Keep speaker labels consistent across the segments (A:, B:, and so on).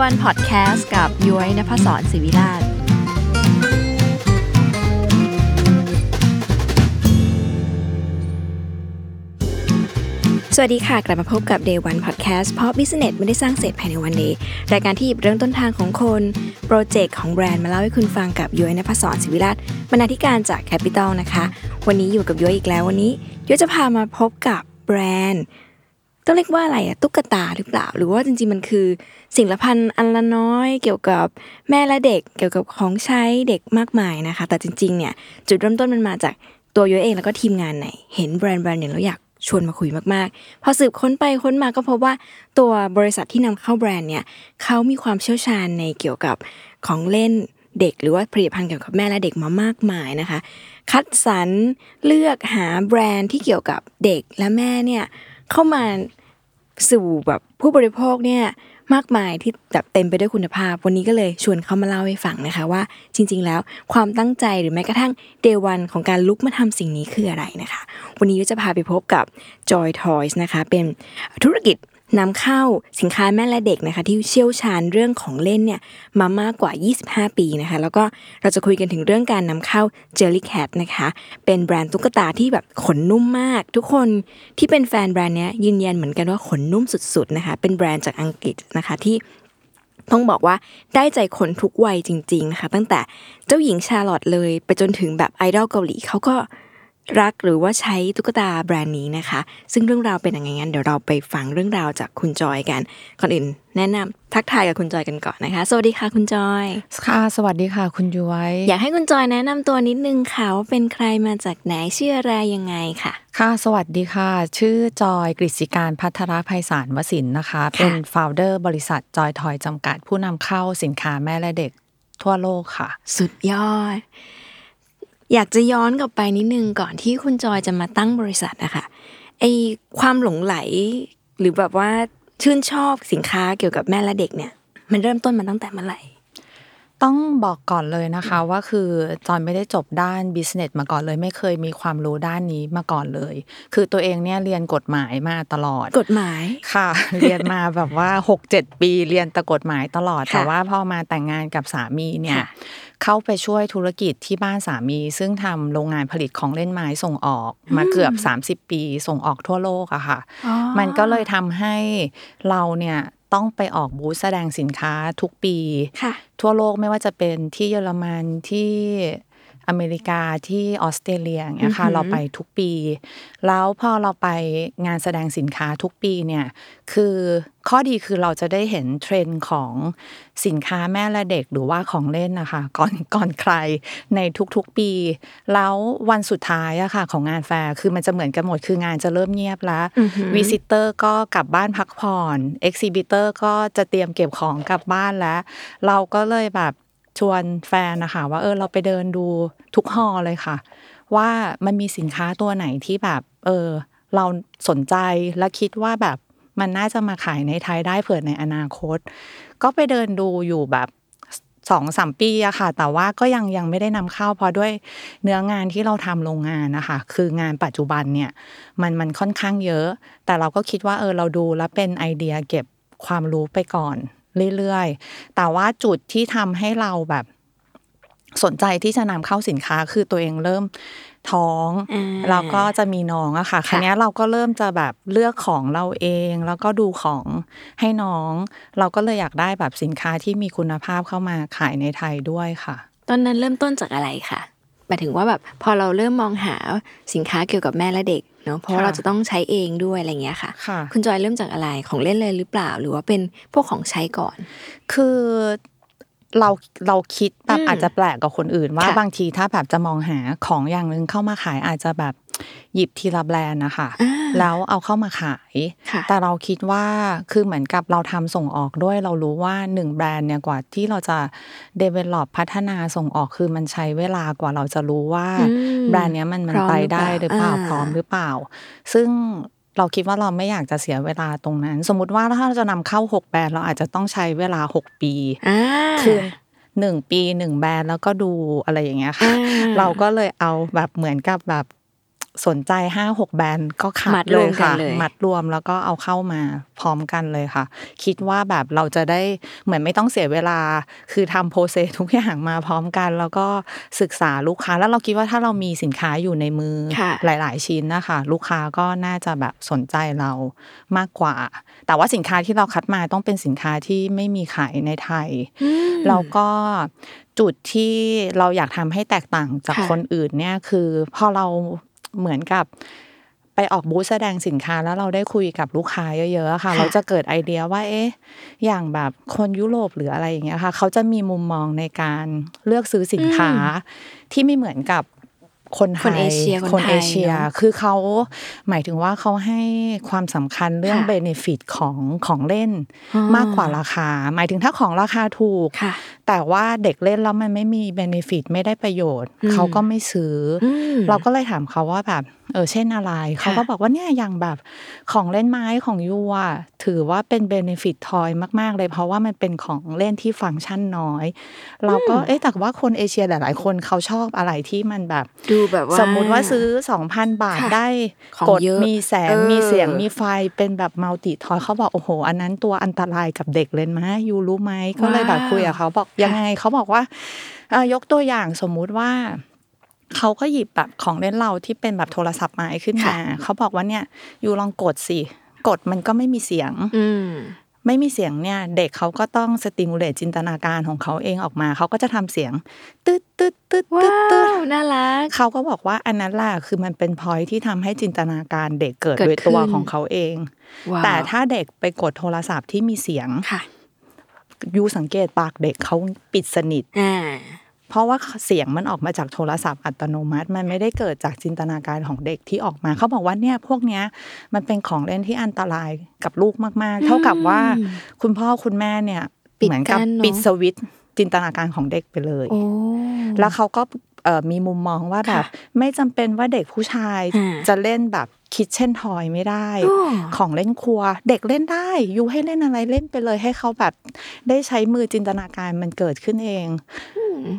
A: Day One Podcast กับย้อยนภศรศิวิราช สวัสดีค่ะ กลับมาพบกับ Day One Podcast เพราะ Business ไม่ได้สร้างเสร็จภายในวันเดย์รายการที่หยิบเรื่องต้นทางของคน โปรเจกต์ของแบรนด์มาเล่าให้คุณฟังกับย้อยนภศรศิวิราชบรรณาธิการจาก Capital นะคะ วันนี้อยู่กับย้อยอีกแล้ววันนี้ย้อยจะพามาพบกับแบรนด์ ต้องเรียกว่าอะไรอะตุ๊กตาหรือเปล่า หรือว่าจริงๆมันคือ สิ่งละพันอันละน้อยเกี่ยวกับแม่และเด็ก เกี่ยวกับของใช้เด็กมากมายนะคะ แต่จริงๆเนี่ยจุดเริ่มต้นมันมาจากตัวย้อยเองแล้วก็ทีมงานไหน เห็นแบรนด์แบรนด์หนึ่งแล้วอยากชวนมาคุยมากๆ พอสืบค้นไปค้นมาก็พบว่าตัวบริษัทที่นำเข้าแบรนด์เนี่ยเขามีความเชี่ยวชาญในเกี่ยวกับของเล่นเด็กหรือว่าผลิตภัณฑ์เกี่ยวกับแม่และเด็กมามากมายนะคะ คัดสรรเลือกหาแบรนด์ที่เกี่ยวกับเด็กและแม่เนี่ยเข้ามา สู่แบบผู้บริโภคเนี่ยมากมายที่แบบเต็มไปด้วยคุณภาพ วันนี้ก็เลยชวนเขามาเล่าให้ฟังนะคะว่า จริง ๆ แล้วความตั้งใจหรือแม้กระทั่งเดวันของการลุกมาทำสิ่งนี้คืออะไรนะคะ วันนี้ก็จะพาไปพบกับ Joy Toys นะคะ เป็นธุรกิจ นำเข้าสินค้าแม่และเด็กนะคะที่เชี่ยวชาญเรื่องของเล่นเนี่ยมามากกว่า 25 ปีนะคะแล้วก็เราจะคุยกันถึงเรื่องการนำเข้า Jellycat นะคะเป็นแบรนด์ตุ๊กตาที่แบบขนนุ่มมาก ทุกคนที่เป็นแฟนแบรนด์เนี้ยยืนยันเหมือนกันว่าขนนุ่มสุดๆนะคะเป็นแบรนด์จากอังกฤษนะคะที่ต้องบอกว่าได้ใจคนทุกวัยจริงๆนะคะตั้งแต่เจ้าหญิงชาร์ลอตเลย ไปจนถึงแบบไอดอลเกาหลีเขาก็ รักหรือว่าใช้ตุ๊กตาแบรนด์นี้นะคะ ซึ่งเรื่องราวเป็นยังไงงั้นเดี๋ยวเราไปฟังเรื่องราวจากคุณจอยกันก่อนอื่น แนะนำทักทายกับคุณจอยกันก่อนนะคะ สวัสดีค่ะคุณจอย
B: ค่ะ สวัสดีค่ะ คุณจอย
A: อยากให้คุณจอยแนะนำตัวนิดนึงค่ะว่าเป็นใครมาจากไหนชื่ออะไรยังไงค่ะ
B: ค่ะ สวัสดีค่ะ ชื่อจอยกฤษการพัทรภัยสารวสินนะคะ เป็น founder บริษัท JoyToys จำกัด ผู้นำเข้าสินค้าแม่และเด็กทั่วโลกค่ะ
A: สุดยอด อยากจะย้อนกลับไปนิดนึงก่อนที่คุณจอยจะมาตั้งบริษัทนะคะไอความหลงไหล หรือแบบว่าชื่นชอบสินค้าเกี่ยวกับแม่และเด็กเนี่ย มันเริ่มต้นมาตั้งแต่เมื่อไหร่
B: ต้องบอกก่อนเลยนะคะว่าคือจอยไม่ได้จบด้านบิสเนสมาก่อนเลย ไม่เคยมีความรู้ด้านนี้มาก่อนเลย คือตัวเองเนี่ยเรียนกฎหมายมาตลอด
A: กฎหมาย
B: ค่ะ เรียนมาแบบว่า 6 7 ปีเรียนแต่กฎหมายตลอด
A: ค่ะ
B: แต่ว่าพอมาแต่งงานกับสามีเนี่ย
A: ค่ะ
B: เข้าไปช่วยธุรกิจที่บ้านสามี ซึ่งทำโรงงานผลิตของเล่นไม้ส่งออก มาเกือบ 30 ปีส่งออกทั่วโลกอะค่ะ มันก็เลยทำให้เราเนี่ย ต้องไปออกบูธแสดงสินค้าทุกปี
A: ค่ะ
B: ทั่วโลกไม่ว่าจะเป็นที่เยอรมันที่ อเมริกาที่ออสเตรเลียอย่างเงี้ยค่ะ
A: อือหือ
B: เราไปทุกปี แล้วพอเราไปงานแสดงสินค้าทุกปีเนี่ยคือข้อดีคือเราจะได้เห็นเทรนด์ของสินค้าแม่และเด็กหรือว่าของเล่นนะคะก่อนก่อนใครในทุกๆปี แล้ววันสุดท้ายอะค่ะของงานแฟร์คือมันจะเหมือนกันหมดคืองานจะเริ่มเงียบแล้ว
A: อือหือ
B: วิสิเตอร์ก็กลับบ้านพักผ่อนเอ็กซิบิเตอร์ก็จะเตรียมเก็บของกลับบ้านแล้ว เราก็เลยแบบ ชวนแฟนนะคะว่าเออเราไปเดินดูทุกฮอเลยค่ะ ว่ามันมีสินค้าตัวไหนที่แบบเออเราสนใจและคิดว่าแบบมันน่าจะมาขายในไทยได้เผื่อในอนาคต ก็ไปเดินดูอยู่แบบสองสามปีอะค่ะ แต่ว่าก็ยังยังไม่ได้นำเข้าเพราะด้วยเนื้องานที่เราทำโรงงานนะคะ คืองานปัจจุบันเนี่ยมันมันค่อนข้างเยอะ แต่เราก็คิดว่าเออเราดูแล้วเป็นไอเดียเก็บความรู้ไปก่อน เรื่อยๆ แต่ว่าจุดที่ทำให้เราแบบสนใจที่จะนำเข้าสินค้าคือตัวเองเริ่มท้อง
A: อ่า
B: แล้วก็จะมีน้องอะค่ะ
A: ค่ะ
B: ครั้นี้ยเราก็เริ่มจะแบบเลือกของเราเอง แล้วก็ดูของให้น้อง เราก็เลยอยากได้แบบสินค้าที่มีคุณภาพเข้ามาขายในไทยด้วยค่ะ
A: ตอนนั้นเริ่มต้นจากอะไรคะหมายถึงว่าแบบพอเราเริ่มมองหาสินค้าเกี่ยวกับแม่และเด็ก เนาะเพราะว่า
B: ค่ะ
A: เราจะต้องใช้เองด้วยอะไรเงี้ยค่ะ
B: ค่ะ
A: คุณจอยเริ่มจากอะไรของเล่นเลยหรือเปล่า หรือว่าเป็นพวกของใช้ก่อน
B: คือเราเราคิดแบบ
A: อืม
B: อาจจะแปลกกับคนอื่นว่า
A: ค่ะ
B: บางทีถ้าแบบจะมองหาของอย่างหนึ่งเข้ามาขายอาจจะแบบ หยิบทีละแบรนด์นะคะ
A: อ่า
B: แล้วเอาเข้ามาขาย
A: ค่ะ
B: แต่เราคิดว่าคือเหมือนกับเราทำส่งออกด้วย เรารู้ว่าหนึ่งแบรนด์เนี่ยกว่าที่เราจะ develop พัฒนาส่งออกคือมันใช้เวลากว่าเราจะรู้ว่า
A: อืม
B: แบรนด์เนี้ยมันมัน
A: พร้อม
B: ไปได้หรือเปล่า
A: หรือเปล่า
B: พร้อมหรือเปล่า ซึ่งเราคิดว่าเราไม่อยากจะเสียเวลาตรงนั้น สมมติว่าถ้าเราจะนำเข้าหกแบรนด์เราอาจจะต้องใช้เวลาหกปี
A: อ่า
B: คือหนึ่งปีหนึ่งแบรนด์แล้วก็ดูอะไรอย่างเงี้ยค่ะ
A: อ่า
B: เราก็เลยเอาแบบเหมือนกับแบบ สนใจห้าหกแบรนด์ก็ขั
A: มั
B: ด
A: ด
B: เล
A: รวยมกัน
B: ค่ะ
A: เลย
B: มัดรวมแล้วก็เอาเข้ามาพร้อมกันเลยค่ะ คิดว่าแบบเราจะได้เหมือนไม่ต้องเสียเวลา คือทำโปรเซสทุกอย่างมาพร้อมกัน แล้วก็ศึกษาลูกค้า แล้วเราคิดว่าถ้าเรามีสินค้าอยู่ในมือ
A: ค่ะ
B: หลาย ๆ ชิ้นนะคะลูกค้าก็น่าจะแบบสนใจเรามากกว่า แต่ว่าสินค้าที่เราคัดมาต้องเป็นสินค้าที่ไม่มีขายในไทยแล้วก็จุดที่เราอยากทำให้แตกต่างจาก
A: ค่ะ
B: คนอื่นเนี่ยคือพอเรา เหมือนกับไปออกบูธแสดงสินค้าแล้วเราได้คุยกับลูกค้าเยอะๆอะค่ะ
A: ค่ะ
B: เราจะเกิดไอเดียว่าเอ๊ะอย่างแบบคนยุโรปหรืออะไรอย่างเงี้ยค่ะ เขาจะมีมุมมองในการเลือกซื้อสินค้าที่ไม่เหมือนกับ คนไท
A: คน
B: ย
A: เอเชียคน
B: คน
A: ไทย
B: เอเชีย
A: เนอะ
B: คือเขาหมายถึงว่าเขาให้ความสำคัญเรื่อง
A: ค่ะ
B: benefit ของของเล่น
A: อ๋อ
B: มากกว่าราคา หมายถึงถ้าของราคาถูก
A: ค่ะ
B: แต่ว่าเด็กเล่นแล้วมันไม่มี benefit ไม่ได้ประโยชน์
A: อืม
B: เขาก็ไม่ซื้ออ
A: ม
B: เราก็เลยถามเขาว่าแบบ เออเช่นอะไร เขาก็บอกว่าเนี่ยอย่างแบบของเล่นไม้ของ you อะถือว่าเป็น benefit toy มาก ๆ เลย เพราะว่ามันเป็นของเล่นที่ฟังก์ชันน้อย เราก็เอ๊ะแต่ว่าคนเอเชียหลาย ๆ คนเขาชอบอะไรที่มันแบบ
A: ดูแบบว่า
B: สมมุติว่าซื้อ2,000บาท
A: ค่ะ
B: ได้
A: ของ
B: กด
A: เยอะ
B: มีแสง
A: เออ
B: มีเสียงมีไฟเป็นแบบ multi toy เขาบอกโอ้โห อันนั้นตัวอันตรายกับเด็กเลยนะ you รู้ไหมก็เลยแบบคุยกับเขาบอกยังไงเขาบอกว่าเอ่อยกตัวอย่างสมมุติว่า เขาก็หยิบแบบของเล่นเราที่เป็นแบบโทรศัพท์ไม้ขึ้นมาเขาบอกว่าเนี่ย you ลองกดสิกดมันก็ไม่มีเสียง
A: อืม
B: ไม่มีเสียงเนี่ย เด็กเขาก็ต้อง stimulate จินตนาการของเขาเองออกมา เขาก็จะทำเสียงตึ๊ดตึ๊ดตึ๊ด
A: ว้า
B: ตึ๊ดตึ๊ด
A: วน่ารัก
B: เขาก็บอกว่าอันนั้นแหละคือมันเป็นพอยที่ทำให้จินตนาการเด็กเกิด
A: เกิด
B: โดยตัว
A: ขึ้น
B: ของเขาเอง
A: ว้าว
B: แต่ถ้าเด็กไปกดโทรศัพท์ที่มีเสียง
A: ค่ะ
B: ยูสังเกตปากเด็กเขาปิดสนิท
A: อ่า
B: เพราะว่าเสียงมันออกมาจากโทรศัพท์อัตโนมัติ มันไม่ได้เกิดจากจินตนาการของเด็กที่ออกมา เขาบอกว่าเนี่ยพวกเนี้ยมันเป็นของเล่นที่อันตรายกับลูกมาก ๆ เท่ากับว่าคุณพ่อคุณแม่เนี่ย
A: ปิด
B: เหมือนกับ
A: กั้นเนอะ
B: ปิดสวิตช์จินตนาการของเด็กไปเลย
A: โอ้
B: แล้วเขาก็เอ่อ มีมุมมองว่าแบบ
A: ค่ะ
B: ไม่จำเป็นว่าเด็กผู้ชาย
A: อ่า
B: จะเล่นแบบคิดเช่นทอยไม่ได้
A: อ๋อ
B: ของเล่นครัว เด็กเล่นได้ยูให้เล่นอะไรเล่นไปเลยให้เขาแบบได้ใช้มือจินตนาการมันเกิดขึ้นเอง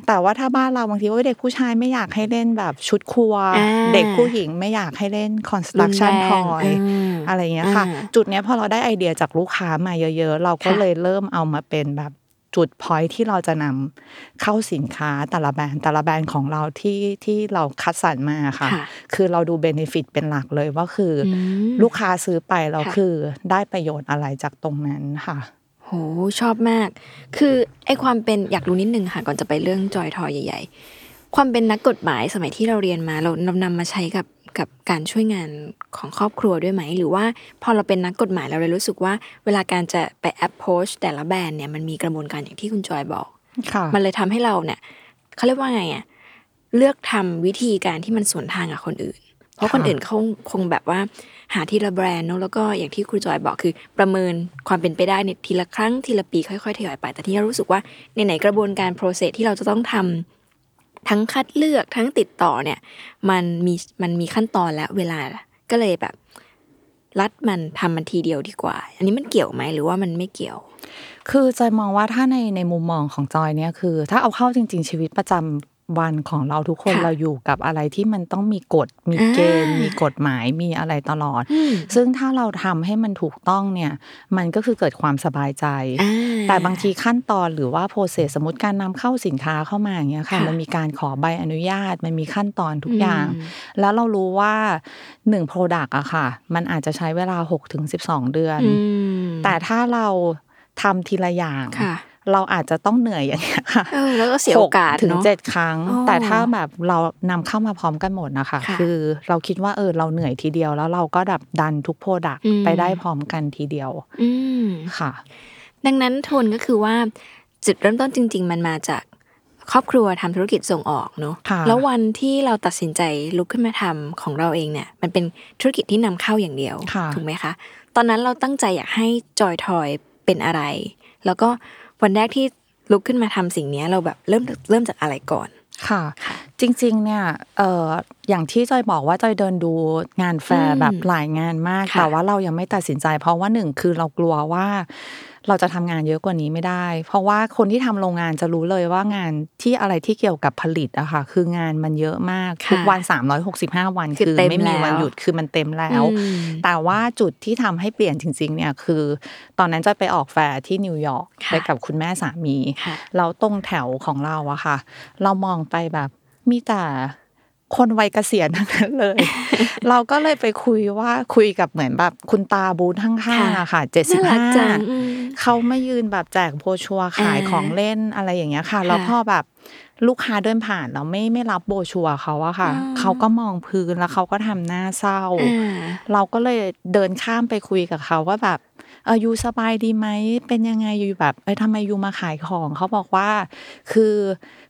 B: แต่ว่าถ้าบ้านเราบางทีว่าเด็กผู้ชายไม่อยากให้เล่นแบบชุดครัว
A: อ่า
B: เด็กผู้หญิงไม่อยากให้เล่น construction
A: รุนแรง
B: toy
A: อืม
B: อะไรอย่างเงี้ยค่ะ
A: อ่า
B: จุดเนี้ยพอเราได้ไอเดียจากลูกค้ามาเยอะ ๆ เราก็
A: ค่ะ
B: เลยเริ่มเอามาเป็นแบบ จุดพอยที่เราจะนำเข้าสินค้าแต่ละแบรนด์แต่ละแบรนด์ของเราที่ที่เราคัดสรรมาค่ะ
A: ค่ะ
B: คือเราดูเบนฟิตเป็นหลักเลยว่าคืออ
A: ม
B: ลูกค้าซื้อไปเรา
A: ค่ะ
B: คือได้ประโยชน์อะไรจากตรงนั้นค่ะ
A: โหชอบมาก คือไอความเป็นอยากรู้นิดนึงค่ะก่อนจะไปเรื่องจอยทอยใหญ่ ๆ ความเป็นนักกฎหมายสมัยที่เราเรียนมาเรานำนำมาใช้กับ กับการช่วยงานของครอบครัวด้วยไหม หรือว่าพอเราเป็นนักกฎหมายเราเลยรู้สึกว่า เวลาการจะไป approach แต่ละแบรนด์เนี่ยมันมีกระบวนการอย่างที่คุณจอยบอก
B: ค่ะ
A: มันเลยทำให้เราเนี่ยเขาเรียกว่าไงอะเลือกทำวิธีการที่มันสวนทางกับคนอื่น เพราะ
B: ค่ะ
A: คนอื่นเขาคงแบบว่าหาทีละแบรนด์เนอะแล้วก็อย่างที่ครูจอยบอกคือ ประเมินความเป็นไปได้เนี่ยทีละครั้งทีละปีค่อยๆทยอยไป แต่ที่เรารู้สึกว่าในไหนๆกระบวนการ process ที่เราจะต้องทำ ทั้งคัดเลือกทั้งติดต่อเนี่ยมันมีมันมีขั้นตอนและเวลาก็เลยแบบ รัดมันทำมันทีเดียวดีกว่า อันนี้มันเกี่ยวไหมหรือว่ามันไม่เกี่ยว
B: คือจอยมองว่าถ้าในในมุมมองของจอยเนี่ยคือ ถ้าเอาเข้าจริง ๆ ชีวิตประจำ วันของเราทุกคน
A: ค่ะ
B: เราอยู่กับอะไรที่มันต้องมีกฎมีเกณฑ์
A: อ่ามี
B: มีกฎหมายมีอะไรตลอด
A: อืม
B: ซึ่งถ้าเราทำให้มันถูกต้องเนี่ยมันก็คือเกิดความสบายใจ
A: อ่า
B: แต่บางทีขั้นตอนหรือว่าโปรเซสสมมติการนำเข้าสินค้าเข้ามาอย่างเงี้ยค่ะ
A: ค่ะ
B: มันมีการขอใบอนุญาต มันมีขั้นตอนทุกอย่าง
A: อืม
B: แล้วเรารู้ว่าหนึ่ง product อะค่ะ มันอาจจะใช้เวลา6-12 เดือน
A: อืม
B: แต่ถ้าเราทำทีละอย่าง
A: ค่ะ
B: เราอาจจะต้องเหนื่อยอย่างเงี้ยค่ะ
A: เออแล้วก็เสียโอกาส
B: หถึง
A: เนาะ
B: เจ็ดครั้ง
A: อ๋อ
B: แต่ถ้าแบบเรานำเข้ามาพร้อมกันหมดนะคะ
A: ค่ะ
B: คือเราคิดว่าเออเราเหนื่อยทีเดียวแล้วเราก็ผลักดันทุก product
A: อืม
B: ไปได้พร้อมกันทีเดียว
A: อืม
B: ค่ะ
A: ดังนั้นทวนก็คือว่าจุดเริ่มต้นจริง ๆ มันมาจากครอบครัวทำธุรกิจส่งออกเนาะ
B: ค่ะ
A: แล้ววันที่เราตัดสินใจลุกขึ้นมาทำของเราเองเนี่ย มันเป็นธุรกิจที่นำเข้าอย่างเดียว
B: ค่ะ
A: ถูกไหมคะ ตอนนั้นเราตั้งใจอยากให้จอยทอยเป็นอะไร แล้วก็ วันแรกที่ลุกขึ้นมาทำสิ่งเนี้ยเราแบบเริ่มเริ่มจากอะไรก่อน
B: ค่ะ จริงๆเนี่ยเอ่ออย่างที่จอยบอกว่าจอยเดินดูงานแฟ
A: อื
B: ร์
A: ม
B: แบบหลายงานมาก
A: ค่ะ
B: แต่ว่าเรายังไม่ตัดสินใจ เพราะว่าหนึ่งคือเรากลัวว่า เราจะทำงานเยอะกว่านี้ไม่ได้ เพราะว่าคนที่ทำโรงงานจะรู้เลยว่างานที่อะไรที่เกี่ยวกับผลิตอะค่ะคืองานมันเยอะมาก
A: ค่ะ
B: ทุกวัน 365 วัน
A: คือ
B: คือ
A: เต็ม
B: ไม่มีวัน
A: แล้ว
B: หยุดคือมันเต็มแล้ว
A: อืม
B: แต่ว่าจุดที่ทำให้เปลี่ยนจริง ๆ เนี่ยคือ ตอนนั้นจะไปออกแฟร์ที่นิวยอร์ก
A: ค่ะ
B: ไปกับคุณแม่สามี
A: ค่ะ
B: แล้วตรงแถวของเราอะค่ะ เรามองไปแบบมีแต่ คนวัยเกษียณทั้งนั้นเลย เราก็เลยไปคุยว่าคุยกับเหมือนแบบคุณตาบูธข้างๆอะค่ะเจ็ดสิบ
A: น่ารั
B: ห้าก
A: จังอืม
B: เขามายืนแบบแจกโบรชัวร์ขาย
A: อ่า
B: ของเล่นอะไรอย่างเงี้ยค่ะแล้วพอแบบลูกค้าเดินผ่านแล้วไม่ไม่รับโบรชัวร์เขาอะค่ะ
A: อ่า
B: เขาก็มองพื้นแล้วเขาก็ทำหน้าเศร้า
A: อ่า
B: เราก็เลยเดินข้ามไปคุยกับเขาว่าแบบ เออยูสบายดีไหมเป็นยังไงยูแบบเอ้ยทำไมยูมาขายของเขาบอกว่า คือ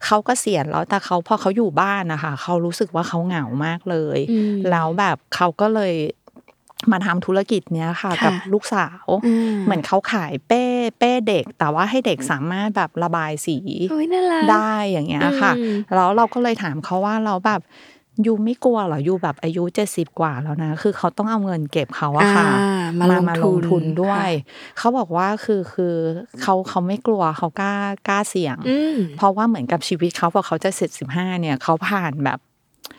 B: เขาก็เสียณแล้วแต่เขาพอเขาอยู่บ้านนะคะเขารู้สึกว่าเขาเหงามากเลย
A: อืม
B: แล้วแบบเขาก็เลยมาทำธุรกิจเนี้ยค่ะ
A: ค่ะ
B: กับลูกสาว
A: อืม
B: เหมือนเขาขายเป้เป้เด็ก แต่ว่าให้เด็กสามารถแบบระบายสี
A: โอ้ยน่ารัก
B: ได้อย่างเงี้ยค่ะ
A: อืม
B: แล้วเราก็เลยถามเขาว่าเราแบบ ยูไม่กลัวเหรอยูแบบอายุเจ็ดสิบกว่าแล้วนะ คือเขาต้องเอาเงินเก็บเขาอะค่ะ
A: อ่ามาลง
B: มา
A: ทุ
B: ล
A: น
B: งทุนด้วย
A: ค่
B: เขาบอกว่าคือคือเขาเขาไม่กลัวเขากล้ากล้าเสี่ยง
A: อืม
B: เพราะว่าเหมือนกับชีวิตเขาพอเขาจะเสร็จสิบห้าเนี่ยเขาผ่านแบบ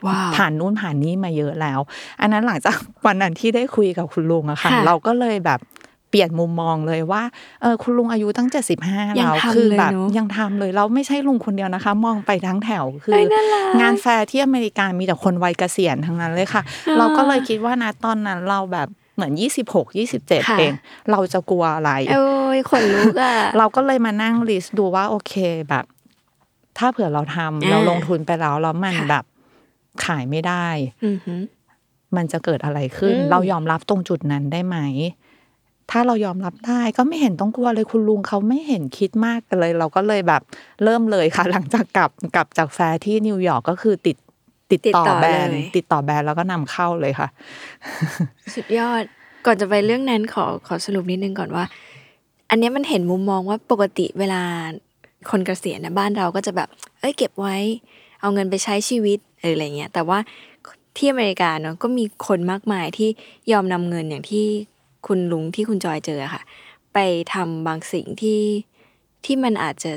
A: ว้าว
B: ผ่านนู่นผ่านนี่มาเยอะแล้ว อันนั้นหลังจากวันนั้นที่ได้คุยกับคุณลุงอะค่ะ
A: ค่ะ
B: เราก็เลยแบบ เปลี่ยนมุมมองเลยว่าเออคุณลุงอายุตั้งเจ็ดสิบห้า
A: ยัง
B: แล้ว
A: ทำ
B: คือ
A: เลย
B: แบบ
A: เนอะ
B: ยังทำเลยเราไม่ใช่ลุงคนเดียวนะคะ มองไปทั้งแถวคือ
A: เอ้ยน่ารัก
B: งานแฟร์ที่อเมริกามีแต่คนวัยเกษียณทั้งนั้นเลยค่ะ
A: อ่า
B: เราก็เลยคิดว่านะตอนนั้นเราแบบเหมือนยี่สิบหกยี่สิบเจ็ด
A: ค่ะ
B: เองเราจะกลัวอะไร
A: โอ้ยขนลุกอะ
B: เราก็เลยมานั่ง list ดูว่าโอเคแบบ ถ้าเผื่อเราทำ
A: อ่า
B: เราลงทุนไปแล้วแล้วมัน
A: ค่ะ
B: แบบขายไม่ได้
A: อือหือ
B: มันจะเกิดอะไรขึ้น
A: อืม
B: เรายอมรับตรงจุดนั้นได้ไหม ถ้าเรายอมรับได้ก็ไม่เห็นต้องกลัวเลยคุณลุงเขาไม่เห็นคิดมากกันเลย เราก็เลยแบบเริ่มเลยค่ะ หลังจากกลับกลับจากแฟร์ที่นิวยอร์กก็คือติดติด
A: ติด
B: ต่อ
A: ต่อ
B: แบรนด์
A: เลย
B: ติดต่อแบรนด์แล้วก็นำเข้าเลยค่ะ
A: สุดยอดก่อนจะไปเรื่องนั้นขอขอสรุปนิดนึงก่อนว่า อันเนี้ยมันเห็นมุมมองว่าปกติเวลาคนเกษียณนะบ้านเราก็จะแบบ เอ้ยเก็บไว้ เอาเงินไปใช้ชีวิตหรืออะไรเงี้ยแต่ว่าที่อเมริกาเนาะก็มีคนมากมายที่ยอมนำเงินอย่างที่ คุณลุงที่คุณจอยเจออะค่ะ ไปทำบางสิ่งที่ที่มันอาจจะ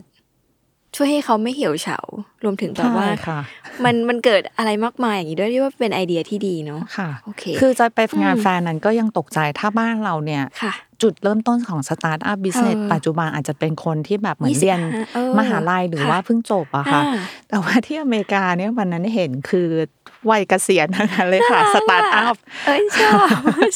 A: ช่วยให้เขาไม่เหี่ยวเฉา รวมถึงแบบว่า
B: ใช่ค่ะ
A: มันมันเกิดอะไรมากมายอย่างนี้ด้วยที่ว่าเป็นไอเดียที่ดีเนาะ
B: ค่ะ
A: โอเค
B: คือจะไปงาน
A: อืม
B: แฟร์นั้นก็ยังตกใจถ้าบ้านเราเนี่ย
A: ค่ะ
B: จุดเริ่มต้นของสตาร์ทอัพ business เอ
A: อ
B: ปัจจุบันอาจจะเป็นคนที่แบบเหมือน
A: 25
B: เรียน
A: เออ
B: มหาลัยหรือ
A: ค่ะ
B: ว่าเพิ่งจบอะค่ะ
A: อ่า
B: แต่ว่าที่อเมริกาเนี่ยวันนั้นเห็นคือ วัยเกษียณทั้งนั้นเลยค่ะสตาร์ทอัพ
A: เอ้ยชอบ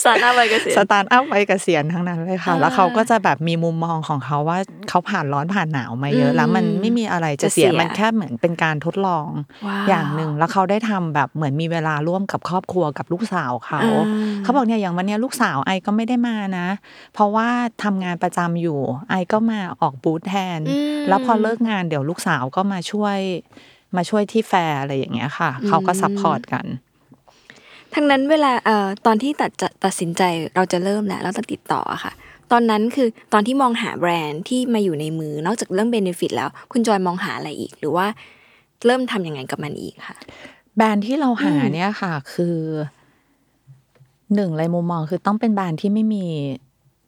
A: สตาร์ทอัพวัยเกษียณ
B: สตาร์ทอัพวัยเกษียณทั้งนั้นเลยค่ะ
A: อ่า
B: แล้วเขาก็จะแบบมีมุมมองของเขาว่าเขาผ่านร้อนผ่านหนาวมาเยอะ
A: อืม
B: แล้วมันไม่มีอะไรจะ
A: จะเสี
B: เสีย
A: ย
B: มันแค่เหมือนเป็นการทดลอง
A: ว้าว
B: อย่างหนึ่งแล้วเขาได้ทำแบบเหมือนมีเวลาร่วมกับครอบครัวกับลูกสาวเขา
A: อ่า
B: เขาบอกเนี่ยอย่างวันเนี้ยลูกสาว I ก็ไม่ได้มานะ เพราะว่าทำงานประจำอยู่ I ก็มาออกบูธแทน
A: อืม
B: แล้วพอเลิกงานเดี๋ยวลูกสาวก็มาช่วย มาช่วยที่แฟร์อะไรอย่างเงี้ยค่ะเขาก็ support กัน
A: ทั้งนั้นเวลาเอ่อตอนที่ตัดจะตัดสินใจเราจะเริ่มแล้วเราจะติดต่ออะค่ะ ตอนนั้นคือตอนที่มองหาแบรนด์ที่มาอยู่ในมือนอกจากเรื่อง benefit แล้ว คุณจอยมองหาอะไรอีก หรือว่าเริ่มทำยังไงกับมันอีกค่ะ
B: แบรนด์ที่เราหา
A: อืม
B: เนี่ยค่ะ คือหนึ่งเลยมุมมองคือต้องเป็นแบรนด์ที่ไม่มี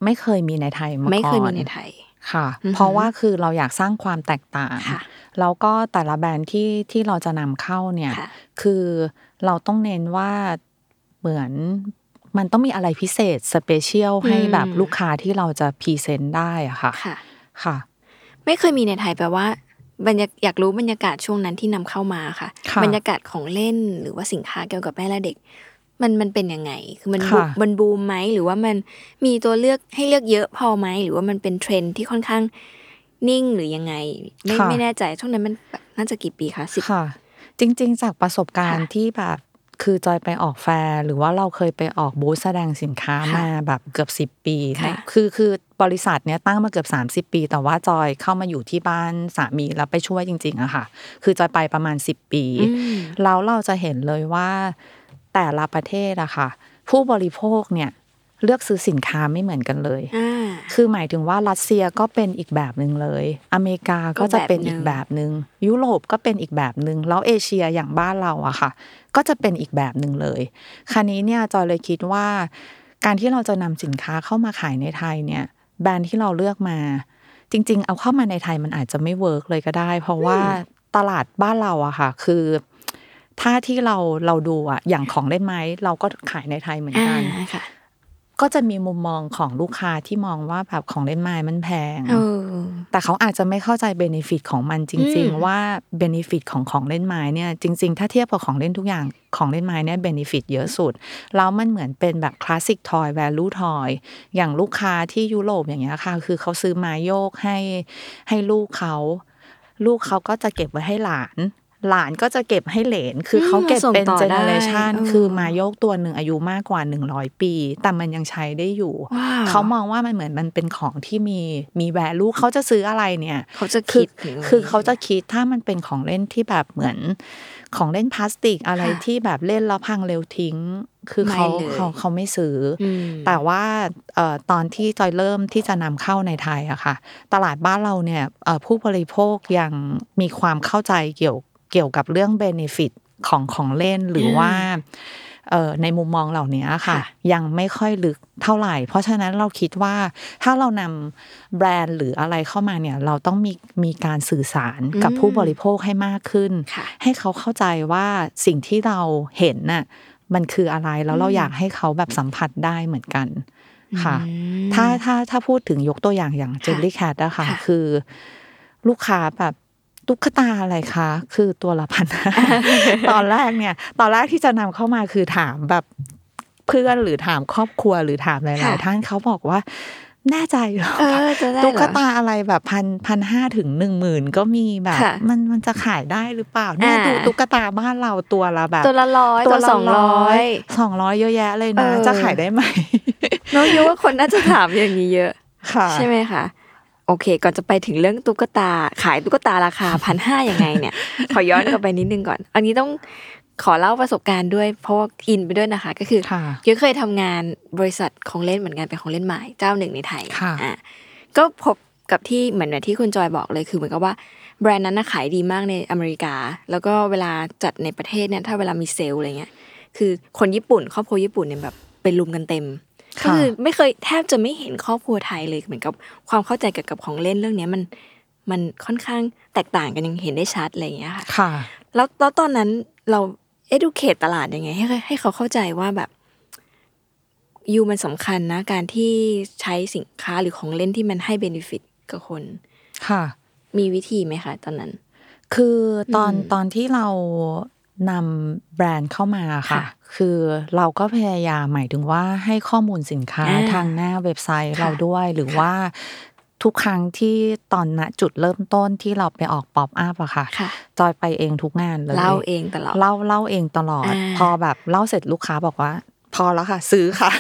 B: ไม่เคยมีในไทยมาก่อน
A: ไม่เคยมีในไทย
B: ค่ะ
A: อือหือ
B: เพราะว่าคือเราอยากสร้างความแตกต่าง
A: ค่ะ
B: แล้วก็แต่ละแบรนด์ที่ที่เราจะนำเข้าเนี่ย
A: ค่ะ
B: คือเราต้องเน้นว่าเหมือนมันต้องมีอะไรพิเศษ special ให้แบบลูกค้าที่เราจะ present ได้อะค่ะ
A: ค่ะ
B: ค่ะ
A: ไม่เคยมีในไทยแปลว่าบรรยาอยากรู้บรรยากาศช่วงนั้นที่นำเข้ามาค่ะ
B: ค่ะ
A: บรรยากาศของเล่นหรือว่าสินค้าเกี่ยวกับแม่และเด็ก มันมันเป็นยังไง คือมัน
B: ค่ะ
A: บูมันบูมไหมหรือว่ามันมีตัวเลือกให้เลือกเยอะพอไหมหรือว่ามันเป็นเทรนด์ที่ค่อนข้าง นิ่งหรือยังไง ไม่ไม่แน่ใจช่วงนั้นมันแบบน่าจะกี่ปีคะสิบ
B: ค่ะ จริง ๆ จากประสบการณ์
A: ค่ะ
B: ที่แบบคือจอยไปออกแฟร์ หรือว่าเราเคยไปออกบูธแสดงสินค้า
A: ค่ะ
B: มาแบบเกือบสิบ10ปี
A: ค่ะ
B: ในคือคือบริษัทเนี้ยตั้งมาเกือบ 30 ปี แต่ว่าจอยเข้ามาอยู่ที่บ้านสามีแล้วไปช่วยจริงๆอะค่ะ คือจอยไปประมาณ 10 ปี
A: อืม
B: แล้วเราจะเห็นเลยว่าแต่ละประเทศอะค่ะ ผู้บริโภคเนี่ย เลือกซื้อสินค้าไม่เหมือนกันเลย
A: อ่า
B: คือหมายถึงว่ารัสเซียก็เป็นอีกแบบหนึ่งเลย อเมริกาก็จะเป็นอีกแบบหนึ่ง ยุโรปก็เป็นอีกแบบหนึ่ง แล้วเอเชียอย่างบ้านเราอะค่ะ ก็จะเป็นอีกแบบหนึ่งเลย คราวนี้เนี่ยจอยเลยคิดว่า การที่เราจะนำสินค้าเข้ามาขายในไทยเนี่ย แบรนด์ที่เราเลือกมา จริง ๆ เอาเข้ามาในไทยมันอาจจะไม่ work เลยก็ได้ เพราะว่าตลาดบ้านเราอะค่ะ คือถ้าที่เราเราดูอะอย่างของเล่นไม้เราก็ขายในไทยเหมือน
A: อ่า
B: กัน
A: ค่ะ
B: ก็จะมีมุมมองของลูกค้าที่มองว่าแบบของเล่นไม้มันแพง
A: เออ
B: แต่เขาอาจจะไม่เข้าใจ benefit ของมันจริง
A: อืม
B: ๆว่าbenefit ของของเล่นไม้เนี่ยจริง ๆ ถ้าเทียบกับของเล่นทุกอย่างของเล่นไม้เนี่ย benefit เยอะสุดแล้วมันเหมือนเป็นแบบ classic toy value toy อย่างลูกค้าที่ยุโรปอย่างเงี้ยค่ะ คือเขาซื้อไม้โยกให้ให้ลูกเขาลูกเขาก็จะเก็บไว้ให้หลาน หลานก็จะเก็บให้เหลน คือเขาเก็บเป็น
A: ส่งต่อ
B: เจเนอเรชัน
A: ได้เออ
B: คือไม้โยกตัวหนึ่งอายุมากกว่า100ปี แต่มันยังใช้ได้อยู่
A: ว้าว
B: เขามองว่ามันเหมือนมันเป็นของที่มีมีแวลูเขาจะซื้ออะไรเนี่ย
A: เขาจะ
B: คื
A: คิ
B: อ
A: ดถึง
B: คือเขาจะคิดถ้ามันเป็นของเล่นที่แบบเหมือน ของเล่นพลาสติกอะไร
A: ค่ะ
B: ที่แบบเล่นแล้วพังเร็วทิ้ง คือเขา
A: ไม่เลย
B: เขาเขาไม่ซื้ออ
A: อืม
B: แต่ว่าเอ่อตอนที่จอยเริ่มที่จะนำเข้าในไทยอะค่ะ ตลาดบ้านเราเนี่ยเอ่อผู้บริโภคยังมีความเข้าใจเกี่ยว เกี่ยวกับเรื่องเบนฟิตของของเล่นหรือว่าเอ่อในมุมมองเหล่านี้ค่ะ
A: ค่ะ
B: ยังไม่ค่อยลึกเท่าไหร่ เพราะฉะนั้นเราคิดว่าถ้าเรานำแบรนด์หรืออะไรเข้ามาเนี่ย เราต้องมีมีการสื่อสารกับ
A: อืม
B: ผู้บริโภคให้มากขึ้น
A: ค่ะ
B: ให้เขาเข้าใจว่าสิ่งที่เราเห็นน่ะมันคืออะไรแล้วเราอยากให้เขาแบบสัมผัสได้เหมือนกันค่ะ
A: อืม
B: ถ้าถ้าถ้าพูดถึงยกตัวอย่างอย่างเจลลี่แคทอะค่ะ
A: ค่ะ
B: คือลูกค้าแบบ ตุ๊กตาอะไรคะ คือตัวละพันห้าตอนแรกเนี่ย ตอนแรกที่จะนำเข้ามาคือถามแบบเพื่อนหรือถามครอบครัวหรือถามหลาย
A: ค่ะ
B: ๆท่านเขาบอกว่าแน่ใจเหรอ
A: เออจะได้เหรอ
B: ตุ๊กตาอะไรแบบพันพันห้าถึงหนึ่งหมื่นก็มีแบบ
A: ค่ะ
B: มันมันจะขายได้หรือเปล่าเนี่ย
A: อ่า
B: ดูตุ๊กตาบ้านเราตัวละแบบ
A: ตัวละร้อยตัวสองร้อย
B: สองร้อยเยอะแยะเลยนะ
A: เออ
B: จะขายได้ไหม
A: น้องยูว่าคนน่าจะถามอย่างนี้เยอะ
B: ค่ะ
A: ใช่ไหมคะ โอเค ก่อนจะไปถึงเรื่องตุ๊กตา ขายตุ๊กตาราคาพันห้ายังไงเนี่ย ขอย้อนกลับไปนิดนึงก่อน อันนี้ต้องขอเล่าประสบการณ์ด้วยเพราะว่าอินไปด้วยนะคะ ก็คือ
B: ค่ะ
A: เกียวเคยทำงานบริษัทของเล่นเหมือนกันเป็นของเล่นไม้เจ้าหนึ่งในไทย
B: ค่ะ
A: อะก็พบกับที่เหมือนอย่างที่คุณจอยบอกเลยคือเหมือนกับว่าแบรนด์นั้นน่ะขายดีมากในอเมริกา แล้วก็เวลาจัดในประเทศเนี่ยถ้าเวลามีเซลล์อะไรเงี้ยคือคนญี่ปุ่นครอบครัวญี่ปุ่นเนี่ยแบบเป็นลุมกันเต็มก็
B: ค่ะ
A: คือไม่เคยแทบจะไม่เห็นครอบครัวไทยเลยเหมือนกับความเข้าใจเกี่ยวกับของเล่นเรื่องเนี้ยมันมันค่อนข้างแตกต่างกันยังเห็นได้ชัดอะไรอย่างเงี้ยค่ะ
B: ค่ะ
A: แล้วแล้วตอนนั้นเรา educate ตลาดยังไง ให้ให้เขาเข้าใจว่าแบบยูมันสำคัญนะ การที่ใช้สินค้าหรือของเล่นที่มันให้เบนฟิตกับคน
B: ค่ะ
A: มีวิธีไหมคะ ตอนนั้น
B: คือตอน
A: อืม
B: ตอนที่เรา นำแบรนด์เข้ามาค่ะ
A: ค่ะ
B: คือเราก็พยายามหมายถึงว่าให้ข้อมูลสินค้า
A: อ่า
B: ทางหน้าเว็บไซต์
A: ค่ะ
B: เราด้วยหรือ
A: ค่ะ
B: ว่าทุกครั้งที่ตอนณจุดเริ่มต้นที่เราไปออกป๊อปอัพอะค่ะ
A: ค่ะ
B: จอยไปเองทุกงานเลย
A: เล่าเองตลอด
B: เล่าเล่าเองตลอด
A: อ่า
B: พอแบบเล่าเสร็จลูกค้าบอกว่า พอแล้วค่ะ ซื้อค่ะ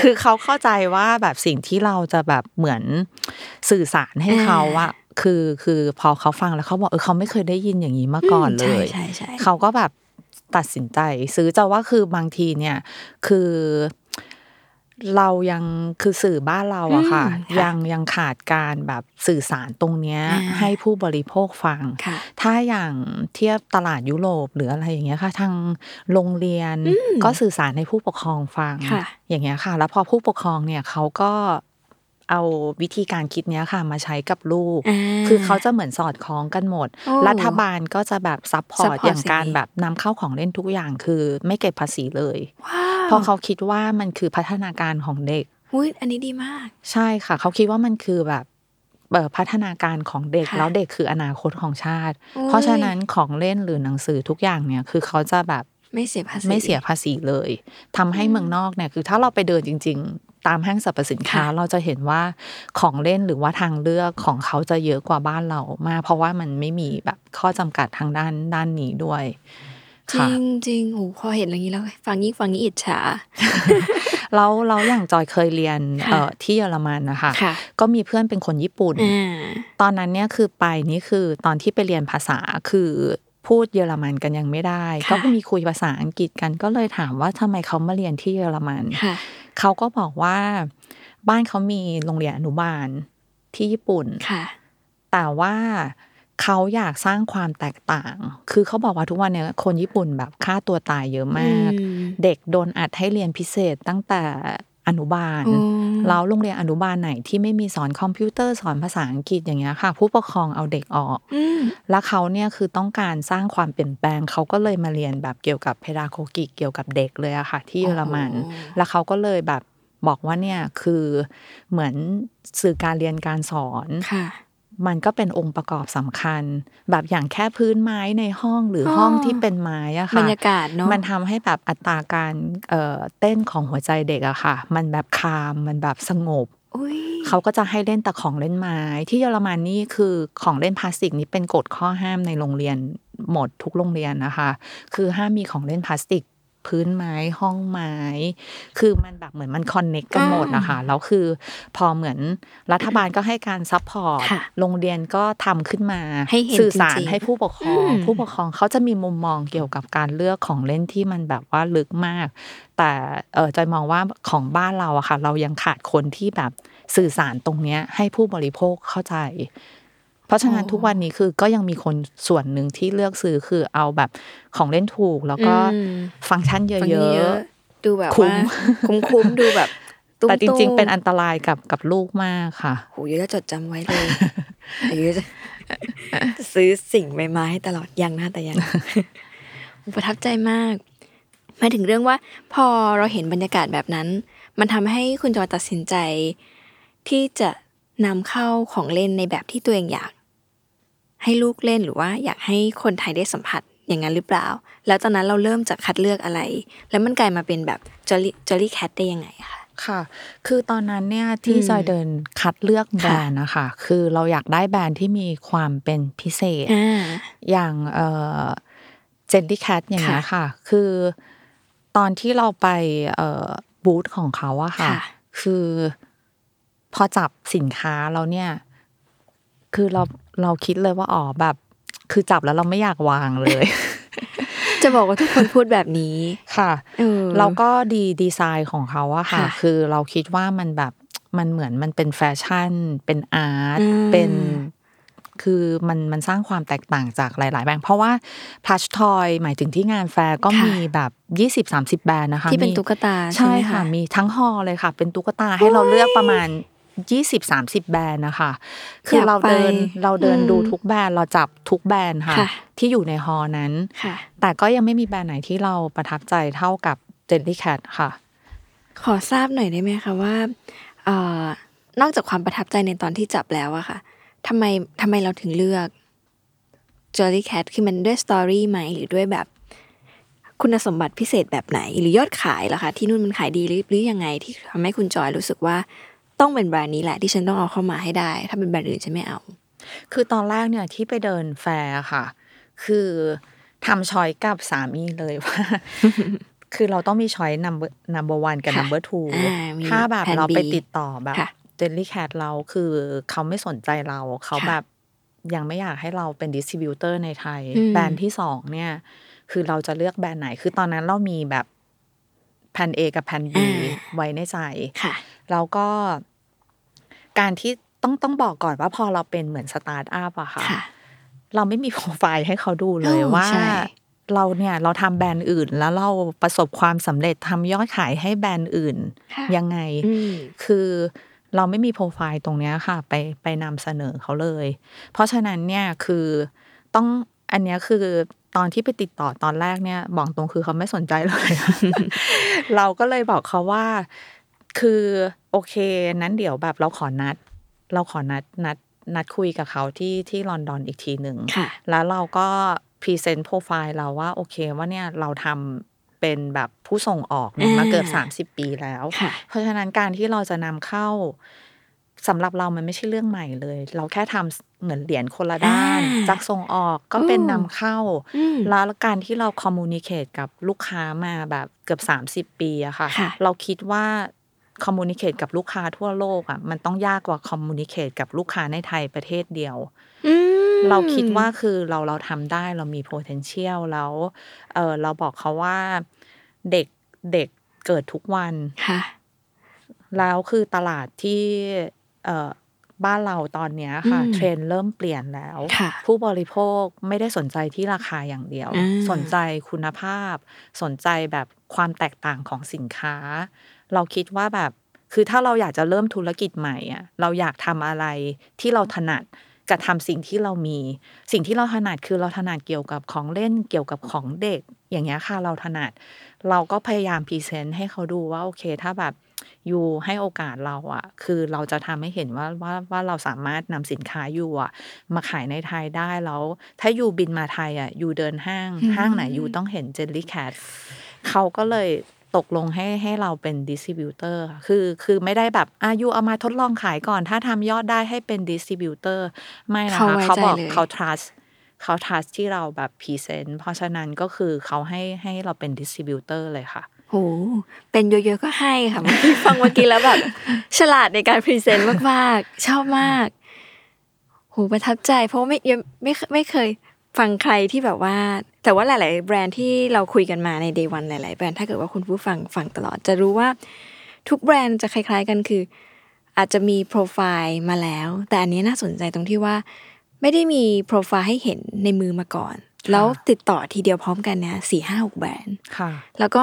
B: คือเขาเข้าใจว่าแบบสิ่งที่เราจะแบบเหมือนสื่อสารให้เขาอะ คือคือพอเขาฟังแล้วเขาบอกเออเขาไม่เคยได้ยินอย่างนี้มาก่อนเลย
A: ใช่ใช่ใช่
B: เขาก็แบบตัดสินใจ ซื้อจะว่าคือบางทีเนี่ย คือเรายังคือสื่อบ้านเราอะค่ะ
A: อืมค่ะ
B: ยังยังขาดการแบบสื่อสารตรงเนี้ย
A: อ่า
B: ให้ผู้บริโภคฟัง
A: ค่ะ
B: ถ้าอย่างเทียบตลาดยุโรปหรืออะไรอย่างเงี้ยค่ะ ทางโรงเรียนก็สื่อสารให้ผู้ปกครองฟัง
A: ค่ะ
B: อย่างเงี้ยค่ะ แล้วพอผู้ปกครองเนี่ยเขาก็ เอาวิธีการคิดเนี้ยค่ะมาใช้กับลูก
A: อ่า
B: คือเขาจะเหมือนสอดคล้องกันหมด
A: โอ้
B: รัฐบาลก็จะแบบซัพพอร์ต
A: support
B: อย่างการ
A: สิ่งนี้
B: แบบนำเข้าของเล่นทุกอย่างคือไม่เก็บภาษีเลย
A: ว้าว
B: เพราะเขาคิดว่ามันคือพัฒนาการของเด็ก
A: อุ้ยอันนี้ดีมาก
B: ใช่ค่ะ เขาคิดว่ามันคือแบบเอ่อพัฒนาการของเด็ก
A: ค่ะ
B: แล้วเด็กคืออนาคตของชาติ
A: โอ้ย
B: เพราะฉะนั้นของเล่นหรือหนังสือทุกอย่างเนี่ยคือเขาจะแบบ
A: ไม่เสียภาษี
B: ไม่เสียภาษีเลยทำให้เมืองนอกเนี่ยคือถ้าเราไปเดินจริง ๆ ตามห้างสรรพสินค้า
A: ค่ะ
B: เราจะเห็นว่าของเล่นหรือว่าทางเลือกของเขาจะเยอะกว่าบ้านเรามาก เพราะว่ามันไม่มีแบบข้อจำกัดทางด้านด้านนี้ด้วย
A: จริ
B: ค่ะ
A: งจริงโอ้พอเห็นอย่างนี้แล้วฟังยิ่งฟังยิ่งอิจฉา
B: แล้วเราอย่างจอยเคยเรียน
A: ค่ะ
B: เอ่อที่เยอรมันนะคะ
A: ค่ะ
B: ก็มีเพื่อนเป็นคนญี่ปุ่น
A: อ่า
B: ตอนนั้นเนี่ยคือไปนี่คือตอนที่ไปเรียนภาษาคือพูดเยอรมันกันยังไม่ได้
A: ค่ะ
B: ก็มีคุยภาษาอังกฤษกันก็เลยถามว่าทำไมเขามาเรียนที่เยอรมัน
A: ค่ะ
B: เขาก็บอกว่าบ้านเขามีโรงเรียนอนุบาลที่ญี่ปุ่น
A: ค่ะ
B: แต่ว่าเขาอยากสร้างความแตกต่าง คือเขาบอกว่าทุกวันเนี่ยคนญี่ปุ่นแบบฆ่าตัวตายเยอะมาก
A: อืม
B: เด็กโดนอัดให้เรียนพิเศษตั้งแต่ อนุบาล
A: อ๋อ
B: แล้วโรงเรียนอนุบาลไหนที่ไม่มีสอนคอมพิวเตอร์สอนภาษาอังกฤษอย่างเงี้ยค่ะ ผู้ปกครองเอาเด็กออก
A: อืม
B: แล้วเขาเนี่ยคือต้องการสร้างความเปลี่ยนแปลงเขาก็เลยมาเรียนแบบเกี่ยวกับเพดาโกกิเกี่ยวกับเด็กเลยอะค่ะ ที่เยอรมัน
A: อ๋อ
B: แล้วเขาก็เลยแบบบอกว่าเนี่ยคือเหมือนสื่อการเรียนการสอน
A: ค่ะ
B: มันก็เป็นองค์ประกอบสำคัญ แบบอย่างแค่พื้นไม้ในห้องหรืออ
A: อ
B: ห้องที่เป็นไม้อะ
A: บร
B: ค่ะ
A: รยากาศเนาะ
B: มันทำให้แบบอัตราการเอ่อเต้นของหัวใจเด็กอะค่ะ มันแบบคามมันแบบสงบ
A: อุ้ย
B: เขาก็จะให้เล่นแต่ของเล่นไม้ ที่เยอรมันนี่คือของเล่นพลาสติกนี่เป็นกฎข้อห้ามในโรงเรียนหมดทุกโรงเรียนนะคะ คือห้ามมีของเล่นพลาสติก พื้นไม้ห้องไม้ คือมันแบบเหมือนมัน connect กันหมดนะคะแล้วคือพอเหมือนรัฐบาลก็ให้การ support
A: ค่ะ
B: โรงเรียนก็ทำขึ้นมา
A: ให้เห็น
B: สื่อสาร
A: จริงๆ
B: ให้ผู้ปกครอง
A: อืม
B: ผู้ปกครองเขาจะมีมุมมองเกี่ยวกับการเลือกของเล่นที่มันแบบว่าลึกมาก แต่เออจอยมองว่าของบ้านเราอะค่ะ เรายังขาดคนที่แบบสื่อสารตรงเนี้ยให้ผู้บริโภคเข้าใจเพ ราะฉะนั้น
A: อ๋อ
B: ทุกวันนี้คือก็ยังมีคนส่วนหนึ่งที่เลือกซื้อคือเอาแบบของเล่นถูก แล้วก็
A: อืม
B: ฟังก์ชันเย
A: ฟัง
B: อะ
A: เยอะดูแบบ
B: คุ้
A: ว่ามคุ้มคุ้มๆดูแบบ
B: ๆ
A: ตุ้ม
B: แต่จริง ๆ เป็น
A: ๆ
B: อันตรายกับกับลูกมากค่ะ
A: โหยจะจดจำไว้เลยอายุจะจะซื้อสิ่งใบไม้ให้ตลอดยังนะแต่ยังประทับใจมาก มาถึงเรื่องว่า พอเราเห็นบรรยากาศแบบนั้น มันทำให้คุณจอยตัดสินใจ ที่จะนำเข้าของเล่นในแบบที่ตัวเองอยาก ให้ลูกเล่นหรือว่าอยากให้คนไทยได้สัมผัสอย่างนั้นหรือเปล่า แล้วตอนนั้นเราเริ่มจากคัดเลือกอะไร แล้วมันกลายมาเป็นแบบจอลี่จอลี่แคทได้ยังไงอะคะ
B: ค่ะ คือตอนนั้นเนี่ยที่
A: อืม
B: จอยเดินคัดเลือกแบรนด์นะคะ คือเราอยากได้แบรนด์ที่มีความเป็นพิเศษ
A: อ่า
B: อย่างเอ่อเจนดี้แคทอย่างเงี้ยค่ะ คือตอนที่เราไปเอ่อบูธของเขาอะค่ะ
A: ค่ะ
B: คือพอจับสินค้าเราเนี่ย คือเราเราคิดเลยว่าอ๋อแบบ คือจับแล้วเราไม่อยากวางเลย
A: จะบอกว่าทุกคนพูดแบบนี้
B: ค่ะ
A: เออ
B: เราก็ดีดีไซน์ของเขาอะค่ะ
A: ค่ะ
B: คือเราคิดว่ามันแบบมันเหมือนมันเป็นแฟชั่น เป็น art
A: อืม
B: เป็นคือมันมันสร้างความแตกต่างจากหลาย ๆ แบรนด์เพราะว่า plush toy หมายถึงที่งานแฟร์ก็
A: ค่ะ
B: มีแบบยี่สิบสามสิบแบรนด์นะคะ
A: ที่เป็น
B: มี
A: ตุ๊กตาใช่
B: ใช่
A: ไหม
B: ค่ะ
A: คะ
B: มีทั้ง hall เลยค่ะ เป็นตุ๊กตาให้เราเลือกประมาณ ยี่สิบสามสิบแบรนด์นะคะ คือเราเดิน
A: อยากไป
B: เราเดิน
A: อืม
B: ดูทุกแบรนด์เราจับทุกแบรนด์ค่ะ
A: ค่ะ
B: ที่อยู่ใน hall นั้น
A: ค่ะ
B: แต่ก็ยังไม่มีแบรนด์ไหนที่เราประทับใจเท่ากับ Jellycat ค่ะ
A: ขอทราบหน่อยได้ไหมคะว่าเอ่อนอกจากความประทับใจในตอนที่จับแล้วอะค่ะทำไมทำไมเราถึงเลือก Jellycat คือมันด้วย story ไหมหรือด้วยแบบ คุณสมบัติพิเศษแบบไหน หรือยอดขายเหรอคะที่นู่นมันขายดีหรือหรือยังไงที่ทำให้คุณจอยรู้สึกว่า ต้องเป็นแบรนด์นี้แหละ ที่ฉันต้องเอาเข้ามาให้ได้ ถ้าเป็นแบรนด์อื่นฉันไม่เอา
B: คือตอนแรกเนี่ยที่ไปเดินแฟร์ค่ะ คือทำ choice กับสามีเลยว่าคือเราต้องมี choice number number one กับ
A: ค่ะ
B: number two
A: อ่ามี
B: ถ้าแบบ
A: แผน
B: เราไป
A: B
B: ติดต่อแบบ
A: ค่ะ
B: Jellycat เราคือเขาไม่สนใจเรา เขา
A: ค่ะ
B: แบบยังไม่อยากให้เราเป็น distributor ในไทย
A: อืม
B: แบรนด์ที่สองเนี่ย คือเราจะเลือกแบรนด์ไหน คือตอนนั้นเรามีแบบแผน A กับแผน B ไว้ในใจ
A: ค่ะ
B: แล้วก็การที่ต้องต้องบอกก่อนว่าพอเราเป็นเหมือนสตาร์ทอัพอะค่ะ
A: ค่ะ
B: เราไม่มีโปรไฟล์ให้เขาดูเลย
A: โอ้
B: ว่า
A: ใช่
B: เราเนี่ยเราทำแบรนด์อื่นแล้วเราประสบความสำเร็จทำยอดขายให้แบรนด์อื่น
A: ค่ะ
B: ยังไง
A: อืม
B: คือเราไม่มีโปรไฟล์ตรงเนี้ยค่ะ ไปไปนำเสนอเขาเลย เพราะฉะนั้นเนี่ยคือต้องอันเนี้ยคือตอนที่ไปติดต่อตอนแรกเนี่ย บอกตรงคือเขาไม่สนใจเลย เราก็เลยบอกเขาว่า คือโอเค นั้นเดี๋ยวแบบเราขอนัด เราขอนัดนัดนัดคุยกับเขาที่ที่ลอนดอนอีกทีหนึ่ง
A: ค่ะ
B: แล้วเราก็ present โปรไฟล์เราว่าโอเคว่าเนี่ยเราทำเป็นแบบผู้ส่งออกเนี่ยมาเกือบ
A: อ่า
B: 30 ปีแล้ว
A: ค่ะ
B: เพราะฉะนั้นการที่เราจะนำเข้าสำหรับเรามันไม่ใช่เรื่องใหม่เลย เราแค่ทำเหมือนเหรียญคนละด้าน
A: อ่า
B: จากส่งออกก็เป็น
A: อืม
B: นำเข้า
A: อืม
B: แล้วการที่เรา communicate กับลูกค้ามาแบบเกือบ 30 ปีอะค่ะ
A: ค่ะ
B: เราคิดว่า communicate กับลูกค้าทั่วโลกอะมันต้องยากกว่า communicate กับลูกค้าในไทยประเทศเดียว
A: อืม
B: เราคิดว่าคือเราเราทำได้เรามี potential แล้วเออเราบอกเขาว่าเด็กเด็กเกิดทุกวัน
A: ค่ะ
B: แล้วคือตลาดที่เอ่อบ้านเราตอนเนี้ยค่ะ
A: อืม
B: เทรนด์เริ่มเปลี่ยนแล้ว
A: ค่ะ
B: ผู้บริโภคไม่ได้สนใจที่ราคาอย่างเดียว
A: อ่า
B: สนใจคุณภาพ สนใจแบบความแตกต่างของสินค้า เราคิดว่าแบบ คือถ้าเราอยากจะเริ่มธุรกิจใหม่อะเราอยากทำอะไรที่เราถนัดกับทำสิ่งที่เรามี สิ่งที่เราถนัดคือเราถนัดเกี่ยวกับของเล่นเกี่ยวกับของเด็ก อย่างเงี้ยค่ะเราถนัด เราก็พยายามพรีเซนต์ให้เขาดูว่าโอเค ถ้าแบบยูให้โอกาสเราอะคือเราจะทำให้เห็นว่าว่าว่าเราสามารถนำสินค้ายูอะมาขายในไทยได้แล้ว ถ้า you บินมาไทยอะยูเดินห้าง
A: อืม
B: ห้างไหน you ต้องเห็น Jellycat เขาก็เลย ตกลงให้ให้เราเป็น distributor คือคือไม่ได้แบบอ่ะ you เอามาทดลองขายก่อน ถ้าทำยอดได้ให้เป็น distributor ไม่นะ
A: เขา
B: คะ
A: ไว้
B: เขาบอก
A: ใจเลย
B: เขา trust เขา trust ที่เราแบบ present เพราะฉะนั้นก็คือเขาให้ให้เราเป็น distributor เลยค่ะ
A: โหเป็นเยอะๆก็ให้ค่ะเมื่อกี้ฟังเมื่อกี้แล้วแบบ ฉลาดในการ present มากๆ ชอบมากโหประทับใจเพราะว่าไม่ยังไม่ไม่เคย ฟังใครที่แบบว่า แต่ว่าหลาย ๆ แบรนด์ที่เราคุยกันมาใน day one หลาย ๆ แบรนด์ถ้าเกิดว่าคุณผู้ฟังฟังตลอดจะรู้ว่าทุกแบรนด์จะคล้าย ๆ กันคือ อาจจะมีโปรไฟล์มาแล้ว แต่อันนี้น่าสนใจตรงที่ว่า ไม่ได้มีโปรไฟล์ให้เห็นในมือมาก่อนแล้วติดต่อทีเดียวพร้อมกันเนี่ยสี่ห้าหกแบรนด์
B: ค่ะ
A: แล้วก็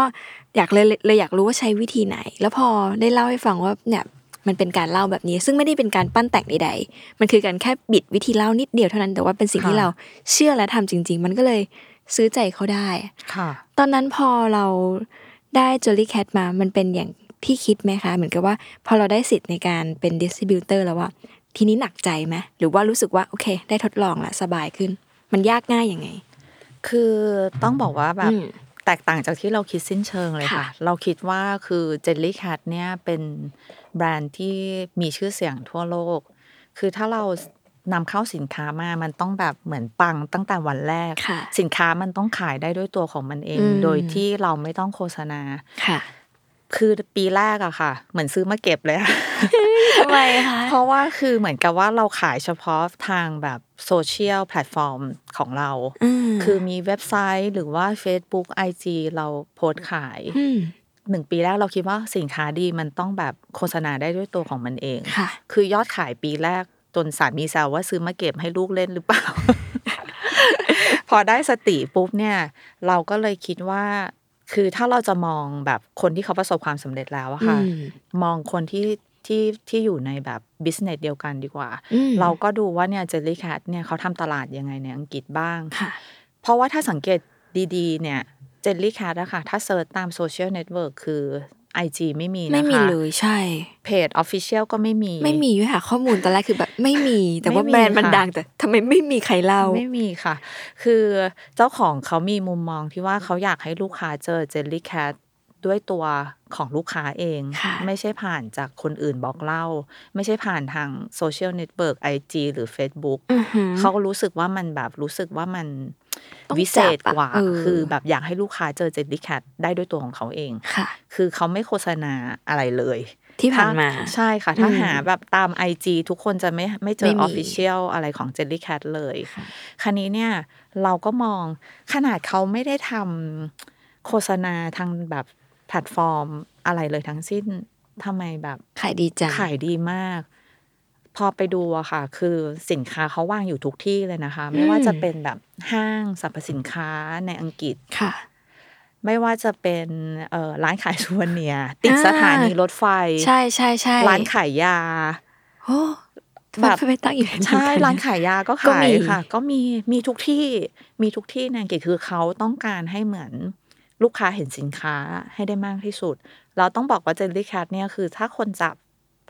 A: อยากเลยเลยอยากรู้ว่าใช้วิธีไหน แล้วพอได้เล่าให้ฟังว่าเนี่ย มันเป็นการเล่าแบบนี้ ซึ่งไม่ได้เป็นการปั้นแต่งใดๆ มันคือการแค่บิดวิธีเล่านิดเดียวเท่านั้น แต่ว่าเป็นสิ่งที่
B: ค่ะ
A: เราเชื่อและทำจริง ๆ มันก็เลยซื้อใจเขาได้
B: ค่ะ
A: ตอนนั้นพอเราได้ Jolly Cat มา มันเป็นอย่างที่คิดไหมคะ เหมือนกับว่า พอเราได้สิทธิ์ในการเป็นดิสติบิวเตอร์แล้วว่าทีนี้หนักใจไหมหรือว่ารู้สึกว่าโอเค ได้ทดลองละสบายขึ้น มันยากง่ายยังไง
B: คือต้องบอกว่าแบบ
A: อืม
B: แตกต่างจากที่เราคิดสิ้นเชิงเลยค่ะ
A: ค่ะ
B: เราคิดว่าคือเจลลี่แคทเนี่ยเป็น แบรนด์ที่มีชื่อเสียงทั่วโลก คือถ้าเรานำเข้าสินค้ามา มันต้องแบบเหมือนปังตั้งแต่วันแรก
A: ค่ะ
B: สินค้ามันต้องขายได้ด้วยตัวของมันเอง
A: อืม
B: โดยที่เราไม่ต้องโฆษณา
A: ค่ะ
B: คือปีแรกอะค่ะ เหมือนซื้อมาเก็บเลยอะ
A: ทำไมคะ
B: เพราะว่าคือเหมือนกับว่าเราขายเฉพาะทางแบบ social platform ของเราคือมีเว็บไซต์หรือว่า Facebook IG เราโพสต์ขาย
A: อืม
B: หนึ่งปีแรกเราคิดว่าสินค้าดีมันต้องแบบโฆษณาได้ด้วยตัวของมันเอง
A: ค่ะ
B: คือยอดขายปีแรกจนสามีแซวว่าซื้อมาเก็บให้ลูกเล่นหรือเปล่า พอได้สติปุ๊บเนี่ย เราก็เลยคิดว่า คือถ้าเราจะมองแบบคนที่เขาประสบความสำเร็จแล้วอะค่ะ
A: อืม
B: มองคนที่ที่ที่อยู่ในแบบ business เดียวกันดีกว่า
A: อืม
B: เราก็ดูว่าเนี่ย Jellycat เนี่ยเขาทำตลาดยังไงในอังกฤษบ้าง
A: ค่ะ
B: เพราะว่าถ้าสังเกตดีๆ เนี่ย Jellycat อะค่ะ ถ้า search ตาม social network คือ IG ไม่มีนะคะ
A: ไม่มีเลยใช่
B: เพจ official ก็ไม่มี
A: ไม่มีด้วยค่ะข้อมูลตอนแรกคือแบบไม่มี แต่ว่า
B: ไม่มี
A: แบรนด์มัน
B: ค่ะ
A: ดังแต่ทำไมไม่มีใครเล่า
B: ไม่มีค่ะ คือเจ้าของเขามีมุมมองที่ว่าเขาอยากให้ลูกค้าเจอ Jellycat ด้วยตัวของลูกค้าเอง
A: ค่ะ
B: ไม่ใช่ผ่านจากคนอื่นบอกเล่า ไม่ใช่ผ่านทาง social network IG หรือ Facebook
A: อือหือ
B: เขาก็รู้สึกว่ามันแบบรู้สึกว่ามัน
A: ต้อง
B: วิเศษ
A: จับอะ
B: กว่า
A: เออ
B: คือแบบอยากให้ลูกค้าเจอ Jellycat ได้ด้วยตัวของเขาเอง
A: ค่ะ
B: คือเขาไม่โฆษณาอะไรเลย
A: ที่ผ่านมา
B: ถ้ใช่ค่ะ ถ้า
A: อืม
B: หาแบบตาม IG ทุกคนจะไม่ไม่เจอ
A: ไม่มี
B: official อะไรของ Jellycat เลย คราวนี้เนี่ยเราก็มองขนาดเขาไม่ได้ทำโฆษณาทางแบบ แพลตฟอร์มอะไรเลยทั้งสิ้นทำไมแบบ
A: ขายดีจัง
B: ขายดีมาก พอไปดูอะค่ะ คือสินค้าเขาวางอยู่ทุกที่เลยนะคะ ไม่ว่าจะเป็นแบบห้างสรรพสินค้าในอังกฤษ
A: ค่ะ
B: ไม่ว่าจะเป็นเอ่อร้านขาย souvenir ติด
A: อ่า
B: สถานีรถไฟ
A: ใช่ใช่ใช่
B: ร้านขายยา
A: โอ้
B: แบบ
A: ไปตั้งอีเวนต์
B: ใช่
A: เหมือนกัน
B: ร้านขายยาก็
A: ก็
B: ขาย
A: มี
B: ค่ะ ก็มีมีทุกที่มีทุกที่ในอังกฤษคือเขาต้องการให้เหมือน ลูกค้าเห็นสินค้าให้ได้มากที่สุด เราต้องบอกว่าเจลลี่แคทเนี่ยคือถ้าคนจับ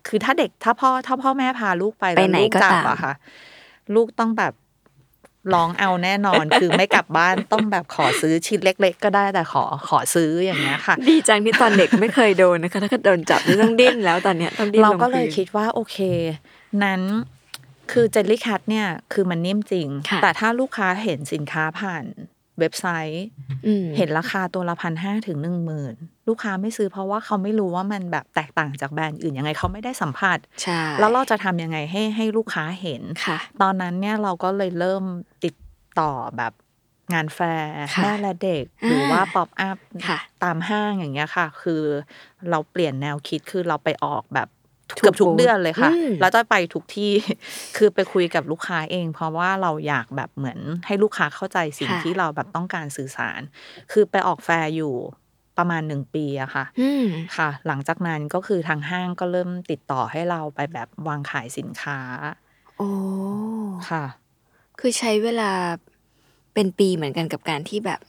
B: คือถ้าเด็กถ้าพ่อถ้าพ่อแม่พาลูกไป
A: ไป
B: แล้ว
A: ไหน
B: ลูก
A: ก็
B: จับ
A: ตาม
B: อะค่ะ ลูกต้องแบบร้องเอาแน่นอนคือไม่กลับบ้านต้องแบบขอซื้อชิ้นเล็ก ๆ ก็ได้แต่ขอขอซื้ออย่างเงี้ยค่ะ
A: ดีจังที่ตอนเด็กไม่เคยโดนนะคะถ้าเกิดโดนจับนี่ต้องดิ้นแล้วตอนเนี้ยต้องดิ้น
B: เราก็
A: ง
B: เลย
A: พื้น
B: คิดว่าโอเค นั้นคือ Jellycat เนี่ยคือมันนิ่มจริง
A: ค่ะ
B: แต่ถ้าลูกค้าเห็นสินค้าผ่าน เว็บไซต์
A: อืม
B: เห็นราคาตัวละพันห้าถึงหนึ่งหมื่นลูกค้าไม่ซื้อเพราะว่าเขาไม่รู้ว่ามันแบบแตกต่างจากแบรนด์อื่นยังไงเขาไม่ได้สัมผัส
A: ใช่
B: แล้วเราจะทำยังไงให้ให้ลูกค้าเห็น
A: ค่ะ
B: ตอนนั้นเนี่ยเราก็เลยเริ่มติดต่อแบบงานแฟร์
A: ค่ะ
B: แม่และเด็ก หรือว่า pop-up
A: ค่ะ
B: ตามห้างอย่างเงี้ยค่ะ คือเราเปลี่ยนแนวคิดคือเราไปออกแบบ
A: ทุก
B: เกือบทุก
A: บูธ
B: เดือนเลยค่ะ
A: อืม
B: แล้วจะไปทุกที่คือไปคุยกับลูกค้าเอง เพราะว่าเราอยากแบบเหมือนให้ลูกค้าเข้าใจสิ่งที่เราแบบต้องการสื่อสาร คือไปออกแฟร์อยู่ประมาณหนึ่งปีอะค่ะ
A: อืม
B: ค่ะ หลังจากนั้นก็คือทางห้างก็เริ่มติดต่อให้เราไปแบบวางขายสินค้า
A: โอ้
B: ค่ะ
A: คือใช้เวลาเป็นปีเหมือนกันกับการที่แบบ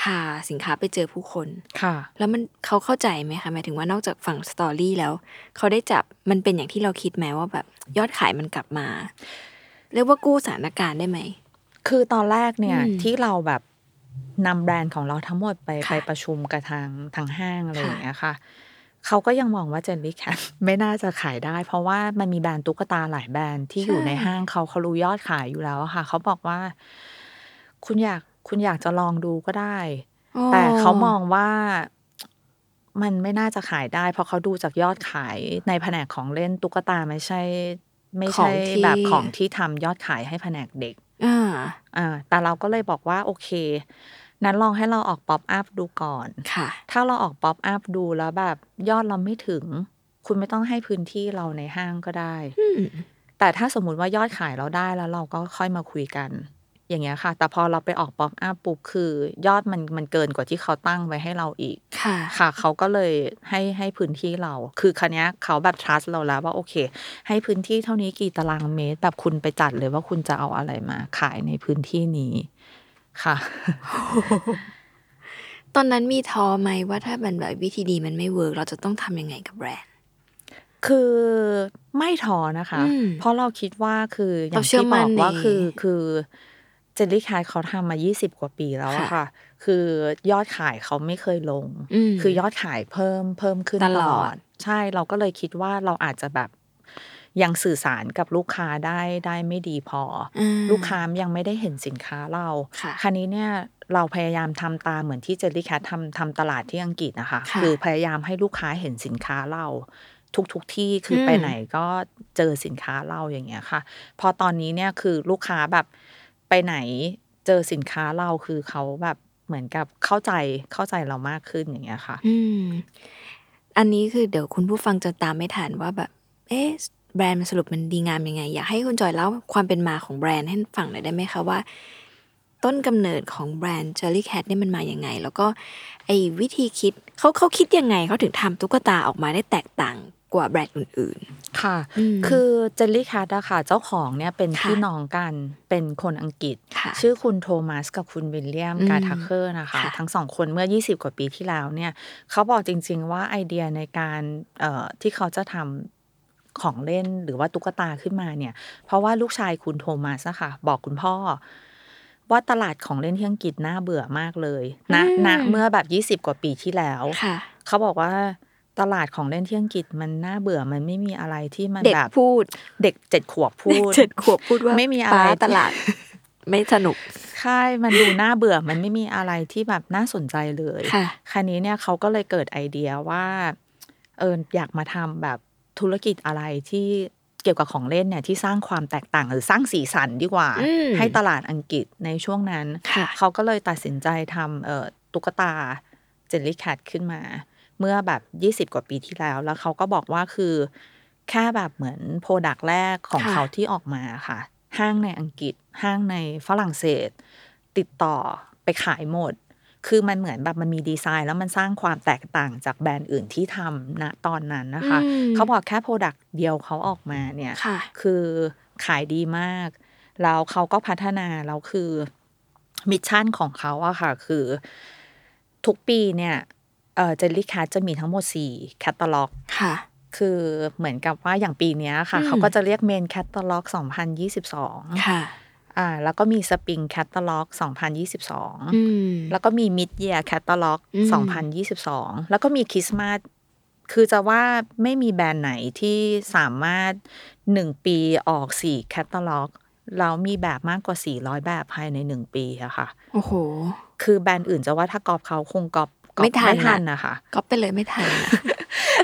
A: พาสินค้าไปเจอผู้คน
B: ค่ะ
A: แล้วมันเขาเข้าใจไหมคะหมายถึงว่านอกจากฝั่งสตอรี่แล้ว เขาได้จับมันเป็นอย่างที่เราคิดไหมว่าแบบยอดขายมันกลับมา เรียกว่ากู้สถานการณ์ได้ไหม
B: คือตอนแรกเนี่ย
A: อืม
B: ที่เราแบบนำแบรนด์ของเราทั้งหมดไป
A: ค่ะ
B: ไปประชุมกับทางทางห้างอะไร
A: ค่ะ
B: อย่างเงี้ยค่ะเขาก็ยังมองว่าเจนลี่แคทไม่น่าจะขายได้ เพราะว่ามันมีแบรนด์ตุ๊กตาหลายแบรนด์ที่อยู่ในห้างเขาเขารู้ยอดขายอยู่แล้วอะค่ะ เขาบอกว่า คุณอยาก คุณอยากจะลองดูก็ได้
A: โอ้
B: แต่เขามองว่ามันไม่น่าจะขายได้ เพราะเขาดูจากยอดขายในแผนกของเล่นตุ๊กตาไม่ใช่ ไม่ใช่
A: ของที่
B: แบบของที่ทำยอดขายให้แผนกเด็ก
A: อ่า
B: อ่าแต่เราก็เลยบอกว่าโอเค นั้นลองให้เราออก pop-up ดูก่อน
A: ค่ะ
B: ถ้าเราออก pop-up ดูแล้วแบบยอดเราไม่ถึง คุณไม่ต้องให้พื้นที่เราในห้างก็ได้
A: อืม
B: แต่ถ้าสมมุติว่ายอดขายเราได้แล้วเราก็ค่อยมาคุยกัน อย่างเงี้ยค่ะ แต่พอเราไปออก pop-up ปุ๊บคือ ยอดมันมันเกินกว่าที่เขาตั้งไว้ให้เราอีก
A: ค่ะ
B: ค่ะ เขาก็เลยให้ให้พื้นที่เรา คือคราวนี้เขาแบบ trust เราแล้วว่าโอเค ให้พื้นที่เท่านี้กี่ตารางเมตร แบบคุณไปจัดเลยว่าคุณจะเอาอะไรมา ขายในพื้นที่นี้ ค่ะ
A: ตอนนั้นมีท้อไหมว่าถ้ามันแบบวิธีนี้มันไม่ work เราจะต้องทำยังไงกับแบรนด์
B: คือไม่ท้อนะคะ
A: อืม
B: เพราะเราคิดว่าคืออย่า
A: เรา
B: ง
A: เชื่อ
B: ที่
A: มั่
B: บ
A: น
B: อกว่า
A: ใน
B: คือคือ เจลลี่คายเขาทำมา 20 กว่าปีแล้วอะ
A: ค่ะ
B: ค่ะคือยอดขายเขาไม่เคยลง
A: อืม
B: คือยอดขายเพิ่มเพิ่มขึ้น
A: ต
B: ต
A: ล
B: ล
A: อ
B: อ
A: ด
B: ดใช่เราก็เลยคิดว่าเราอาจจะแบบยังสื่อสารกับลูกค้าได้ได้ไม่ดีพออ
A: อ่า
B: ลูกค้ายังไม่ได้เห็นสินค้าเรา
A: ค่ะ
B: ราวนี้เนี่ยเราพยายามทำตามเหมือนที่เจลลี่แคททำทำตลาดที่อังกฤษนะคะ
A: ค่ะ
B: คือพยายามให้ลูกค้าเห็นสินค้าเรา ทุกทุกๆที่คืออ
A: ม
B: ไปไหนก็เจอสินค้าเราอย่างเงี้ยค่ะ พอตอนนี้เนี่ยคือลูกค้าแบบ ไปไหนเจอสินค้าเราคือเขาแบบเหมือนกับเข้าใจเข้าใจเรามากขึ้นอย่างเงี้ยค่ะ
A: อืม อันนี้คือเดี๋ยวคุณผู้ฟังจะตามไม่ทันว่าแบบ เอ๊ะแบรนด์มันสรุปมันดีงามยังไง อยากให้คุณจอยเล่าความเป็นมาของแบรนด์ให้ฟังหน่อยได้ไหมคะว่า ต้นกำเนิดของแบรนด์ Jellycat เนี่ยมันมาอย่างไง แล้วก็ไอ้วิธีคิดเขาเขาคิดยังไงเขาถึงทำตุ๊กตาออกมาได้แตกต่าง กว่าแบรนด์อื่น
B: ค่ะ
A: อืม
B: คือ Jellycat อะค่ะ เจ้าของเนี่ยเป็น
A: ค่ะ
B: พี่น้องกัน เป็นคนอังกฤษ
A: ค่ะ
B: ชื่อคุณโทมัสกับคุณวิลเลียม
A: อืม
B: Gatacre นะคะ
A: ค่ะ
B: ทั้งสองคนเมื่อ 20 กว่าปีที่แล้วเนี่ย เขาบอกจริง ๆ ว่าไอเดียในการเอ่อที่เขาจะทำของเล่นหรือว่าตุ๊กตาขึ้นมาเนี่ย เพราะว่าลูกชายคุณโทมัสอะค่ะ บอกคุณพ่อ ว่าตลาดของเล่นที่อังกฤษน่าเบื่อมากเลยณ
A: อืม
B: ณเมื่อแบบ20กว่าปีที่แล้ว
A: ๆค่ะ
B: เขาบอกว่า ตลาดของเล่นที่อังกฤษมันน่าเบื่อมันไม่มีอะไรที่มัน
A: เด็ก
B: แบบ
A: พูด
B: เด็กเจ็ดขวบพู
A: เด็ก
B: ด
A: เจ็ดขวบพูดว่า
B: ไม่มีอะไร
A: ป๊าตลาด ไม่สนุก
B: ใช่มันดูน่าเบื่อมันไม่มีอะไรที่แบบน่าสนใจเลย
A: ค่ะ
B: คราวนี้เนี่ยเขาก็เลยเกิดไอเดียว่าเอออยากมาทำแบบธุรกิจอะไรที่เกี่ยวกับของเล่นเนี่ยที่สร้างความแตกต่างหรือสร้างสีสันดีกว่า
A: อืม
B: ให้ตลาดอังกฤษในช่วงนั้น
A: ค่ะ
B: เขาก็เลยตัดสินใจทำเอ่อตุ๊กตา Jellycat ขึ้นมา เมื่อแบบ 20 กว่าปีที่แล้ว แล้วเขาก็บอกว่าคือ แค่แบบเหมือน product แรกของ
A: ค่ะ
B: เขาที่ออกมาค่ะ ห้างในอังกฤษ ห้างในฝรั่งเศส ติดต่อไปขายหมด คือมันเหมือนแบบมันมีดีไซน์แล้วมันสร้างความแตกต่างจากแบรนด์อื่นที่ทำณตอนนั้นนะคะ
A: อืม
B: เขาบอกแค่ product เดียวเขาออกมาเนี่ย
A: ค่ะ
B: คือขายดีมาก แล้วเขาก็พัฒนาแล้วคือ mission ของเขาอะค่ะ คือ ทุกปีเนี่ย เออ Jellycat จะมีทั้งหมดสี่แคตตาล็อก
A: ค่ะ
B: คือเหมือนกับว่าอย่างปีเนี้ยค่ะ
A: อืม
B: เขาก็จะเรียก main แคตตาล็อก2022
A: ค่ะ
B: อ่าแล้วก็มีสปริงแคตตาล็อก2022
A: อืม
B: แล้วก็มี mid-year แคตตาล็อก
A: อืม
B: 2022 แล้วก็มีคริสต์มาสคือจะว่าไม่มีแบรนด์ไหนที่สามารถหนึ่งปีออกสี่แคตตาล็อกแล้วมีแบบมากกว่า 400 แบบภายในหนึ่งปีอะค่ะ
A: โอ้โห
B: คือแบรนด์อื่นจะว่าถ้าก๊อปเขาคงก๊อปกอบ
A: ไม่ทัน
B: ไม่ทัน
A: อะ
B: นะคะ
A: ก็ไปเลยไม่ทันนะ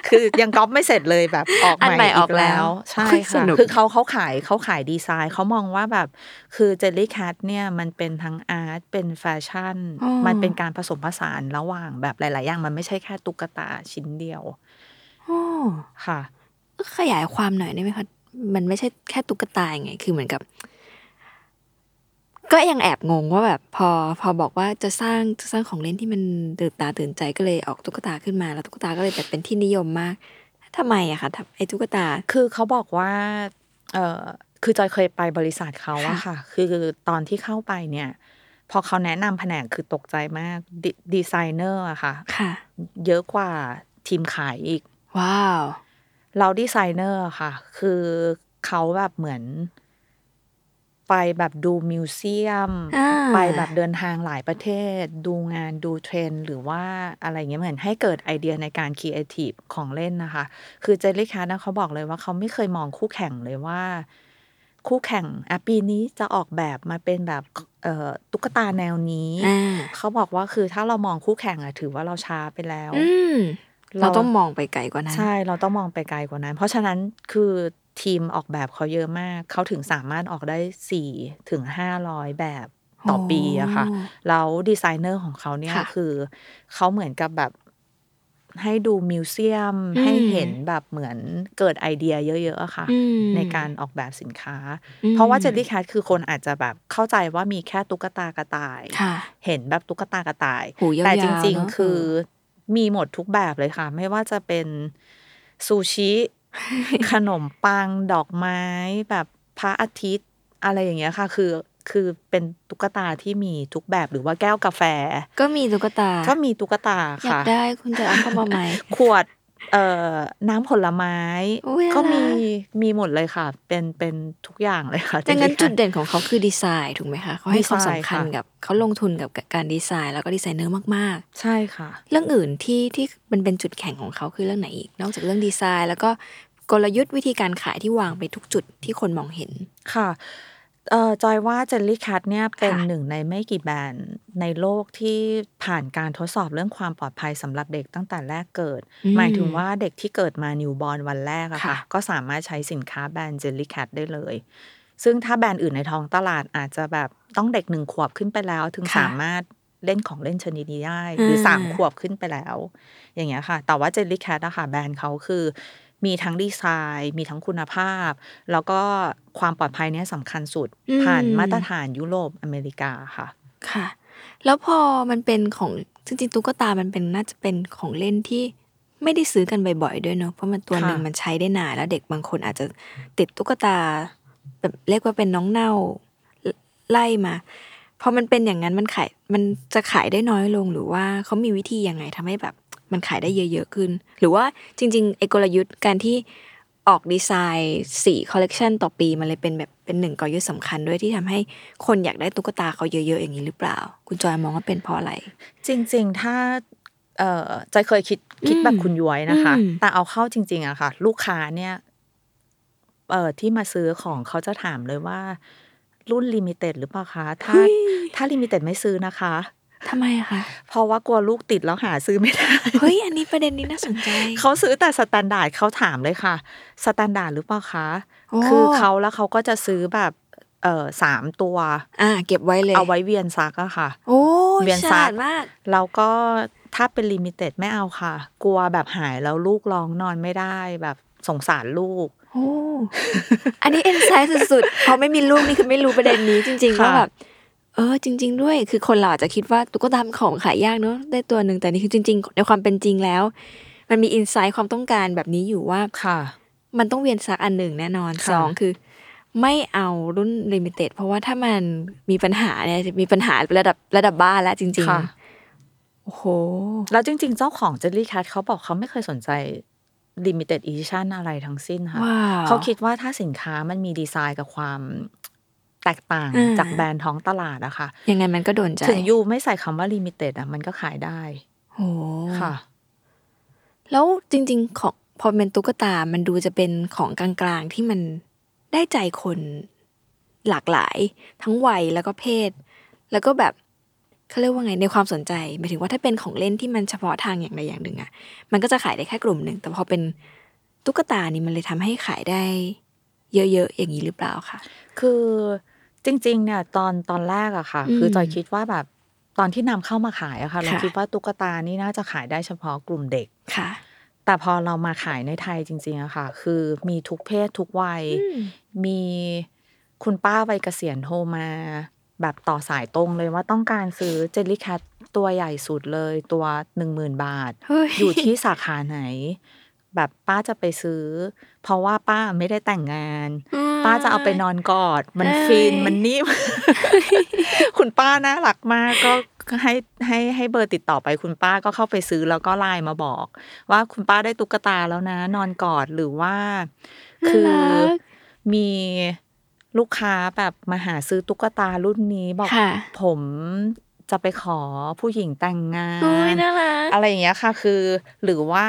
B: คือยังก๊อปไม่เสร็จเลยแบบออก
A: อัน
B: ให
A: ใหม่
B: ม่
A: อ
B: อี
A: อก
B: ก
A: แล้
B: แล้ววใช่
A: ส
B: ค่ะ
A: นุก
B: คือเขาเขาขายเขาขายดีไซน์เขามองว่าแบบ คือ Jellycat เนี่ยมันเป็นทั้ง art เป็นแฟชั่น
A: อ๋อ
B: มันเป็นการผสมผสานระหว่างแบบหลาย ๆ อย่างมันไม่ใช่แค่ตุ๊กตาชิ้นเดียว
A: โอ้
B: ค่ะ
A: ขยายความหน่อยได้ไหมคะมันไม่ใช่แค่ตุ๊กตาไง คือเหมือนกับ ก็ยังแอบงงว่าแบบพอพอบอกว่าจะสร้างจะสร้างของเล่นที่มันตื่นตาตื่นใจก็เลยออกตุ๊กตาขึ้นมา แล้วตุ๊กตาก็เลยแบบเป็นที่นิยมมากทำไมอะคะทำไอ้ตุ๊กตา
B: คือเขาบอกว่า เออคือจอยเคยไปบริษัทเขาอะค่ะ คือตอนที่เข้าไปเนี่ย พอเขาแนะนำแผนกคือตกใจมาก ดีไซเนอร์อะค่ะ
A: ค่ะ
B: เยอะกว่าทีมขายอีก
A: ว้าว
B: เราดีไซเนอร์อะค่ะ คือเขาแบบเหมือน ไปแบบดู museum
A: อ่า
B: ไปแบบเดินทางหลายประเทศ ดูงานดูเทรนด์หรือว่าอะไรเงี้ยเหมือนให้เกิดไอเดียในการครีเอทีฟของเล่นนะคะ คือ Jellycat นะเขาบอกเลยว่าเขาไม่เคยมองคู่แข่งเลยว่า คู่แข่งอะปีนี้จะออกแบบมาเป็นแบบเอ่อตุ๊กตาแนวนี้
A: อ่า
B: เขาบอกว่าคือถ้าเรามองคู่แข่งอะถือว่าเราช้าไปแล้ว
A: อืม
B: เรา
A: เราต้องมองไปไกลกว่านั้น
B: ใช่เราต้องมองไปไกลกว่านั้น เพราะฉะนั้นคือ ทีมออกแบบเขาเยอะมาก เขาถึงสามารถออกได้สี่ถึงห้าร้อยแบบต่อปีอะค่ะ
A: โอ้
B: แล้วดีไซเนอร์ของเขาเนี่ย
A: ค่ะ
B: คือเขาเหมือนกับแบบให้ดู museum
A: อืม
B: ให้เห็นแบบเหมือนเกิดไอเดียเยอะๆอะค่ะ
A: อืม
B: ในการออกแบบสินค้า
A: อืม
B: เพราะว่าเจลลี่แคทคือคนอาจจะแบบเข้าใจว่ามีแค่ตุ๊กตากระต่าย
A: ค่ะ
B: เห็นแบบตุ๊กตากระต่าย
A: หูยาวๆ
B: แต่จริง
A: เนอะ
B: ๆคือมีหมดทุกแบบเลยค่ะ ไม่ว่าจะเป็นซูชิ ขนมปังดอกไม้แบบพระอาทิตย์ อะไรอย่างเงี้ยค่ะ คือคือเป็นตุ๊กตาที่มีทุกแบบหรือว่าแก้วกาแฟ
A: ก็มีตุ๊กตา
B: ก็มีตุ๊กตา
A: อยาก
B: ค่ะ
A: ได้คุณจะเอาเข้ามาไหม
B: ขวด เอ่อน้ำผลไม้
A: อุ๊ย
B: ก็มี
A: น่ารัก
B: มีหมดเลยค่ะ เป็นเป็นทุกอย่างเลยค่ะจริงๆ
A: ดังนั้น
B: จุง
A: ดเด่นของเขาคือดีไซน์ถูกไหมคะเขาให้ความ
B: ดีไซน์
A: สำคัญ
B: ค่ะ
A: กับเขาลงทุนกับการดีไซน์แล้วก็ดีไซเนอร์มาก
B: ใช่ค่ะ
A: ๆเรื่องอื่นที่ที่มันเป็นจุดแข็งของเขาคือเรื่องไหนอีก นอกจากเรื่องดีไซน์ แล้วก็กลยุทธ์วิธีการขายที่วางไปทุกจุดที่คนมองเห็น
B: ค่ะ เอ่อ จอยว่า Jellycat เนี่ยเป็น
A: ค่ะ
B: หนึ่งในไม่กี่แบรนด์ในโลกที่ผ่านการทดสอบเรื่องความปลอดภัยสำหรับเด็กตั้งแต่แรกเกิด
A: อืม
B: หมายถึงว่าเด็กที่เกิดมานิวบอ r นวันแรกอะ
A: ค่ะ
B: ค่ะ ก็สามารถใช้สินค้าแบรนด์เจลลี่แคทได้เลย ซึ่งถ้าแบรนด์อื่นในท้องตลาดอาจจะแบบต้องเด็กหนึ่งขวบขึ้นไปแล้ว ถึง
A: ค่ะ
B: สามารถเล่นของเล่นชนิดนี้ได้หรือ
A: ม
B: สามขวบขึ้นไปแล้ว อย่างเงี้ยค่ะ แต่ว่าเจลลี่แคทอะค่ะ แบรนด์เขาคือ มีทั้งดีไซน์ มีทั้งคุณภาพ แล้วก็ความปลอดภัยเนี่ยสำคัญสุด
A: อืม
B: ผ่านมาตรฐานยุโรปอเมริกาค่ะ
A: ค่ะ แล้วพอมันเป็นของจริงๆตุ๊กตามันเป็นน่าจะเป็นของเล่นที่ไม่ได้ซื้อกันบ่อยๆด้วยเนอะเพราะมันตัวหนึ่ง
B: ค่ะ
A: มันใช้ได้นานแล้วเด็กบางคนอาจจะติดตุ๊กตาแบบเรียกว่าเป็นน้องเน่าไล่มาพอมันเป็นอย่างนั้นมันขายมันจะขายได้น้อยลงหรือว่าเขามีวิธียังไงทำให้แบบ มันขายได้เยอะๆขึ้น หรือว่าจริงๆไอ้กลยุทธ์การที่ออกดีไซน์สี่คอลเลกชันต่อปีมันเลยเป็นแบบเป็นหนึ่งกลยุทธ์สำคัญด้วยที่ทำให้คนอยากได้ตุ๊กตาเขาเยอะๆอย่างนี้หรือเปล่า คุณจอยมองว่าเป็นเพราะอะไร
B: จริง ๆ ถ้าเอ่อจอยเคยคิดคิดแบบคุณย้อยนะคะ
A: อืม
B: แต่เอาเข้าจริง ๆอะค่ะ ลูกค้าเนี่ยเอ่อที่มาซื้อของเขาจะถามเลยว่ารุ่น limited หรือเปล่าคะ ถ้าถ้า limited ไม่ซื้อนะคะ
A: ทำไมอะคะ
B: เพราะว่ากลัวลูกติดแล้วหาซื้อไม่ได้
A: เฮ้ย อันนี้ประเด็นนี้น่าสนใจ
B: เขาซื้อแต่ standard เขาถามเลยค่ะ standard หรือเปล่าคะ
A: โอ้
B: คือเขาแล้วเขาก็จะซื้อแบบเอ่อสามตัว
A: อ่า เก็บไว้เลย
B: เอาไว้เวียนซักอะค่ะ
A: โอ้
B: เวียนซั
A: ลาดมาก
B: แล้วก็ถ้าเป็น limited ไม่เอาค่ะ กลัวแบบหายแล้วลูกร้องนอนไม่ได้แบบสงสารลูก
A: โอ้อันนี้ insight สุดๆ พอไม่มีลูกนี่คือไม่รู้ประเด็นนี้จริงๆ
B: ค่ะ
A: ว่าแบบ เออ จริง ๆ ด้วย คือคนเราอาจจะคิดว่าตุ๊กตาเป็นของขายยากเนอะได้ตัวหนึ่งแต่นี่คือจริง ๆ ในความเป็นจริงแล้ว มันมี insight ความต้องการแบบนี้อยู่ว่า
B: ค่ะ
A: มันต้องเวียนซักอันหนึ่งแน่นอน
B: ค่ะ
A: สองคือ ไม่เอารุ่น limited เพราะว่าถ้ามันมีปัญหาเนี่ยจะมีปัญหาระดับระดับบ้านแล้วจริง
B: ค่ะ
A: ๆโอ้โห
B: แล้วจริง ๆ เจ้าของ Jellycat เขาบอกเขาไม่เคยสนใจ limited edition อะไรทั้งสิ้นค่ะ
A: ว้าว
B: เขาคิดว่าถ้าสินค้ามันมีดีไซน์กับความ แตกต่าง
A: อ่า
B: จากแบรนด์ท้องตลาดอะค่ะ
A: ยังไงมันก็โดนใจ
B: ถึง you ไม่ใส่คำว่า limited อะมันก็ขายได้
A: โอ้
B: ค่ะ
A: แล้วจริง ๆ ของพอเป็นตุ๊กตา มันดูจะเป็นของกลางๆที่มันได้ใจคนหลากหลาย ทั้งวัยแล้วก็เพศ แล้วก็แบบเขาเรียกว่าไงในความสนใจหมายถึงว่าถ้าเป็นของเล่นที่มันเฉพาะทางอย่างใดอย่างหนึ่งอะมันก็จะขายได้แค่กลุ่มหนึ่ง แต่พอเป็นตุ๊กตานี่มันเลยทำให้ขายได้ เยอะๆอย่างนี้หรือเปล่าคะ
B: คือ จริงๆ เนี่ยตอนตอนแรกอะค่ะ
A: อืม
B: คือจอยคิดว่าแบบตอนที่นำเข้ามาขายอะค่ะ เรา
A: ค่ะ
B: คิดว่าตุ๊กตานี่น่าจะขายได้เฉพาะกลุ่มเด็ก
A: ค่ะ
B: แต่พอเรามาขายในไทยจริงๆอะค่ะ คือมีทุกเพศทุกวัย
A: อืม
B: มีคุณป้าวัยเกษียณโทรมา แบบต่อสายตรงเลยว่าต้องการซื้อเจลลี่แคทตัวใหญ่สุดเลยตัวหนึ่งหมื่นบาท
A: เฮ้ย
B: อยู่ที่สาขาไหน แบบป้าจะไปซื้อ เพราะว่าป้าไม่ได้แต่งงาน ป้าจะเอาไปนอนกอด มัน
A: เอ้ย
B: ฟินมันนิ่ม คุณป้าน่ารักมากก็ก็ให้ให้ให้เบอร์ติดต่อไปคุณป้าก็เข้าไปซื้อแล้วก็ไลน์มาบอก ว่าคุณป้าได้ตุ๊กตาแล้วนะ นอนกอดหรือว่า คือ
A: น่ารัก
B: มีลูกค้าแบบมาหาซื้อตุ๊กตารุ่นนี้บอก
A: ค่ะ
B: ผมจะไปขอผู้หญิงแต่งงา
A: โอ้ย
B: น
A: น่ารัก
B: อะไรอย่างเงี้ยค่ะ คือ หรือว่า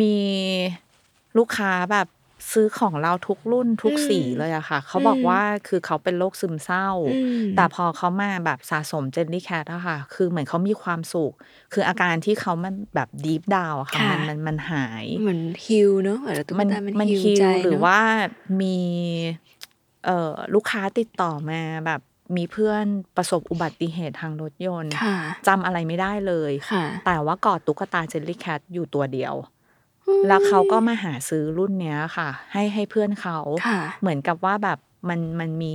B: มี ลูกค้าแบบซื้อของเราทุกรุ่นทุก
A: อืม
B: สีเลยอะค่ะ เขาบอก
A: อืม
B: ว่าคือเขาเป็นโรคซึมเศร้า
A: อืม
B: แต่พอเขามาแบบสะสม Jellycat อะค่ะ คือเหมือนเขามีความสุข คืออาการที่เขามันแบบ deep down อะค่ะ
A: ค่ะ
B: มันมันมันหาย
A: เหมือน heal เนอะเหมือนตุ๊กตามัน
B: มัน
A: มัน
B: heal heal
A: ใจ
B: หรือ
A: เนอะ
B: ว่ามีเอ่อลูกค้าติดต่อมาแบบมีเพื่อนประสบอุบัติเหตุทางรถยนต์
A: ค่ะ
B: จำอะไรไม่ได้เลย
A: ค่ะ
B: แต่ว่ากอดตุ๊กตาเจลลี่แคทอยู่ตัวเดียว แล้วเขาก็มาหาซื้อรุ่นเนี้ยค่ะ ให้ให้เพื่อนเขา
A: ค่ะ
B: เหมือนกับว่าแบบมันมันมี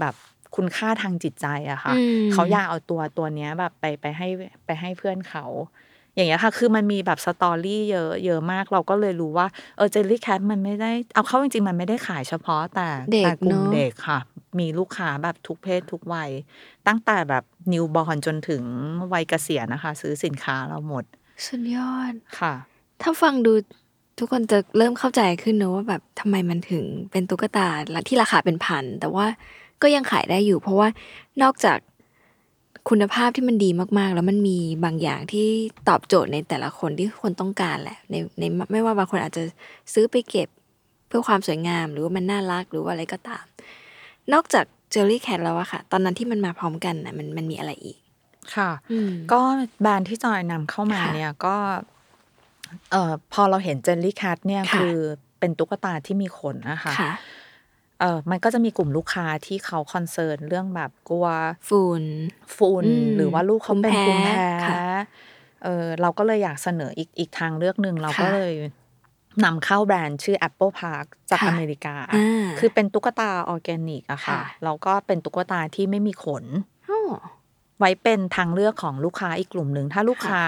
B: แบบคุณค่าทางจิตใจอะค่ะ
A: อืม
B: เขาอยากเอาตัวตัวเนี้ยแบบไปไปให้ไปให้เพื่อนเขา อย่างเงี้ยค่ะ คือมันมีแบบสตอรี่เยอะเยอะมาก เราก็เลยรู้ว่าเออเจลลี่แคทมันไม่ได้เอาเข้าจริงๆ มันไม่ได้ขายเฉพาะแต่
A: เด็ก
B: แต่กลุ่ม
A: เนอะ
B: เด็กค่ะ มีลูกค้าแบบทุกเพศทุกวัย ตั้งแต่แบบนิวบอลจนถึงวัยเกษียณนะคะ ซื้อสินค้าเราหมด
A: สุดยอด
B: ค่ะ
A: ถ้าฟังดูทุกคนจะเริ่มเข้าใจขึ้นเนอะว่าแบบทำไมมันถึงเป็นตุ๊กตาที่ราคาเป็นพัน แต่ว่าก็ยังขายได้อยู่ เพราะว่านอกจากคุณภาพที่มันดีมากๆ แล้วมันมีบางอย่างที่ตอบโจทย์ในแต่ละคนที่คนต้องการแหละในในไม่ว่าบางคนอาจจะซื้อไปเก็บเพื่อความสวยงาม หรือว่ามันน่ารักหรือว่าอะไรก็ตาม นอกจาก Jellycat แล้วอะค่ะ ตอนนั้นที่มันมาพร้อมกันนะมันมันมีอะไรอีก
B: ค่ะ
A: อืม
B: ก็แบรนด์ที่จอยนำเข้ามา
A: ค่ะ
B: เนี่ยก็ เอ่อพอเราเห็น Jellycat เนี่ย
A: ค่ะ
B: คือเป็นตุ๊กตาที่มีขนนะคะ
A: ค่ะ
B: เออมันก็จะมีกลุ่มลูกค้าที่เขา concern เรื่องแบบกลัว
A: ฝุ่น
B: ฝุ่น
A: อืม
B: หรือว่าลูกเขาเป็น
A: ภูมิแพ้ ภูมิ
B: แพ้
A: ค่ะ
B: เออเราก็เลยอยากเสนออีกอีกทางเลือกหนึ่งเราก็
A: ค่ะ
B: เลยนำเข้าแบรนด์ชื่อ Apple Park จาก
A: ค่ะ
B: อเมริกา
A: อ่า
B: คือเป็นตุ๊กตาออร์แกนิกอะค่ะ
A: ค่ะ
B: แล้วก็เป็นตุ๊กตาที่ไม่มีขน
A: อ้อ
B: ไว้เป็นทางเลือกของลูกค้าอีกกลุ่มหนึ่ง ถ้าลูกค้า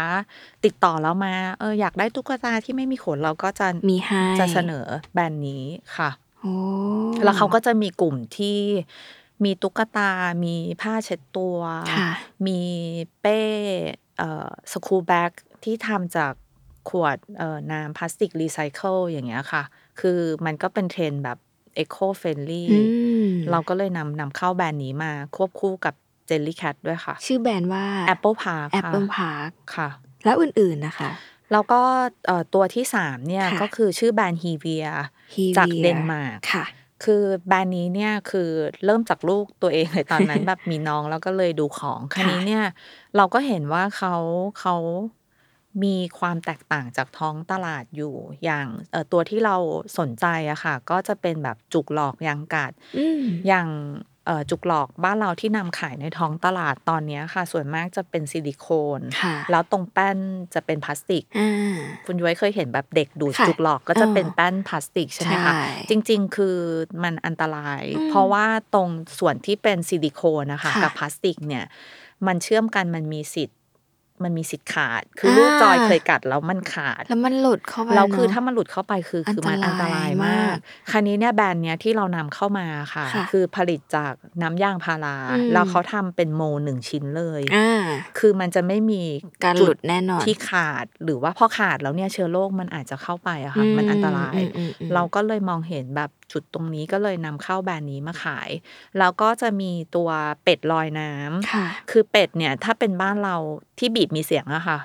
B: ติดต่อเรามา เอออยากได้ตุ๊กตาที่ไม่มีขนเราก็จะ
A: มีให้
B: จะเสนอแบรนด์นี้ค่ะ
A: โอ้
B: แล้วเขาก็จะมีกลุ่มที่มีตุ๊กตา มีผ้าเช็ดตัว
A: ค่ะ
B: มีเป้เอ่อ school bag ที่ทำจากขวดเอ่อน้ำพลาสติกรีไซเคิลอย่างเงี้ยค่ะ คือมันก็เป็นเทรนด์แบบเอ o คเฟรนลี่
A: อืม
B: เราก็เลยนำนำเข้าแบรนด์นี้มาควบคู่กับ Jellycat ด้วยค่ะ
A: ชื่อแบรนด์ว่า
B: Apple Park ค่ะ
A: Apple Park
B: ค่ะ
A: แล้วอื่นๆนะคะ
B: แล้วก็เอ่อตัวที่สามเนี่ย
A: ค่ะ
B: ก็คือชื่อแบรนด์ Hevea
A: Hevea
B: จากเดนมาร์ก
A: ค่ะ
B: คือแบรนด์นี้เนี่ยคือเริ่มจากลูกตัวเองเลยตอนนั้นแบบมีน้องแล้วก็เลยดูของคันนี้เนี่ย เราก็เห็นว่าเขาเขามีความแตกต่างจากท้องตลาดอยู่อย่างเอ่อตัวที่เราสนใจอะค่ะ ก็จะเป็นแบบจุกหลอกยางกัด
A: อืม
B: อย่างเอ่อ จุกหลอกบ้านเราที่นำขายในท้องตลาดตอนเนี้ยค่ะ ส่วนมากจะเป็นซิลิโคน
A: ค่ะ
B: แล้วตรงแป้นจะเป็นพลาสติก
A: อ่า
B: คุณย้อยเคยเห็นแบบเด็กดูด
A: ค่ะ
B: จุกหลอกก็จะ
A: เออ
B: เป็นแป้นพลาสติกใช่ไหมคะ
A: ใช่
B: จริง ๆ คือมันอันตราย
A: อืม
B: เพราะว่าตรงส่วนที่เป็นซิลิโคนนะคะ
A: ค่ะ
B: กับพลาสติกเนี่ยมันเชื่อมกันมันมีสิทธิ์ มันมีสิทธิ์ขาด คืออาลูกจอยเคยกัดแล้วมันขาด
A: แล้วมันหลุดเข้าไป
B: แล้วคือ
A: เนะ
B: ถ้ามันหลุดเข้าไปคือคือมัน
A: อั
B: อั
A: น
B: น
A: ต
B: ต
A: รารา
B: ยย
A: มามา
B: กกคราวนี้เนี่ยแบรนด์เนี้ยที่เรานำเข้ามาค่ะ
A: ค่ะ
B: คือผลิตจากน้ำยางพารา
A: อืม
B: แล้วเขาทำเป็นโมหนึ่งชิ้นเลย
A: อ่า
B: คือมันจะไม่มี
A: การ
B: จุ
A: หลุดแน่นอน
B: ที่ขาดหรือว่าพอขาดแล้วเนี่ยเชื้อโรคมันอาจจะเข้าไปอะค่ะมันอันตราย
A: อืมอืมอืม
B: เราก็เลยมองเห็นแบบจุดตรงนี้ก็เลยนำเข้าแบรนด์นี้มาขาย แล้วก็จะมีตัวเป็ดลอยน้ำ
A: ค่ะ
B: คือเป็ดเนี่ย ถ้าเป็นบ้านเราที่บีบมีเสียงอะค่ะ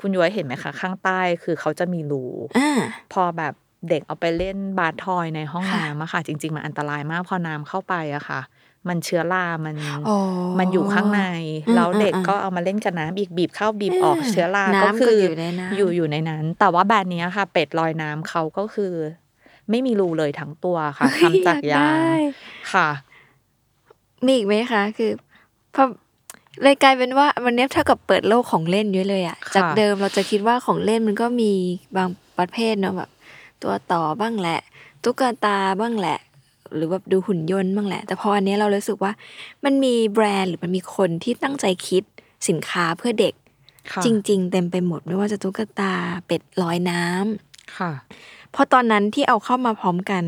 B: คุณย้อยเห็นไหมคะ ข้างใต้คือเขาจะมีรู
A: อ่า
B: พอแบบเด็กเอาไปเล่นบาร์ทอยในห้อง
A: ค่ะ
B: น้ำอะค่ะ จริง ๆ มันอันตรายมากพอน้ำเข้าไปอะค่ะ มันเชื้อรา มัน
A: อ๋อ
B: มันอยู่ข้างใน
A: อืม
B: แล้วเด็ก
A: อืม
B: ก็เอามาเล่นกับน้ำอีกบีบเข้าบีบออก
A: อืม
B: เชื้อรา
A: น้ำ
B: ก็คือ
A: ก็อยู่ในน้ำ
B: อยู่อยู่ในนั้น แต่ว่าแบรนด์เนี้ยค่ะ เป็ดลอยน้ำเขาก็คือ ไม่มีรูเลยทั้งตัวค่ะทำจากยาง
A: ได้
B: ค่ะ
A: มีอีกไหมคะ คือพอเลยกลายเป็นว่าวันนี้เท่ากับเปิดโลกของเล่นเยอะเลยอะ
B: ค่ะ
A: จากเดิมเราจะคิดว่าของเล่นมันก็มีบางประเภทเนอะแบบ ตัวต่อบ้างแหละ ตุ๊กตาบ้างแหละ หรือแบบดูหุ่นยนต์บ้างแหละ แต่พออันเนี้ยเรารู้สึกว่า มันมีแบรนด์หรือมันมีคนที่ตั้งใจคิดสินค้าเพื่อเด็ก
B: ค่ะ
A: จริง ๆ เต็มไปหมดไม่ว่าจะตุ๊กตาเป็ดลอยน้ำ
B: ค่ะ
A: เพราะตอนนั้นที่เอาเข้ามาพร้อมกัน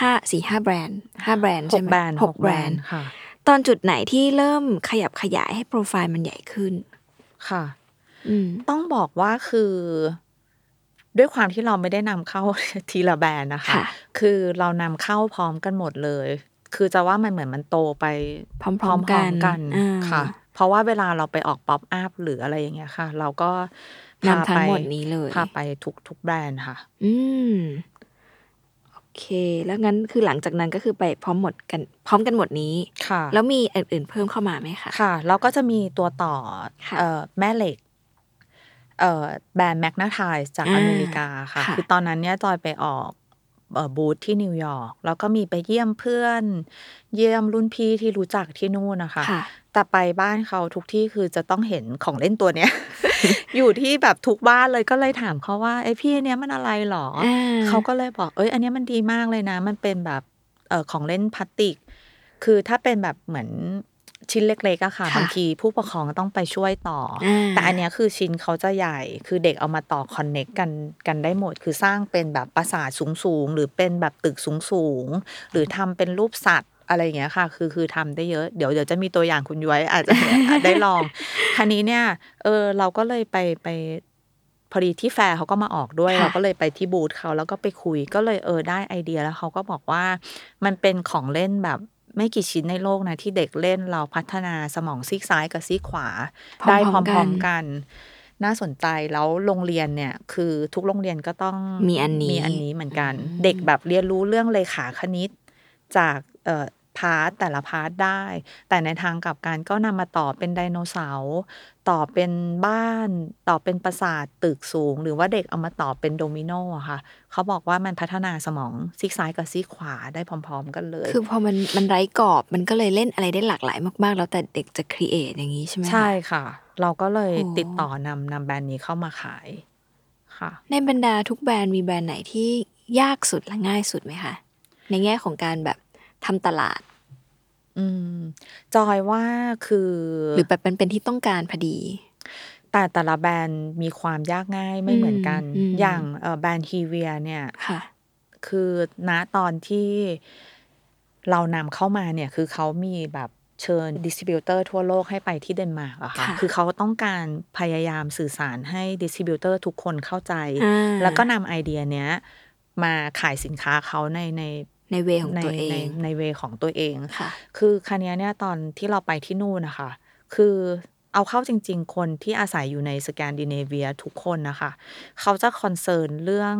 A: ห้าสี่ห้าแบรนด์ห้าแบรนด์
B: ห
A: ใช่
B: ก
A: ไหม
B: แบรนด์
A: หกแบรนด์
B: ค่ะ
A: ตอนจุดไหนที่เริ่มขยับขยายให้โปรไฟล์มันใหญ่ขึ้น
B: ค่ะ
A: อืม
B: ต้องบอกว่าคือ ด้วยความที่เราไม่ได้นำเข้าทีละแบรนด์นะคะ
A: ค่ะ
B: คือเรานำเข้าพร้อมกันหมดเลย คือจะว่ามันเหมือนมันโตไป
A: พร้อมๆกัน
B: กัน
A: อ่า
B: ค่ะ เพราะว่าเวลาเราไปออกป๊อปอัพหรืออะไรอย่างเงี้ยค่ะ เราก็พา นำ
A: ทั้ง
B: ไป
A: หมดนี้เลย
B: พาไปทุกทุกแบรนด์ค่ะ
A: อืมโอเค แล้วงั้นคือหลังจากนั้นก็คือไปพร้อมหมดกัน พร้อมกันหมดนี้
B: ค่ะ
A: แล้วมีอันอื่นเพิ่มเข้ามาไหมคะ
B: ค่ะ แล้วก็จะมีตัวต่อ
A: ค่ะ
B: เอ่อแม่เหล็กเอ่อแบรนด์แมกนาไทส์จาก
A: อ่า
B: อเมริกาค่ะ
A: ค่ะ
B: คือตอนนั้นเนี่ยจอยไปออกเอ่อบูธที่นิวยอร์กแล้วก็มีไปเยี่ยมเพื่อน เยี่ยมรุ่นพี่ที่รู้จักที่นู่นนะคะ
A: ค่ะ
B: แต่ไปบ้านเขาทุกที่คือจะต้องเห็นของเล่นตัวเนี้ย อยู่ที่แบบทุกบ้านเลยก็เลยถามเขาว่าไอ้ยพี่อันเนี้ยมันอะไรหรอ
A: อ่า
B: เขาก็เลยบอกเอ้ย อันเนี้ยมันดีมากเลยนะ มันเป็นแบบเอ่อของเล่นพลาสติก คือถ้าเป็นแบบเหมือนชิ้นเล็กๆอะค่ะ
A: ค่ะ
B: บางทีผู้ปกครองต้องไปช่วยต่ออ
A: อ่า
B: แต่อันเนี้ยคือชิ้นเขาจะใหญ่ คือเด็กเอามาต่อคอนเน็กกันกันได้หมด คือสร้างเป็นแบบปราสาทสูงๆ หรือเป็นแบบตึกสูงๆ หรือทำเป็นรูปสัตว์ อะไรอย่างเงี้ยค่ะ คือคือทำได้เยอะ เดี๋ยวเดี๋ยวจะมีตัวอย่างคุณย้อยอาจจะอาจได้ลองคันนี้เนี่ย เออ เราก็เลยไปไปพอดีที่แฟร์เขาก็มาออกด้วย
A: ค่ะ
B: เราก็เลยไปที่บูธเขาแล้วก็ไปคุยก็เลยเออได้ไอเดียแล้วเขาก็บอกว่า มันเป็นของเล่นแบบไม่กี่ชิ้นในโลกนะที่เด็กเล่นเราพัฒนาสมองซีกซ้ายกับซีกขวา ได้พร้อมๆกัน น่าสนใจแล้วโรงเรียนเนี่ย คือทุกโรงเรียนก็ต้อง
A: มีอันนี้
B: มีอันนี้เหมือนกัน เด็กแบบเรียนรู้เรื่องเรขาคณิต จากเอ่อ part แต่ละ part ได้ แต่ในทางกลับกันก็นำมาต่อเป็นไดโนเสาร์ต่อเป็นบ้าน ต่อเป็นปราสาทตึกสูง หรือว่าเด็กเอามาต่อเป็นโดมิโนอะค่ะ เขาบอกว่ามันพัฒนาสมองซีกซ้ายกับซีกขวาได้พร้อม ๆ กันเลย
A: คือพอมันมันไร้กรอบมันก็เลยเล่นอะไรได้หลากหลายมากๆ แล้วแต่เด็กจะครีเอทอย่างนี้ใช่ไหมคะ
B: ใช่ค่ะ เราก็เลย
A: โอ้
B: ติดต่อนำนำแบรนด์นี้เข้ามาขายค่ะ
A: ในบรรดาทุกแบรนด์มีแบรนด์ไหนที่ยากสุดและง่ายสุดไหมคะในแง่ของการแบบ ทำตลาด
B: อืมจอยว่าคือ
A: หรือแบบเป็นเป็นที่ต้องการพอดี
B: แต่แต่ละแบรนด์มีความยากง่ายไม่เหมือนกัน
A: อืม
B: อย่างเอ่อแบรนด์ฮีเวียเนี่ย
A: ค่ะ
B: คือณตอนที่เรานำเข้ามาเนี่ย คือเขามีแบบเชิญ distributor ทั่วโลกให้ไปที่เดนมาร์กอะค่ะ
A: ค่ะ
B: คือเขาต้องการพยายามสื่อสารให้ distributor ทุกคนเข้าใจ
A: อ่า
B: แล้วก็นำไอเดียเนี้ยมาขายสินค้าเขาในใน
A: ใน way ของ
B: ใน
A: ตัวเอง
B: ใน way ของตัวเอง
A: ค่ะ
B: คืออันเนี้ยเนี่ยตอนที่เราไปที่นู่นนะคะ คือเอาเข้าจริง ๆ คนที่อาศัยอยู่ในสแกนดิเนเวียทุกคนนะคะ เขาจะ concern เรื่อง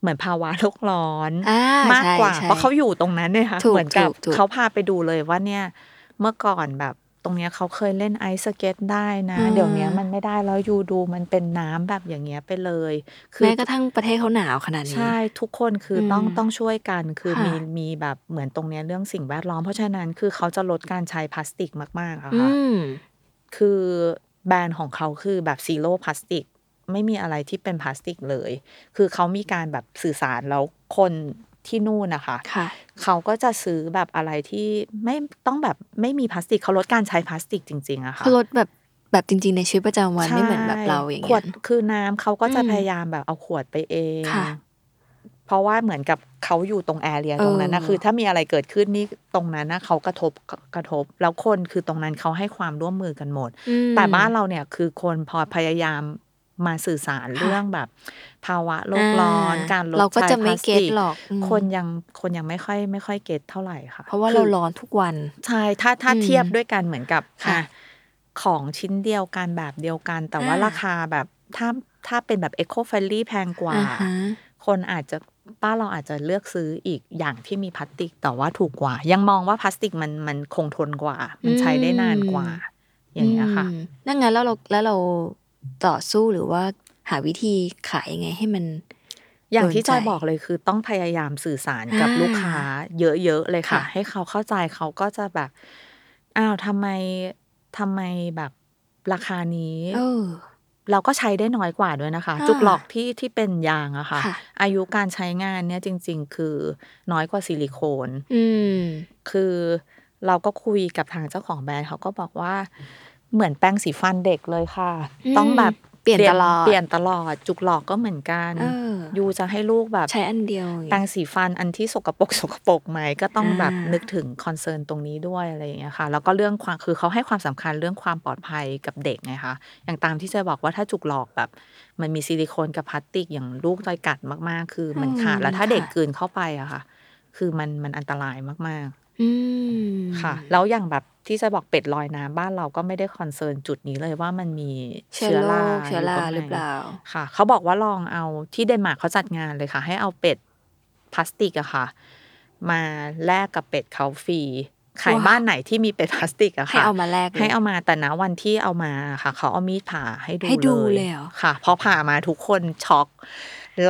B: เหมือนภาวะโลกร้อน
A: อ่ามา
B: กกว่า
A: ใช่ใช่
B: เพราะเขาอยู่ตรงนั้นเนี่ยค่ะ
A: ถูก
B: เหมือนกับ
A: ถูกถูก
B: เขาพาไปดูเลยว่าเนี่ยเมื่อก่อนแบบ ตรงเนี้ยเขาเคยเล่นไอซ์สเก็ตได้นะ
A: อืม
B: เดี๋ยวเนี้ยมันไม่ได้แล้ว you ดูมันเป็นน้ำแบบอย่างเงี้ยไปเลย
A: แม้กระทั่งประเทศเขาหนาวขนาดนี้
B: ใช่ทุกคนคืออ
A: ม
B: ต้องต้องช่วยกันคือ
A: ค่ะ
B: มีมีแบบเหมือนตรงเนี้ยเรื่องสิ่งแวดล้อมเพราะฉะนั้นคือเขาจะลดการใช้พลาสติกมากๆอะ
A: อื
B: ค่ะ
A: ม
B: คือแบรนด์ของเขาคือแบบ zero plastic ไม่มีอะไรที่เป็นพลาสติกเลย คือเขามีการแบบสื่อสารแล้วคน ที่นู่นนะคะ
A: ค่ะ
B: เขาก็จะซื้อแบบอะไรที่ไม่ต้องแบบไม่มีพลาสติกเขาลดการใช้พลาสติกจริงๆอะค่ะ
A: คือลดแบบแบบจริง ๆ ในชีวิตประจำวันไม่เหมือนแบบเราอย่าง
B: ขว
A: เงี้ย
B: คือน้ำเขาก็จะ
A: อืม
B: พยายามแบบเอาขวดไปเอง
A: ค่ะ
B: เพราะว่าเหมือนกับเขาอยู่ตรง area ตรงนั้นนะ
A: เออ
B: คือ ถ้ามีอะไรเกิดขึ้นนี่ตรงนั้นนะเขากระทบกระทบ แล้วคนคือตรงนั้นเขาให้ความร่วมมือกันหมด
A: อืม
B: แต่บ้านเราเนี่ยคือคนพอพยายาม มาสื่อสาร
A: ค่ะ
B: เรื่องแบบ ภาวะโลกร้อน
A: อ่า
B: การลด
A: เราก็
B: ใช้
A: จะไม่
B: พลาส
A: เก็ต
B: ติ
A: หรอกอืม
B: คนยังคนยังไม่ค่อยไม่ค่อย get เท่าไหร่ค่ะ
A: เพราะว่า
B: คื
A: เราร้อนทุกวัน
B: ใช่ถ้าถ้า
A: อืม
B: เทียบด้วยกันเหมือนกับ
A: ค่ะ
B: อะของชิ้นเดียวกันแบบเดียวกัน แต่ว่า
A: อ่า
B: ราคาแบบถ้าถ้าเป็นแบบ eco friendly แพงกว่า
A: อ่าฮะ
B: คนอาจจะป้านเราอาจจะเลือกซื้ออีกอย่างที่มีพลาสติกแต่ว่าถูกกว่า ยังมองว่าพลาสติกมันมันคงทนกว่า มันใช้ได้นานกว่า อย่างเงี้ยค่ะ
A: อืมนั่นงั้นแล้วเราแล้วเรา ต่อสู้หรือว่าหาวิธีขายยังไงให้มัน
B: อย่างที่
A: โดน
B: จ
A: ใจ
B: อยบอกเลยคือต้องพยายามสื่อสารกับ
A: อ่า
B: ลูกค้า เยอะๆเลยค่ะ
A: ค่ะ
B: ให้เขาเข้าใจเขาก็จะแบบอ้าวทำไมทำไมแบบราคานี้
A: เออ
B: เราก็ใช้ได้น้อยกว่าด้วยนะคะ
A: อ่า
B: จุกหลอกที่ที่เป็นยางอะค่ะ
A: ค่ะ
B: อายุการใช้งานเนี่ยจริง ๆ คือน้อยกว่าซิลิโคน
A: อืม
B: คือเราก็คุยกับทางเจ้าของแบรนด์เขาก็บอกว่า เหมือนแปรงสีฟันเด็กเลยค่ะ
A: อืม
B: ต้องแบบ
A: เปลี่ยนตลอด
B: เปลี่ยนตลอด จุกหลอกก็เหมือนกัน
A: เออ
B: you จะให้ลูกแบบ
A: ใช้อันเดียวอย่าง
B: แปร
A: เงี้ยแปร
B: งสีฟันอันที่สกปรกสกปรกไหมก็ต้องแบบ
A: อ่านึ
B: นึกถึง concern ตรงนี้ด้วยอะไรอย่างเงี้ยค่ะ แล้วก็เรื่องความคือเขาให้ความสำคัญเรื่องความปลอดภัยกับเด็กไงคะอย่างตามที่จะบอกว่าถ้าจุกหลอกแบบ มันมีซิลิโคนกับพลาสติกอย่างลูกจอยกัดมากๆ คือมันขาดแล้วถ้าเด็กกลืนเข้าไปอะค่ะ คือมันมันอันตรายมาก
A: อืม
B: ๆค่ะ แล้วอย่างแบบ ที่จะบอกเป็ดลอยน้ำบ้านเราก็ไม่ได้ concern จุดนี้เลยว่ามันมี
A: เชื้อโรค
B: รา
A: เชื้อราอ
B: ยู่ข้งใน
A: หรือเปล่า
B: ค่ะ เขาบอกว่าลองเอาที่เดนมาร์กเขาจัดงานเลยค่ะ ให้เอาเป็ดพลาสติกอะค่ะ มาแลกกับเป็ดเขาฟรีขาย
A: ว้าว
B: บ้านไหนที่มีเป็ดพลาสติกอะค่ะ
A: ให้เอามาแลกเลย
B: ให้เอามาแต่นะวันที่เอามาค่ะ เขาเอามีดผ่าให้ดู
A: ให้ดู
B: เลย
A: เลยเหรอ
B: ค่ะพอผ่ามาทุกคนช็อก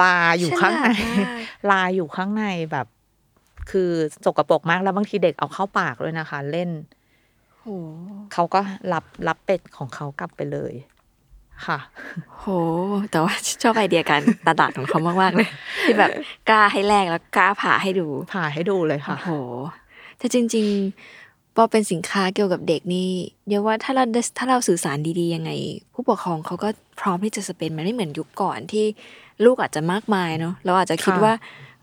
B: ลาอยู่ข้างใน
A: ฉลาดมาก
B: ลาอยู่ข้างในแบบ คือสกปรกมากแล้วบางทีเด็กเอาเข้าปากด้วยนะคะ เล่น
A: โห
B: เขาก็รับรับเป็ดของเขากลับไปเลย ค่ะ
A: โห แต่ว่าชอบไอเดียการตลาดของเขามากๆเลย ที่แบบกล้าให้แลกแล้วกล้าผ่าให้ดู
B: ผ่าให้ดูเลยค่ะ
A: โอ้โหแต่จริง ๆ พอเป็นสินค้าเกี่ยวกับเด็กนี่เดี๋ยวว่าถ้าเราถ้าเราสื่อสารดีๆยังไง ผู้ปกครองเขาก็พร้อมที่จะสเปนมันไม่เหมือนยุคก่อนที่ลูกอาจจะมากมายเนาะเราอาจจะคิด
B: ค่ะ
A: ว่า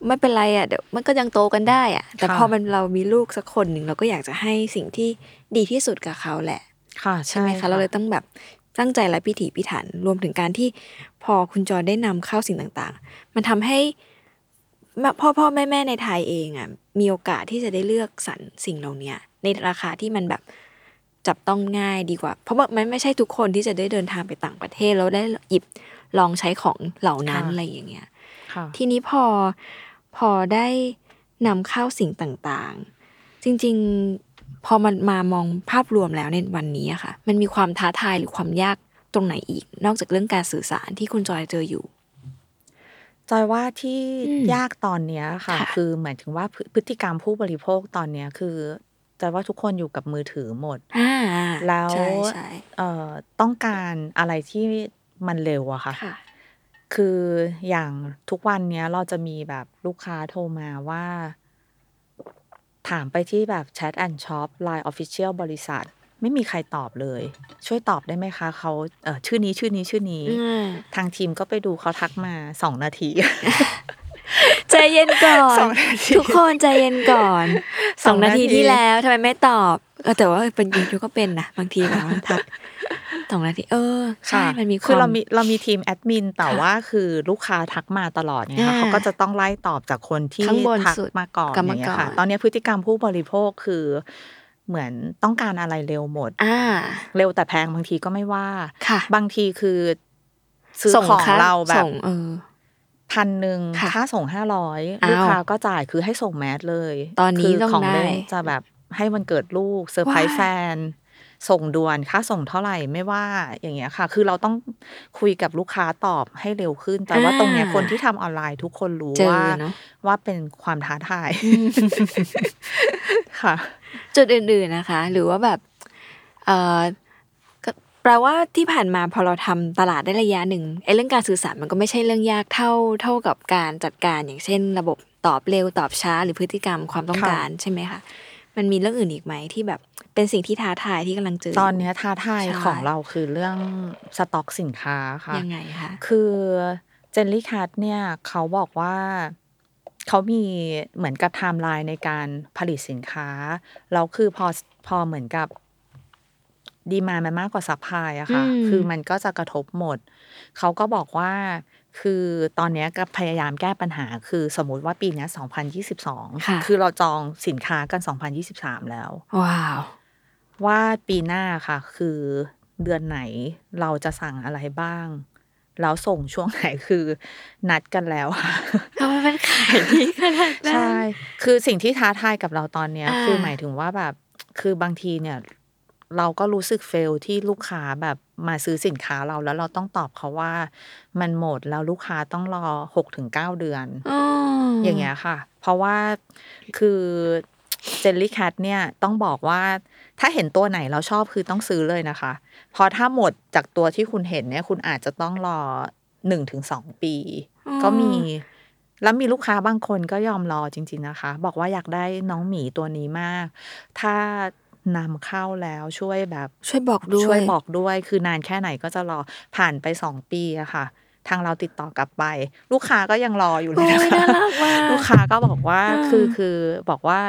A: ไม่เป็นไรอะเดี๋ยวมันก็ยังโตกันได้อะ แต่
B: ค่ะ
A: พอมันเรามีลูกสักคนหนึ่งเราก็อยากจะให้สิ่งที่ดีที่สุดกับเขาแหละ
B: ค่ะ
A: ใช่ไหมคะเราเลยต้องแบบตั้งใจและพิถีพิถันรวมถึงการที่พอคุณจอได้นำเข้าสิ่งต่างๆ มันทำให้พ่อพ่อแม่แม่ในไทยเองอะมีโอกาสที่จะได้เลือกสรรสิ่งเหล่าเนี้ยในราคาที่มันแบบจับต้องง่ายดีกว่า เพราะว่ามันไม่ใช่ทุกคนที่จะได้เดินทางไปต่างประเทศแล้วได้หยิบลองใช้ของเหล่านั้น
B: ค่ะ
A: อะไรอย่างเงี้ย
B: ค่ะ
A: ทีนี้พอพอได้นำเข้าสิ่งต่างๆ จริงๆพอมันมามองภาพรวมแล้วในวันนี้อะค่ะ มันมีความท้าทายหรือความยากตรงไหนอีก นอกจากเรื่องการสื่อสารที่คุณจอยเจออยู่
B: จอยว่าที่
A: อืม
B: ยากตอนเนี้ยค่ะ
A: ค่ะ
B: คือหมายถึงว่าพฤพฤติกรรมผู้บริโภคตอนเนี้ยคือจอยว่าทุกคนอยู่กับมือถือหมด
A: อ่า
B: แล้ว
A: ใช่ใช่
B: เอ่อต้องการอะไรที่มันเร็วอะค่ะ
A: ค่ะ
B: คืออย่างทุกวันเนี้ย เราจะมีแบบลูกค้าโทรมาว่า ถามไปที่แบบ chat and shop LINE Official บริษัท ไม่มีใครตอบเลย ช่วยตอบได้ไหมคะ เขาเออชื่อนี้ชื่อนี้ชื่อนี้
A: อืม
B: ทางทีมก็ไปดูเขาทักมาสองนาที
A: ใจเย็นก่อน
B: สองนาที
A: ทุกคนใจเย็นก่อน
B: ส
A: ส
B: อ
A: องง
B: นา
A: นา
B: ที
A: ทีที่แล้วทำไมไม่ตอบเออแต่ว่าเป็นยูทูบก็เป็นนะบางทีแบบมันทักสองนาทีเออใช่
B: ค่ะ
A: มันมีควา
B: คือเรา
A: ม
B: มีเรามีทีมแอดมินแต่
A: ค่ะ
B: ว่าคือลูกค้าทักมาตลอดเนี่ยค่ะ
A: อ่า
B: เขาก็จะต้องไล่ตอบจากคนที่
A: ข้างบน
B: ทัก
A: สุด
B: มาก่อน
A: กรรม
B: อย่างเงี้ยค่ะ
A: กร
B: ตอนนี้พฤติกรรมผู้บริโภคคือเหมือนต้องการอะไรเร็วหมด
A: อ่า
B: เร็วแต่แพงบางทีก็ไม่ว่า
A: ค่ะ
B: บางทีคือ ซื้อ
A: ส่ง
B: ของ
A: ค่ะ
B: เราแบบ
A: ส่งเออ
B: พันหนึ่ง
A: ค่ะ
B: ค่าส่งห้าร้อย
A: อ้าว
B: ลูกค้าก็จ่ายคือให้ส่ง mess เลย
A: ตอนนี้
B: คือ
A: ต้อง
B: ของเล่น
A: ได้
B: จะแบบให้วันเกิดลูกเซอร์ไพรส์
A: ว้าย
B: แฟน ส่งด่วนค่าส่งเท่าไหร่ไม่ว่าอย่างเงี้ยค่ะ คือเราต้องคุยกับลูกค้าตอบให้เร็วขึ้น แต่ว่าตรงเนี้ย
A: อ่า
B: คนที่ทำออนไลน์ทุกคนรู้
A: เจอ
B: ว่า
A: เนอะ
B: ว่าเป็นความท้าทายค่ะ
A: จุดอื่นๆนะคะ หรือว่าแบบเออก็ แปลว่าที่ผ่านมาพอเราทำตลาดได้ระยะหนึ่งไอ้เรื่องการสื่อสารมันก็ไม่ใช่เรื่องยากเท่าเท่ากับการจัดการอย่างเช่น ระบบตอบเร็วตอบช้าหรือพฤติกรรมความต้อง
B: ค่ะ
A: การใช่ไหมคะมันมีเรื่องอื่นอีกไหมที่แบบเป็นสิ่งที่ท้าทายที่กำลังเจอ
B: ตอนเนี้ยท้าทาย
A: ใช่
B: ของเราคือเรื่องสต็อกสินค้าค่ะ
A: ยังไงคะ
B: คือ Jellycat เนี่ยเขาบอกว่าเขามีเหมือนกับไทม์ไลน์ในการผลิตสินค้าแล้วคือพอพอเหมือนกับ demand มันมากกว่า supply อะค่ะ
A: อืม
B: คือมันก็จะกระทบหมด เขาก็บอกว่า คือตอนเนี้ยก็พยายามแก้ปัญหา คือสมมุติว่าปีเนี้ย
A: ค่ะ
B: 2022 คือเราจองสินค้ากัน 2023 แล้ว
A: ว้าว
B: ว่าปีหน้าค่ะ คือเดือนไหนเราจะสั่งอะไรบ้าง แล้วส่งช่วงไหนคือ นัดกันแล้วค่ะ
A: ทำไมมันขายดีขนาดนั้น
B: ใช่ คือสิ่งที่ท้าทายกับเราตอนเนี้ย
A: อ่า
B: คือหมายถึงว่าแบบ คือบางทีเนี่ย เราก็รู้สึกเฟลที่ลูกค้าแบบมาซื้อสินค้าเราแล้วเราต้องตอบเขาว่า มันหมดแล้วลูกค้าต้องรอหกถึงเก้าเดือน
A: อ๋อ
B: อ
A: อย่าง
B: เงี้ยค่ะ เพราะว่าคือเจลลี่แคทเนี่ยต้องบอกว่าถ้าเห็นตัวไหนเราชอบคือต้องซื้อเลยนะคะ เพราะถ้าหมดจากตัวที่คุณเห็นเนี่ย คุณอาจจะต้องรอหนึ่งถึงสองปี ก็มีแล้วมีลูกค้าบางคนก็ยอมรอจริง ๆนะคะ บอกว่าอยากได้น้องหมีตัวนี้มาก ถ้า นำเข้าแล้วช่วยแบบ
A: ช่วยบอกด้วย
B: ช่วยบอกด้วย คือนานแค่ไหนก็จะรอผ่านไปสองปีอะค่ะ ทางเราติดต่อกลับไป ลูกค้าก็ยังรออยู่เลย
A: โอ้
B: นะ
A: ย
B: คะ
A: น่ารักมาก
B: ลูกค้าก็บอกว่า
A: อ่า
B: คือคือบอกว่า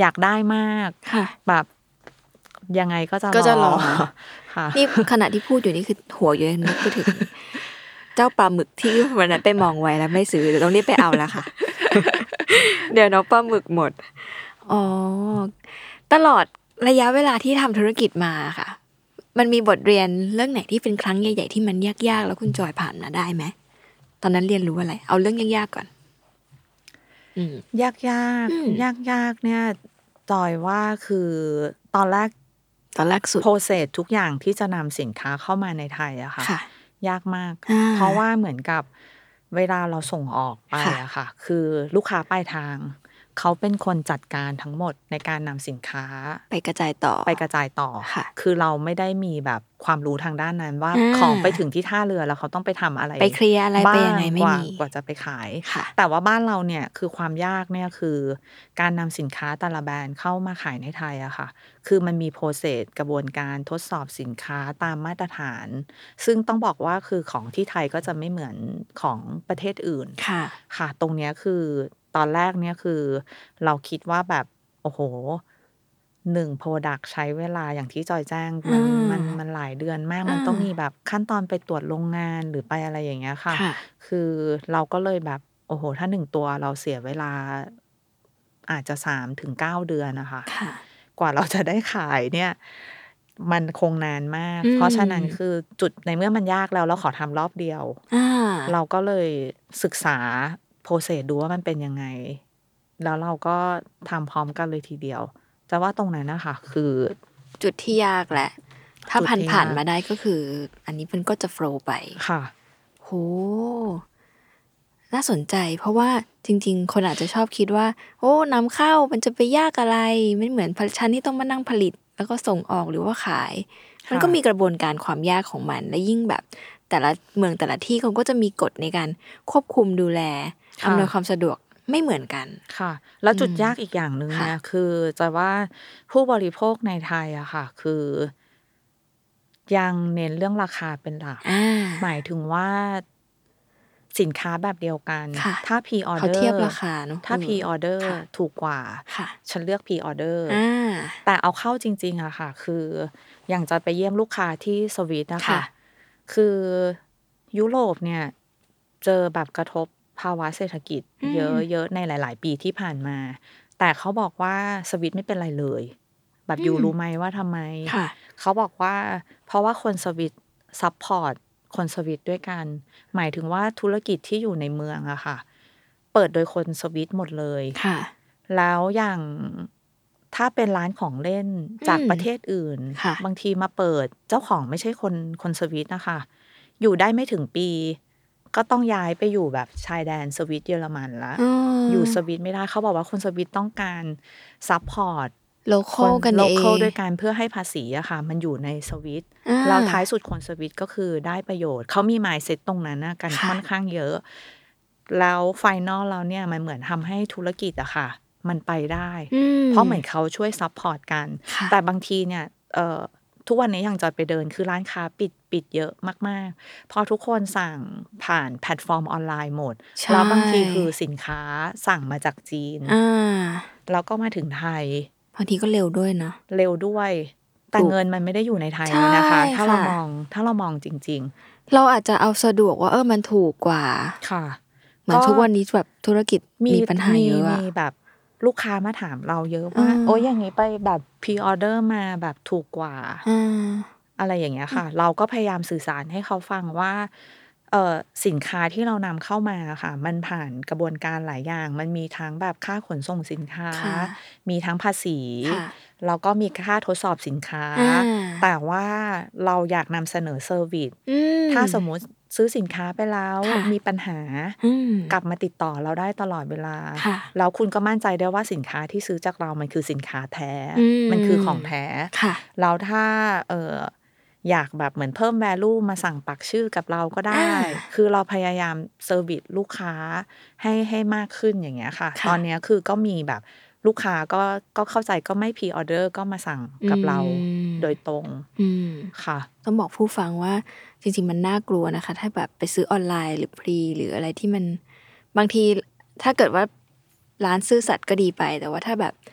B: อยากได้มาก
A: ค่ะ
B: แบบยังไงก็จะ
A: ก็จะรอ
B: ค่ะ
A: นี่ขณะที่พูดอยู่นี่คือหัวอยู่ในนึกไปถึง เจ้าปลาหมึกที่วันนั้นไปมองไว้แล้วไม่ซื้อเดี๋ยวต้องรีบไปเอาแล้วค่ะ เดี๋ยวน้องปลาหมึกหมดอ๋อตลอด ระยะเวลาที่ทำธุรกิจมาค่ะ มันมีบทเรียนเรื่องไหนที่เป็นครั้งใหญ่ ๆ ที่มันยากๆ แล้วคุณจอยผ่านมาได้ไหมตอนนั้นเรียนรู้อะไร เอาเรื่องยากๆก่อนอืม
B: ยากยาก
A: อืม
B: ยากยากๆเนี่ยจอยว่าคือตอนแรก
A: ตอนแรกสุด
B: โปรเซสทุกอย่างที่จะนำสินค้าเข้ามาในไทยอะค่ะ
A: ค่ะ
B: ยากมาก
A: อ่า
B: เพราะว่าเหมือนกับเวลาเราส่งออกไป
A: ค่ะ
B: อะค่ะ คือลูกค้าปลายทาง เขาเป็นคนจัดการทั้งหมดในการนำสินค้า
A: ไปกระจายต่อ
B: ไปกระจายต่อ
A: ค่ะ
B: คือเราไม่ได้มีแบบความรู้ทางด้านนั้นว่า
A: อ่า
B: ของไปถึงที่ท่าเรือแล้วเขาต้องไปทำอะไร
A: ไปเคลียร์อะไรไป
B: บ้า
A: ยังไงไม่
B: กว่า
A: มี
B: กว่าจะไปขาย
A: ค่ะ
B: แต่ว่าบ้านเราเนี่ยคือความยากเนี่ยคือ การนำสินค้าแต่ละแบรนด์เข้ามาขายในไทยอะค่ะ คือมันมีโปรเซสกระบวนการทดสอบสินค้าตามมาตรฐาน ซึ่งต้องบอกว่าคือของที่ไทยก็จะไม่เหมือนของประเทศอื่น
A: ค่ะ
B: ค่ะ ตรงเนี้ยคือ ตอนแรกเนี่ยคือ เราคิดว่าแบบ โอ้โหหนึ่งโปรดักใช้เวลาอย่างที่จอยแจ้ง มัน
A: อืม
B: มันมันหลายเดือนมาก มัน
A: อ่า
B: ต้องมีแบบขั้นตอนไปตรวจโรงงานหรือไปอะไรอย่างเงี้ยค่ะ
A: ค่ะ
B: คือเราก็เลยแบบ โอ้โห ถ้าหนึ่งตัวเราเสียเวลา อาจจะสามถึงเก้าเดือนนะคะ
A: ค่ะ
B: กว่าเราจะได้ขายเนี่ย มันคงนานมาก
A: อืม
B: เพราะฉะนั้นคือจุดในเมื่อมันยากแล้วเราขอทำรอบเดียว
A: อ่า
B: เราก็เลยศึกษา โปรเซสดูว่ามันเป็นยังไง แล้วเราก็ทำพร้อมกันเลยทีเดียว จะว่าตรงนั้นนะคะคือ
A: จุดที่ยากแหละ ถ้า
B: จุด
A: ผ่าน
B: ที่
A: ผ่าน
B: ยาก
A: มาได้ก็คือ อันนี้มันก็จะโฟล์ไป
B: ค่ะ
A: โหน่าสนใจ เพราะว่าจริง ๆ คนอาจจะชอบคิดว่า โอ้นำเข้ามันจะไปยากอะไรไม่เหมือนผลิตชันที่ต้องมานั่งผลิต แล้วก็ส่งออกหรือว่าขาย มันก็มีกระบวนการความยากของมัน และยิ่งแบบ แต่ละเมืองแต่ละที่เขาก็จะมีกฎในการควบคุมดูแล
B: ค่ะ
A: อำนวยความสะดวกไม่เหมือนกัน
B: ค่ะ แล้วจุด
A: อืม
B: ยากอีกอย่างหนึ่ง
A: ค่ะ
B: เนี่ยคือจอยว่าผู้บริโภคในไทยอะค่ะ คือ ยังเน้นเรื่องราคาเป็นหลัก
A: อ่า
B: หมายถึงว่าสินค้าแบบเดียวกัน
A: ค่ะ
B: ถ้า
A: เขา
B: pre-order
A: เทียบราคาเนอะ
B: ถ้า
A: อืม
B: pre-order
A: ค่ะ
B: ถูกกว่า
A: ค่ะ
B: ฉันเลือก pre-order อ่าแต่เอาเข้าจริง ๆอะค่ะ คืออย่างจะไปเยี่ยมลูกค้าที่สวิสนะคะ
A: ค่ะ
B: คือยุโรปเนี่ย เจอแบบกระทบภาวะเศรษฐกิจ
A: อืม
B: เยอะเยอะในหลาย ๆ ปีที่ผ่านมา แต่เขาบอกว่าสวิสไม่เป็นไรเลย แบบ you รู้ไหมว่าทำไม
A: ค่ะ
B: เขาบอกว่า เพราะว่าคนสวิส support คนสวิสด้วยกัน หมายถึงว่าธุรกิจที่อยู่ในเมืองอะค่ะ เปิดโดยคนสวิสหมดเลย
A: ค่ะ
B: แล้วอย่าง ถ้าเป็นร้านของเล่นจาก
A: อืม
B: ประเทศอื่น
A: ค่ะ
B: บางทีมาเปิดเจ้าของไม่ใช่คนคนสวิสนะคะ อยู่ได้ไม่ถึงปี ก็ต้องย้ายไปอยู่แบบชายแดนสวิสเยอรมันละอยู่สวิสไม่ได้เขาบอกว่าคนสวิสต้องการ
A: support local กันเอง
B: local ด้วยกันเพื่อให้ภาษีอะค่ะ มันอยู่ในสวิส
A: อ่า
B: แล้วท้ายสุดคนสวิสก็คือได้ประโยชน์ เขามี mindset ตรงนั้นนะกัน
A: ค่ะ
B: ค่อนข้างเยอะ แล้ว final เราเนี่ยมันเหมือนทำให้ธุรกิจอะค่ะ มันไปได้
A: อืม
B: เพราะเหมือนเขาช่วย support กัน
A: ค่ะ
B: แต่บางทีเนี่ยเอ่อทุกวันนี้อย่างจอยไปเดินคือร้านค้าปิดปิดเยอะมากๆเพราะทุกคนสั่งผ่านแพลตฟอร์มออนไลน์หมด
A: ใช่
B: แล้วบางทีคือสินค้าสั่งมาจากจีน
A: อ่า
B: แล้วก็มาถึงไทย
A: บางทีก็เร็วด้วยเนาะ
B: เร็วด้วย แต่
A: ถูก
B: เงินมันไม่ได้อยู่ในไทย
A: ใช่
B: นะคะ ถ้าเรา
A: ค่ะ
B: มองถ้าเรามองจริง
A: เราอาจจะเอาสะดวกว่าเออมันถูกกว่า
B: ๆค่ะ
A: เหมือนทุกวันนี้แบบธุรกิจมีปัญหาเยอะอะ
B: มีแบบ ลูกค้ามาถามเราเยอะว่า
A: อืม
B: โอ้ยอย่างนี้ไปแบบพ r ออเดอร์มาแบบถูกกว่า
A: อ่า
B: อะไรอย่างเงี้ยค่ะ เราก็พยายามสื่อสารให้เขาฟังว่าเออสินค้าที่เรานำเข้ามาค่ะ มันผ่านกระบวนการหลายอย่าง มันมีทั้งแบบค่าขนส่งสินค้า
A: ค่ะ
B: มีทั้งภาษี
A: ค่ะ
B: แล้วก็มีค่าทดสอบสินค้า
A: อ่า
B: แต่ว่าเราอยากนำเสนอ service อื
A: ม
B: ถ้าสมมุติ ซื้อสินค้าไปแล้ว
A: ค่ะ
B: มีปัญหา
A: อืม
B: กลับมาติดต่อเราได้ตลอดเวลา
A: ค่ะ
B: แล้วคุณก็มั่นใจได้ว่าสินค้าที่ซื้อจากเรามันคือสินค้าแท้
A: อืม
B: มันคือของแท้
A: ค่ะ
B: แล้วถ้าเอออยากแบบเหมือนเพิ่ม value มาสั่งปักชื่อกับเราก็ได้
A: อ่า
B: คือเราพยายาม service ลูกค้าให้ให้มากขึ้นอย่างเงี้ยค่ะ
A: ค่ะ
B: ตอนเนี้ยคือก็มีแบบ ลูกค้าก็ก็เข้าใจก็ไม่พ r ออเดอร์ก็มาสั่งกับเรา
A: อืม
B: โดยตรง
A: อืม
B: ค่ะ
A: ต้องบอกผู้ฟังว่าจริง ๆ มันน่ากลัวนะคะ ถ้าแบบไปซื้อออนไลน์หรือพรีหรืออะไรที่มันบางทีถ้าเกิดว่าร้านซื่อสัตย์ก็ดีไป แต่ว่าถ้าแบบ
B: ค่ะ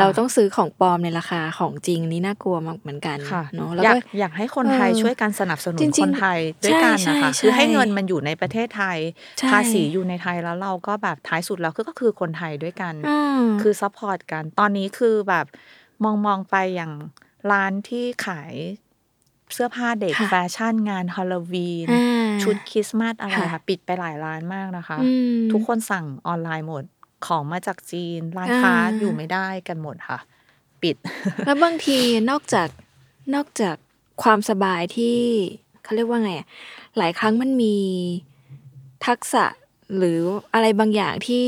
A: เราต้องซื้อของปลอมในราคาของจริงนี่น่ากลัวมากเหมือนกัน
B: ค่ะ
A: เนาะแล้ว
B: อยา
A: ก็
B: กอยากให้คนไทย
A: เออ
B: ช่วยกันสนับสนุน
A: จริงๆ
B: คนไทยด้วยกัน
A: ใช่
B: นะคะ
A: ใช่
B: คือให้
A: ใช่
B: เงินมันอยู่ในประเทศไทย
A: ใช่
B: ภาษีอยู่ในไทยแล้วเราก็แบบท้ายสุดแล้วก็คือคนไทยด้วยกัน
A: อืม
B: คือ support กัน ตอนนี้คือแบบมองมองไปอย่างร้านที่ขายเสื้อผ้าเด็ก
A: ค่ะ
B: แฟชั่นงานฮอลโลวีน
A: อ่า
B: ชุดคริสต์มาสอะไร
A: ค่ะ
B: ค่ะ ปิดไปหลายร้านมากนะคะ
A: อืม
B: ทุกคนสั่งออนไลน์หมด ของมาจากจีนร้านค้า
A: อ่า
B: อยู่ไม่ได้กันหมดค่ะ ปิด
A: แล้วบางทีนอกจากนอกจากความสบายที่เขาเรียกว่าไงอะหลายครั้งมันมีทักษะหรืออะไรบางอย่างที่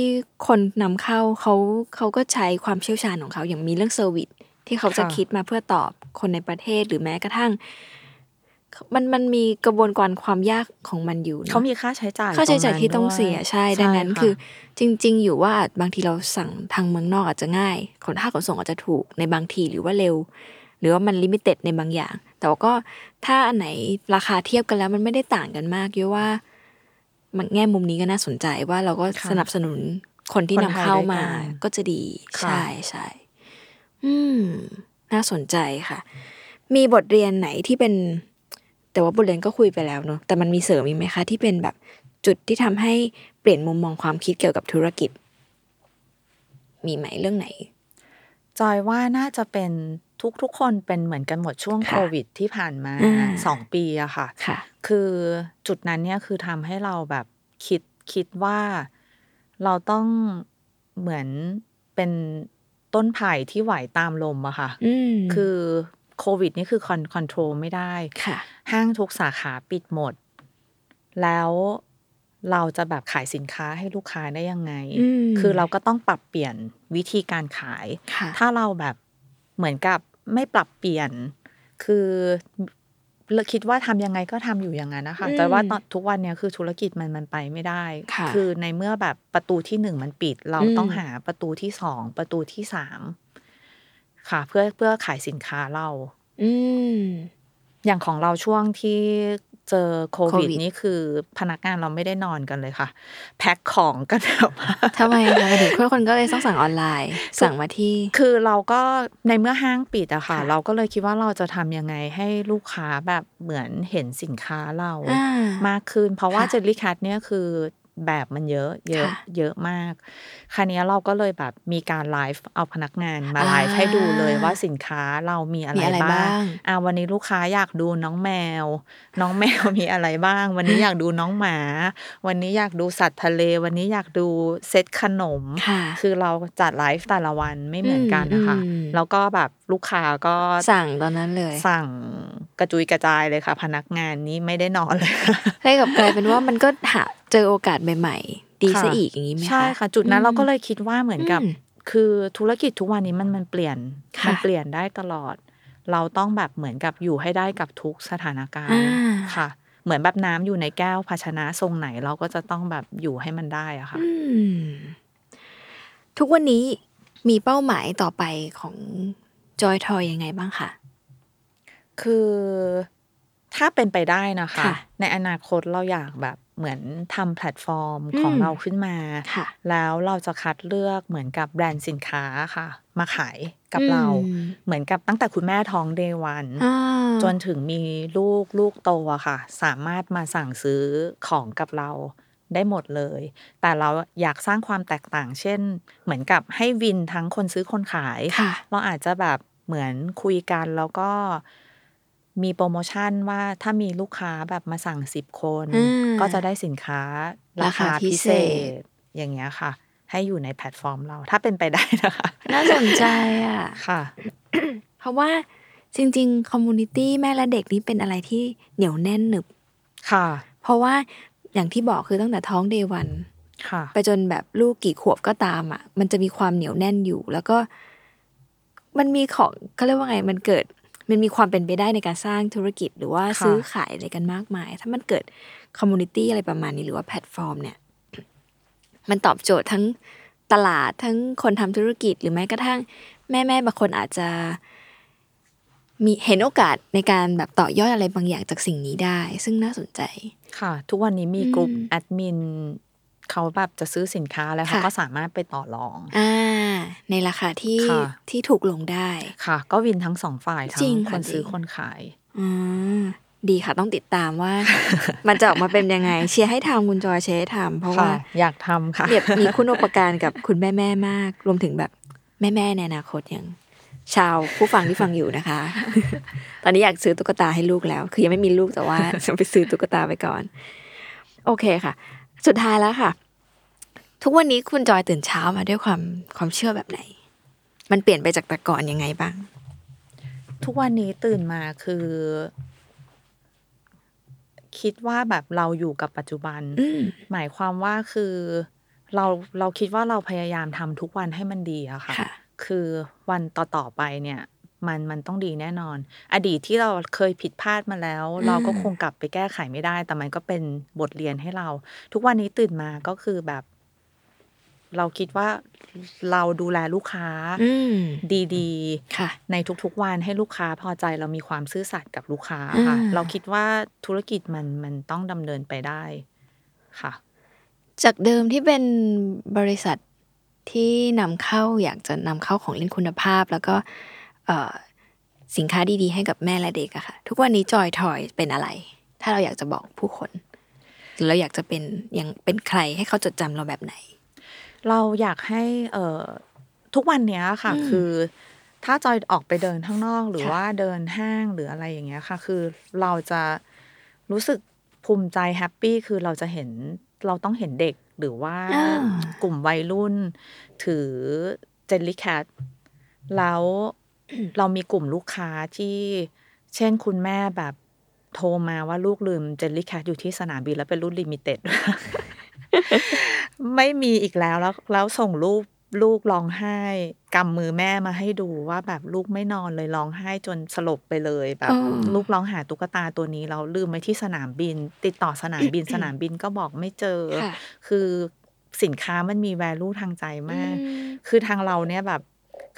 A: คนนำเข้าเขาเขาก็ใช้ความเชี่ยวชาญของเขาอย่างมีเรื่อง service ที่เขาจะ
B: ค่ะ
A: คิดมาเพื่อตอบคนในประเทศหรือแม้กระทั่ง มันมันมีกระบวนการความยากของมันอยู่นะ
B: เขามีค่าใช้จ่าย
A: ค่าใช้จ่ายต
B: รงนั้น
A: ที่ต้อง
B: เสีย
A: ด้วยใช่ ดังนั้นคือ จริง ๆ อยู่ว่าบางทีเราสั่งทางเมืองนอกอาจจะง่าย ขนค่าขนส่งอาจจะถูกในบางทีหรือว่าเร็ว หรือว่ามันลิมิเต็ดในบางอย่าง แต่ว่าก็ถ้าอันไหนราคาเทียบกันแล้วมันไม่ได้ต่างกันมากเยอะว่า มันแง่มุมนี้ก็น่าสนใจว่าเราก็
B: ค่ะ
A: สนับสนุนคนที่
B: คน
A: นำ
B: ไทย
A: เข้า
B: ด้วย
A: มา
B: กัน
A: ก็จะดี
B: ค่ะ
A: ใช่ใช่อืม น่าสนใจค่ะ มีบทเรียนไหนที่เป็น แต่ว่าบทเรียนก็คุยไปแล้วเนอะแต่มันมีเสริมอีกไหมคะที่เป็นแบบจุดที่ทำให้เปลี่ยนมุมมองความคิดเกี่ยวกับธุรกิจ มีไหมเรื่องไหน
B: จอยว่าน่าจะเป็นทุกทุกคนเป็นเหมือนกันหมดช่วง
A: ค่ะ
B: โควิดที่ผ่านมา
A: อ่า
B: สองปีอะค่ะ
A: ค่ะ
B: คือจุดนั้นเนี่ยคือทำให้เราแบบคิดคิดว่าเราต้องเหมือนเป็นต้นไผ่ที่ไหวตามลมอะค่ะ
A: อืม
B: คือ โควิดนี่คือคอนคอนโทรลไม่ได้
A: ค่ะ
B: ห้างทุกสาขาปิดหมด แล้วเราจะแบบขายสินค้าให้ลูกค้าได้ยังไง
A: อืม
B: คือเราก็ต้องปรับเปลี่ยนวิธีการขาย
A: ค่ะ
B: ถ้าเราแบบเหมือนกับไม่ปรับเปลี่ยน คือเราคิดว่าทำยังไงก็ทำอยู่อย่างนั้นนะคะ
A: อืม
B: แต่ว่าตอนทุกวันเนี้ยคือธุรกิจมันมันไปไม่ได้
A: ค่ะ
B: อในเมื่อแบบประตูที่หนึ่งมันปิด เรา
A: อืม
B: ต้องหาประตูที่สองประตูที่สาม ค่ะ เพื่อเพื่อขายสินค้าเรา
A: อืม
B: อย่างของเราช่วงที่เจอโควิด
A: โควิด
B: นี่คือพนักงานเราไม่ได้นอนกันเลยค่ะ แพ็คของกันแบบว่า
A: ทำไมคะถึงคนคนก็เลยต้องสั่งออนไลน์ สั่งมาที่
B: คือเราก็ในเมื่อห้างปิดอะค่ะ
A: ค่ะ
B: เราก็เลยคิดว่าเราจะทำยังไงให้ลูกค้าแบบเหมือนเห็นสินค้าเรา
A: อ่ามา
B: กขึ้น เพราะว่า
A: ค่ะ
B: เจลลี่แคทเนี่ยคือ แบบมันเยอะเยอะ
A: ค่ะ
B: เยอะมาก คราวนี้เราก็เลยแบบมีการไลฟ์เอาพนักงานมา
A: อ่า
B: ไลฟ์ให้ดูเลยว่าสินค้าเรามีอะไร
A: มีอะไร
B: บ้า
A: บ้างง
B: อ่าวันนี้ลูกค้าอยากดูน้องแมว น้องแมวมีอะไรบ้าง วันนี้อยากดูน้องหมา วันนี้อยากดูสัตว์ทะเล วันนี้อยากดูเซตขนม
A: ค่ะ
B: คือเราจัดไลฟ์แต่ละวันไม่เหมือนกันนะคะ
A: อืม
B: แล้วก็แบบ ลูกค้าก็
A: สั่งตอนนั้นเลย
B: สั่งกระจุยกระจายเลยค่ะ พนักงานนี้ไม่ได้นอนเลยค่ะ
A: ให้กับกลายเป็นว่ามันก็หาเจอโอกาสใหม่ ๆ ดีซะ
B: ค่ะ
A: อีกอย่างนี้ไหมคะ
B: ใช่ค่ะ จุดนั้น
A: อืม
B: เราก็เลยคิดว่าเหมือนกับ
A: อืม
B: คือธุรกิจทุกวันนี้มันมันเปลี่ยน
A: ค่ะ
B: มันเปลี่ยนได้ตลอด เราต้องแบบเหมือนกับอยู่ให้ได้กับทุกสถานการณ์
A: อ่า
B: ค่ะ เหมือนแบบน้ำอยู่ในแก้วภาชนะทรงไหนเราก็จะต้องแบบอยู่ให้มันได้อะค่ะ
A: อืมทุกวันนี้มีเป้าหมายต่อไปของ จอยทอยยังไงบ้างคะ
B: คือถ้าเป็นไปได้นะคะ
A: ค่ะ
B: ในอนาคตเราอยากแบบเหมือนทำแพลตฟอร์มของ
A: อืม
B: เราขึ้นมา
A: ค่ะ
B: แล้วเราจะคัดเลือกเหมือนกับแบรนด์สินค้าค่ะ มาขายกับเรา
A: อืม
B: เหมือนกับตั้งแต่คุณแม่ท้องเดวัน
A: อ่า
B: จนถึงมีลูกลูกโตอะค่ะ สามารถมาสั่งซื้อของกับเราได้หมดเลย แต่เราอยากสร้างความแตกต่าง เช่น เหมือนกับให้วินทั้งคนซื้อคนขาย
A: ค่ะ
B: เราอาจจะแบบ เหมือนคุยกันแล้วก็มีโปรโมชั่นว่าถ้ามีลูกค้าแบบมาสั่งสิบคน
A: อืม
B: ก็จะได้สินค้ารา
A: ราคา
B: คา
A: พิ
B: พิ
A: เศ
B: เศ
A: ษ
B: ษอย่างเงี้ยค่ะ ให้อยู่ในแพลตฟอร์มเราถ้าเป็นไปได้นะคะ
A: น่าสนใจอะ
B: ค่ะ
A: เพราะว่าจริง ๆ community แม่และเด็กนี่เป็นอะไรที่เหนียวแน่นหนึบ
B: ค่ะ
A: เพราะว่าอย่างที่บอกคือตั้งแต่ท้อง day one
B: ค่ะ
A: ไปจนแบบลูกกี่ขวบก็ตามอะ มันจะมีความเหนียวแน่นอยู่ แล้วก็ มันมีของเขาเรียกว่าไงมันเกิดมันมีความเป็นไปได้ในการสร้างธุรกิจหรือว่า
B: ค่ะ
A: ซื้อขายอะไรกันมากมาย ถ้ามันเกิด community อะไรประมาณนี้หรือว่าแพลตฟอร์มเนี่ย มันตอบโจทย์ทั้งตลาดทั้งคนทำธุรกิจหรือแม้กระทั่ง แม่แม่ๆบางคนอาจจะ มีเห็นโอกาสในการแบบต่อยอดอะไรบางอย่างจากสิ่งนี้ได้ ซึ่งน่าสนใจ
B: ค่ะ ทุกวันนี้มี
A: อืม
B: กลุ่มแอดมิน เขาแบบจะซื้อสินค้าแล้วเขา
A: ค่ะ
B: ก็สามารถไปต่อรอง
A: อ่าในราคาที่
B: ค่ะ
A: ที่ถูกลงได้
B: ค่ะ ก็วินทั้งสองฝ่ายทั้
A: จริ
B: ง
A: ง
B: ค
A: ค่ะ
B: นซื้อ
A: จริง
B: คนขาย
A: อืมดีค่ะต้องติดตามว่า มันจะออกมาเป็นยังไง เชียร์ให้ทำคุณจอยเชียร์ให้ทำเพราะว่า
B: ค่ะอยากทำค่ะ
A: เนี่ยมีคุณอุปการกับคุณแม่แม่ๆมาก รวมถึงแบบแม่แม่ๆในอนาคตอย่างชาวผู้ฟังที่ฟังอยู่นะคะ ตอนนี้อยากซื้อตุ๊กตาให้ลูกแล้ว คือยังไม่มีลูกแต่ว่าจะไปซื้อตุ๊กตาไปก่อน โอเคค่ะ สุดท้ายแล้วค่ะ ทุกวันนี้คุณจอยตื่นเช้ามาด้วยความความเชื่อแบบไหน มันเปลี่ยนไปจากแต่ก่อนยังไงบ้าง
B: ทุกวันนี้ตื่นมาคือ คิดว่าแบบเราอยู่กับปัจจุบัน
A: อืม
B: หมายความว่าคือเราเราคิดว่าเราพยายามทำทุกวันให้มันดีอะค่ะ
A: ค่ะ
B: คือวันต่อๆไปเนี่ย มันมันต้องดีแน่นอน อดีตที่เราเคยผิดพลาดมาแล้ว เราก็คงกลับไปแก้ไขไม่ได้ แต่มันก็เป็นบทเรียนให้เรา ทุกวันนี้ตื่นมาก็คือแบบ เราคิดว่าเราดูแลลูกค้า
A: อืม
B: ดีๆ
A: ค่ะ
B: ในทุกๆวันให้ลูกค้าพอใจเรามีความซื่อสัตย์กับลูกค้าค่ะ
A: อ่า
B: เราคิดว่าธุรกิจมันมันต้องดำเนินไปได้ค่ะ
A: จากเดิมที่เป็นบริษัทที่นำเข้าอยากจะนำเข้าของเล่นคุณภาพแล้วก็เอ่อ สินค้าดีๆ ให้กับแม่และเด็กอะค่ะ ทุกวันนี้จอยทอยเป็นอะไร ถ้าเราอยากจะบอกผู้คนหรือเราอยากจะเป็นอย่างเป็นใครให้เขาจดจำเราแบบไหน
B: เราอยากให้เอ่อทุกวันเนี้ยค่ะ
A: อืม
B: คือ ถ้าจอยออกไปเดินข้างนอก หรือ
A: ค่ะ
B: ว่าเดินห้างหรืออะไรอย่างเงี้ยค่ะ คือเราจะรู้สึกภูมิใจ happy คือเราจะเห็นเราต้องเห็นเด็กหรือว่า
A: อ่าก
B: ลุ่มวัยรุ่น ถือ Jellycat แล้ว เรามีกลุ่มลูกค้าที่เช่นคุณแม่แบบโทรมาว่าลูกลืม Jellycat อยู่ที่สนามบินแล้วเป็นรุ่น limited ไม่มีอีกแล้วแล้ว แล้วส่งรูปลูกร้องไห้กำมือแม่มาให้ดูว่าแบบลูกไม่นอนเลยร้องไห้จนสลบไปเลยแบบ
A: อ๋อ
B: ลูกร้องหาตุ๊กตาตัวนี้เราลืมไว้ที่สนามบิน ติดต่อสนามบินสนามบินก็บอกไม่เจอ
A: ค่ะ
B: คือสินค้ามันมี value ทางใจมาก
A: อืม
B: คือทางเราเนี่ยแบบ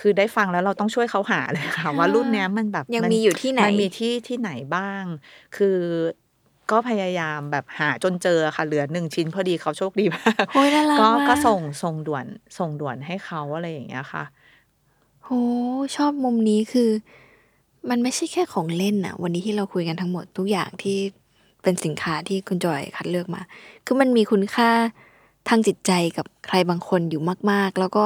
B: คือได้ฟังแล้วเราต้องช่วยเขาหาเลยค่ะ ว่ารุ่นเนี้ยมันแบบ
A: ยังมีอยู่ที่ไหน
B: มันมีที่ที่ไหนบ้าง คือก็พยายามแบบหาจนเจอค่ะเหลือหนึ่งชิ้นพอดีเขาโชคดีมาก
A: โอ้ยน่ารัก
B: ก็
A: มาก
B: ก็ส่งส่งด่วนส่งด่วนให้เขาอะไรอย่างเงี้ยค่ะ
A: โหชอบมุมนี้คือ มันไม่ใช่แค่ของเล่นน่ะวันนี้ที่เราคุยกันทั้งหมดทุกอย่างที่เป็นสินค้าที่คุณจอยคัดเลือกมา คือมันมีคุณค่าทางจิตใจกับใครบางคนอยู่มาก ๆ แล้วก็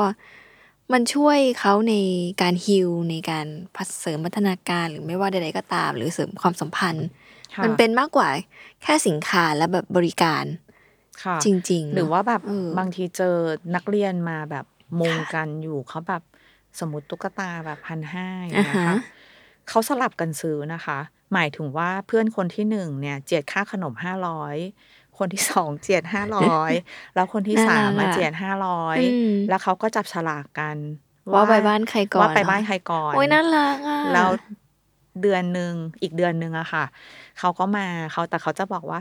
A: มันช่วยเขาในการฮิลในการพัฒเสริมพัฒนาการหรือไม่ว่าใดๆก็ตาม หรือเสริมความสัมพันธ์
B: ค่ะ
A: มันเป็นมากกว่าแค่สินค้าและแบบบริการ
B: ค่ะ
A: จริง ๆ
B: หรือว่าแบบ
A: เออ
B: บางทีเจอนักเรียนมาแบบมุง
A: ค่ะ
B: กันอยู่เขาแบบสมมติตุ๊กตาแบบพันห้าอย่าง
A: อ่า
B: เงี้ย
A: ฮะ
B: ค่ะเขาสลับกันซื้อนะคะ หมายถึงว่าเพื่อนคนที่หนึ่งเนี่ยเจียดค่าขนมห้าร้อย คนที่สองเจียดห้าร้อยแล้วคนที่สามมาเจียดห้าร้อย
A: อืม
B: แล้วเขาก็จับฉลากกัน
A: ว่าไปบ้านใครก่อน
B: ว่าไป
A: เหรอ
B: บ้านใครก่อน
A: โอ้ยน่ารักอะ
B: แล้วเดือนหนึ่งอีกเดือนหนึ่งอะค่ะ เขาก็มาเขาแต่เขาจะบอกว่า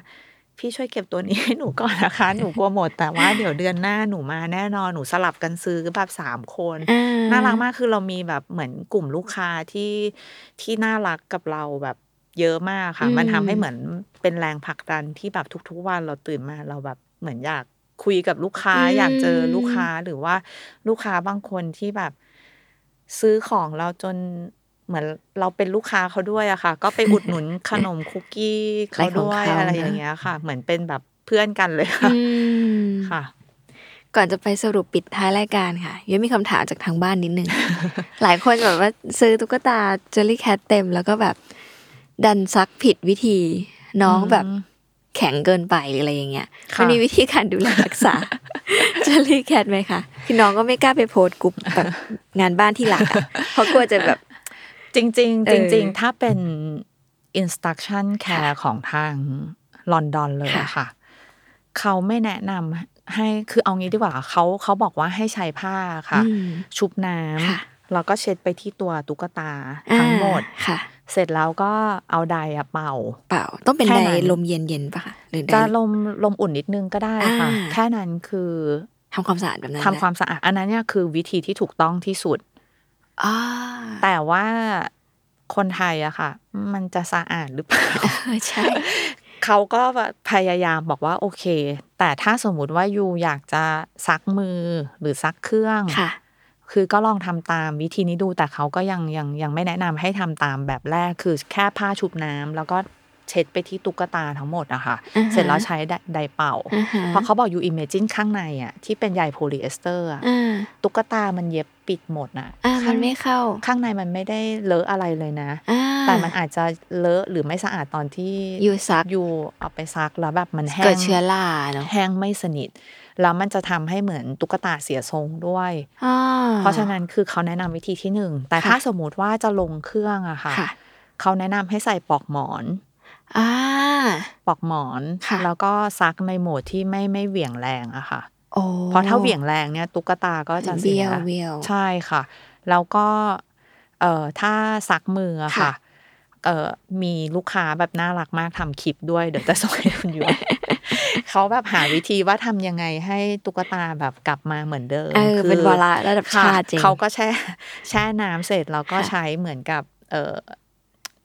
B: พี่ช่วยเก็บตัวนี้ให้หนูก่อนนะคะ หนูกลัวหมดแต่ว่าเดี๋ยวเดือนหน้าหนูมาแน่นอนหนูสลับกันซื้อแบบสามคน
A: อ่
B: น่ารักมากคือเรามีแบบเหมือนกลุ่มลูกค้าที่ที่น่ารักกับเราแบบ เยอะมากค่ะ มันทำให้เหมือนเป็นแรงผลักดันที่แบบทุก ๆ วันเราตื่นมาเราแบบเหมือนอยากคุยกับลูกค้าอยากเจอลูกค้าหรือว่าลูกค้าบางคนที่แบบซื้อของเราจนเหมือนเราเป็นลูกค้าเขาด้วยอะค่ะ ก็ไปอุดหนุนขนมคุกกี้เขาด้วย
A: อะไรของเขา
B: อะไรอย่างเงี้ยค่ะ เหมือนเป็นแบบเพื่อนกันเลยค่ะ
A: อืม
B: ค่ะ
A: ก่อนจะไปสรุปปิดท้ายรายการค่ะยังมีคำถามจากทางบ้านนิดนึงหลายคนแบบว่าซื้อตุ๊กตาเจลลี่แคทเต็มแล้วก็แบบ ดันซักผิดวิธีน้องแบบแข็งเกินไปหรืออะไรอย่างเงี้ย
B: ค่ะ
A: มันมีวิธีการดูแลรักษาเจลลี่แคทไหมคะคือน้องก็ไม่กล้าไปโพสต์กลุ่มแบบงานบ้านที่หลักอะเพราะกลัวจะแบบ
B: จริง
A: เอ
B: ๆ
A: อ
B: จริงๆถ้าเป็น instruction care ของทางลอนดอนเลยอะค่ะ เขาไม่แนะนำให้คือเอางี้ดีกว่าเขาเขาบอกว่าให้ใช้ผ้าค่ะ
A: อืม
B: ชุบน้
A: ค่ะำ
B: แล้วก็เช็ดไปที่ตัวตุ๊กตาทั้งหมด
A: อ่าค่ะ
B: เสร็จแล้วก็เอาไดร์อะเป่า
A: เปล่า ต้องเป็น
B: แค่
A: ได
B: นั้น
A: ลมเย็นๆปะคะหรือได
B: จะลมลมอุ่นนิดนึงก็ได้ค่ะ
A: อ่า
B: แค่นั้นคือ
A: ทำความสะอาดแบบนั้น
B: ทำความสะอาดอันนั้นเนี่ยคือวิธีที่ถูกต้องที่สุด
A: อ่า
B: แต่ว่าคนไทยอะค่ะ มันจะสะอาดหรือเปล่า
A: เออใช่
B: เขาก็พยายามบอกว่าโอเค แต่ถ้าสมมุติว่า you อยากจะซักมือหรือซักเครื่อง
A: ค่ะ
B: คือก็ลองทำตามวิธีนี้ดูแต่เขาก็ยังยังยังไม่แนะนำให้ทำตามแบบแรกคือแค่ผ้าชุบน้ำแล้วก็เช็ดไปที่ตุ๊กตาทั้งหมดอะค่ะ
A: อ่าฮะ
B: เสร็จแล้วใช้ไดไดร์เป่า
A: อ่าฮะ
B: เพราะเขาบอก you imagine ข้างในอะที่เป็นใยโพลีเอสเตอร์อะ
A: อ่า
B: ตุ๊กตามันเย็บปิดหมดอะ
A: อ่ามั
B: ข้านง
A: ไม่เข้า
B: ข้างในมันไม่ได้เลอะอะไรเลยนะ
A: อ่า
B: แต่มันอาจจะเลอะหรือไม่สะอาดตอนที่
A: ยูซัก
B: ยูเอาไปซักแล้วแบบมันแห้ง
A: เกิดเชื้อราเนาะ
B: แห้งไม่สนิท แล้วมันจะทำให้เหมือนตุ๊กตาเสียทรงด้วย
A: อ่า
B: เพราะฉะนั้นคือเขาแนะนำวิธีที่หนึ่งแต่
A: ค่ะ
B: ถ้าสมมุติว่าจะลงเครื่องอะค่ะ
A: ค่ะ
B: เขาแนะนำให้ใส่ปลอกหมอน
A: อ่า
B: ปลอกหมอน
A: ค่ะ
B: แล้วก็ซักในโหมดที่ไม่ไม่เหวี่ยงแรงอะค่ะ
A: โอ้
B: เพราะถ้าเหวี่ยงแรงเนี่ยตุ๊กตาก็จะเสี
A: เบี้
B: ย
A: ยวเบี้ยว
B: ใช่ค่ะ แล้วก็เอ่อถ้าซักมืออะค่ะ
A: ค่ะ
B: เอ่อมีลูกค้าแบบน่ารักมากทำคลิปด้วย เดี๋ยวจะส่งให้คุณอยู่ เขาแบบหาวิธีว่าทำยังไงให้ตุ๊กตาแบบกลับมาเหมือนเดิม
A: เออ
B: คื
A: เป็นวาระระดับ
B: ค่ะ
A: ชาติจริง
B: เขาก็แช่แช่น้ำเสร็จแล้วก็
A: ค่ะ
B: ใช้เหมือนกับเอ่อ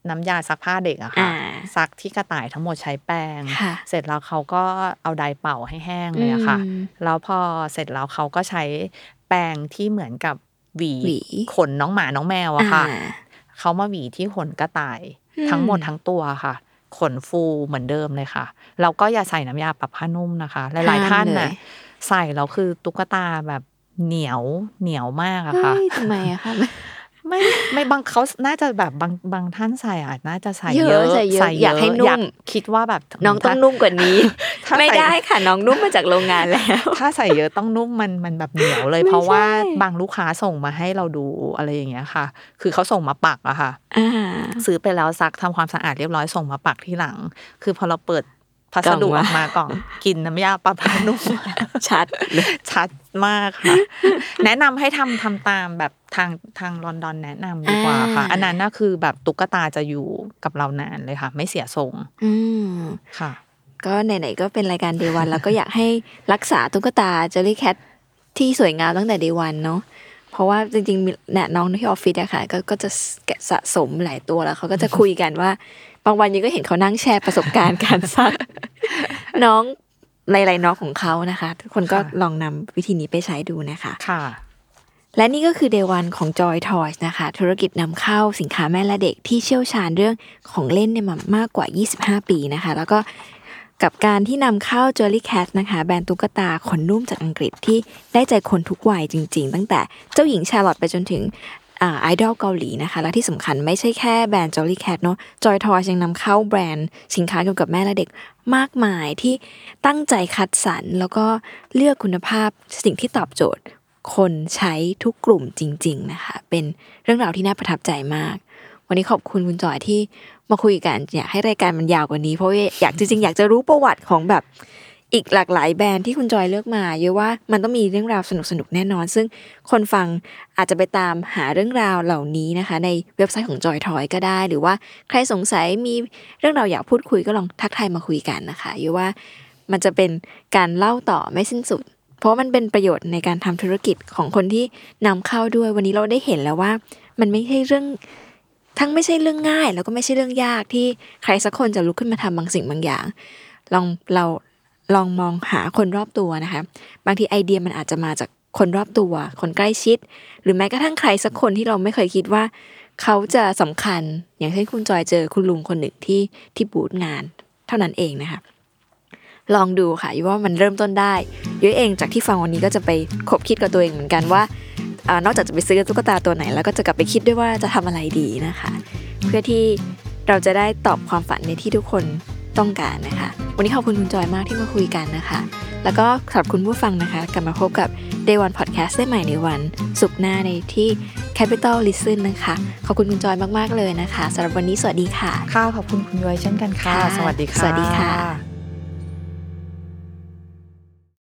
B: น้ำยาซักผ้าเด็กอะค่ะ
A: อ่า
B: ซักที่กระต่ายทั้งหมดใช้แป้ง
A: ค่ะ
B: เสร็จแล้วเขาก็เอาไดร์เป่าให้แห้งเลยอะค่ะ
A: อืม
B: แล้วพอเสร็จแล้วเขาก็ใช้แปรงที่เหมือนกับหวี
A: หวี
B: ขนน้องหมาน้องแมวอะค่ะ
A: อ่า
B: เขามาหวีที่ขนกระต่าย
A: อืม
B: ทั้งหมดทั้งตัวค่ะ ขนฟูเหมือนเดิมเลยค่ะ แล้วก็อย่าใส่น้ำยาปรับผ้านุ่มนะคะ หลายๆท่าน
A: ห้ามเล
B: น่ะ
A: ย
B: ใส่แล้วคือตุ๊กตาแบบเหนียวเหนียวมากอะค่ะ
A: เฮ้ยทำไมอะคะ
B: ไม่ไม่บางเขาน่าจะแบบบางบางท่านใส่อาจน่าจะใส่
A: เย
B: เย
A: อะ
B: อะ
A: ใส่เยอะอยากให้นุ่ม
B: คิดว่าแบบ
A: น้องต้อง
B: ถ้า
A: นุ่มกว่านี้
B: ถ้า
A: ไม่
B: ใส่
A: ได้ค่ะน้องนุ่มมาจากโรงงานแล้ว
B: ถ้าใส่เยอะต้องนุ่มมันมันแบบเหนียวเลย
A: ไม่
B: เพราะว่า
A: ใช่
B: บางลูกค้าส่งมาให้เราดูอะไรอย่างเงี้ยค่ะ คือเขาส่งมาปักอะค่ะ
A: อ่า
B: ซื้อไปแล้วซักทำความสะอาดเรียบร้อยส่งมาปักที่หลัง คือพอเราเปิดพัสดุ
A: กล่องมา
B: ออกมากล่องกินน้ำยาปลาพานุ่ม
A: ชัดเลย
B: ชัด มากค่ะ แนะนำให้ทำทำตามแบบทางทางลอนดอนแนะนำดีกว่าค่ะ
A: อ่า
B: อันนั้นน่ะคือแบบตุ๊กตาจะอยู่กับเรานานเลยค่ะ ไม่เสียทรง
A: อืม
B: ค่ะ
A: ก็ไหนๆก็เป็นรายการเดวันแล้วก็อยากให้รักษาตุ๊กตาเจอรี่แคทที่สวยงามตั้งแต่เดวันเนาะเพราะว่าจริงๆมีเนี่ยน้องที่ออฟฟิศอะค่ะ ก็ก็จะแกะสะสมหลายตัวแล้วเขาก็จะคุยกันว่า บางวันยังก็เห็นเขานั่งแชร์ประสบการณ์การซักน้อง หลายๆน้องของเขานะคะ ทุกคนก็
B: ค่ะ
A: ลองนำวิธีนี้ไปใช้ดูนะคะ
B: ค่ะ
A: และนี่ก็คือ Day One ของ Joy Toys นะคะ ธุรกิจนำเข้าสินค้าแม่และเด็กที่เชี่ยวชาญเรื่องของเล่นเนี่ยมามากกว่า 25 ปีนะคะ แล้วก็กับการที่นำเข้า Jolly Cat นะคะ แบรนด์ตุ๊กตาขนนุ่มจากอังกฤษที่ได้ใจคนทุกวัยจริง ๆ ตั้งแต่เจ้าหญิงชาร์ลอตไปจนถึง ไอดอลเกาหลีนะคะ และที่สำคัญไม่ใช่แค่แบรนด์ Jolly Cat เนาะ Joy Toys ยังนำเข้าแบรนด์สินค้าเกี่ยวกับแม่และเด็กมากมายที่ตั้งใจคัดสรรแล้วก็เลือกคุณภาพสิ่งที่ตอบโจทย์ คนใช้ทุกกลุ่มจริง ๆ นะคะ เป็นเรื่องราวที่น่าประทับใจมาก วันนี้ขอบคุณคุณจอยที่มาคุยกันอยากให้รายการมันยาวกว่านี้เพราะอยากจริงๆอยากจะรู้ประวัติของแบบ อีกหลากหลายแบรนด์ที่คุณจอยเลือกมา เยอะว่ามันต้องมีเรื่องราวสนุกๆแน่นอน ซึ่งคนฟังอาจจะไปตามหาเรื่องราวเหล่านี้นะคะ ในเว็บไซต์ของจอยทอยก็ได้ หรือว่าใครสงสัยมีเรื่องราวอยากพูดคุยก็ลองทักทายมาคุยกันนะคะเยอะว่ามันจะเป็นการเล่าต่อไม่สิ้นสุด เพราะมันเป็นประโยชน์ในการทำธุรกิจของคนที่นำเข้าด้วยวันนี้เราได้เห็นแล้วว่า มันไม่ใช่เรื่องทั้งไม่ใช่เรื่องง่าย แล้วก็ไม่ใช่เรื่องยากที่ใครสักคนจะลุกขึ้นมาทำบางสิ่งบางอย่าง ลองเรา ลองมองหาคนรอบตัวนะคะ บางทีไอเดียมันอาจจะมาจากคนรอบตัว คนใกล้ชิด หรือแม้กระทั่งใครสักคนที่เราไม่เคยคิดว่า เขาจะสำคัญ อย่างเช่นคุณจอยเจอคุณลุงคนหนึ่งที่ที่บูธงาน เท่านั้นเองนะคะ ลองดูค่ะยุ้ยว่ามันเริ่มต้นได้ยุ้ยเองจากที่ฟังวันนี้ก็จะไปคบคิดกับตัวเองเหมือนกันว่าอานอกจากจะไปซื้อตุ๊กตาตัวไหน แล้วก็จะกลับไปคิดด้วยว่าจะทำอะไรดีนะคะ เพื่อที่เราจะได้ตอบความฝันในที่ทุกคน ต้องการนะคะ วันนี้ขอบคุณคุณจอยมากที่มาคุยกันนะคะ แล้วก็สำหรับคุณผู้ฟังนะคะ กลับมาพบกับ Day One Podcast ได้ใหม่ในวันศุกร์หน้าในที่ Capital Listen นะคะ ขอบคุณคุณจอยมาก ๆ เลยนะคะสำหรับวันนี้สวัสดีค่ะ
B: ค่ะ ขอบคุณคุณย้อยเช่นกันค่ะ
A: ค่ะ
B: สวัสดีค่ะ
A: สวัสดีค่ะ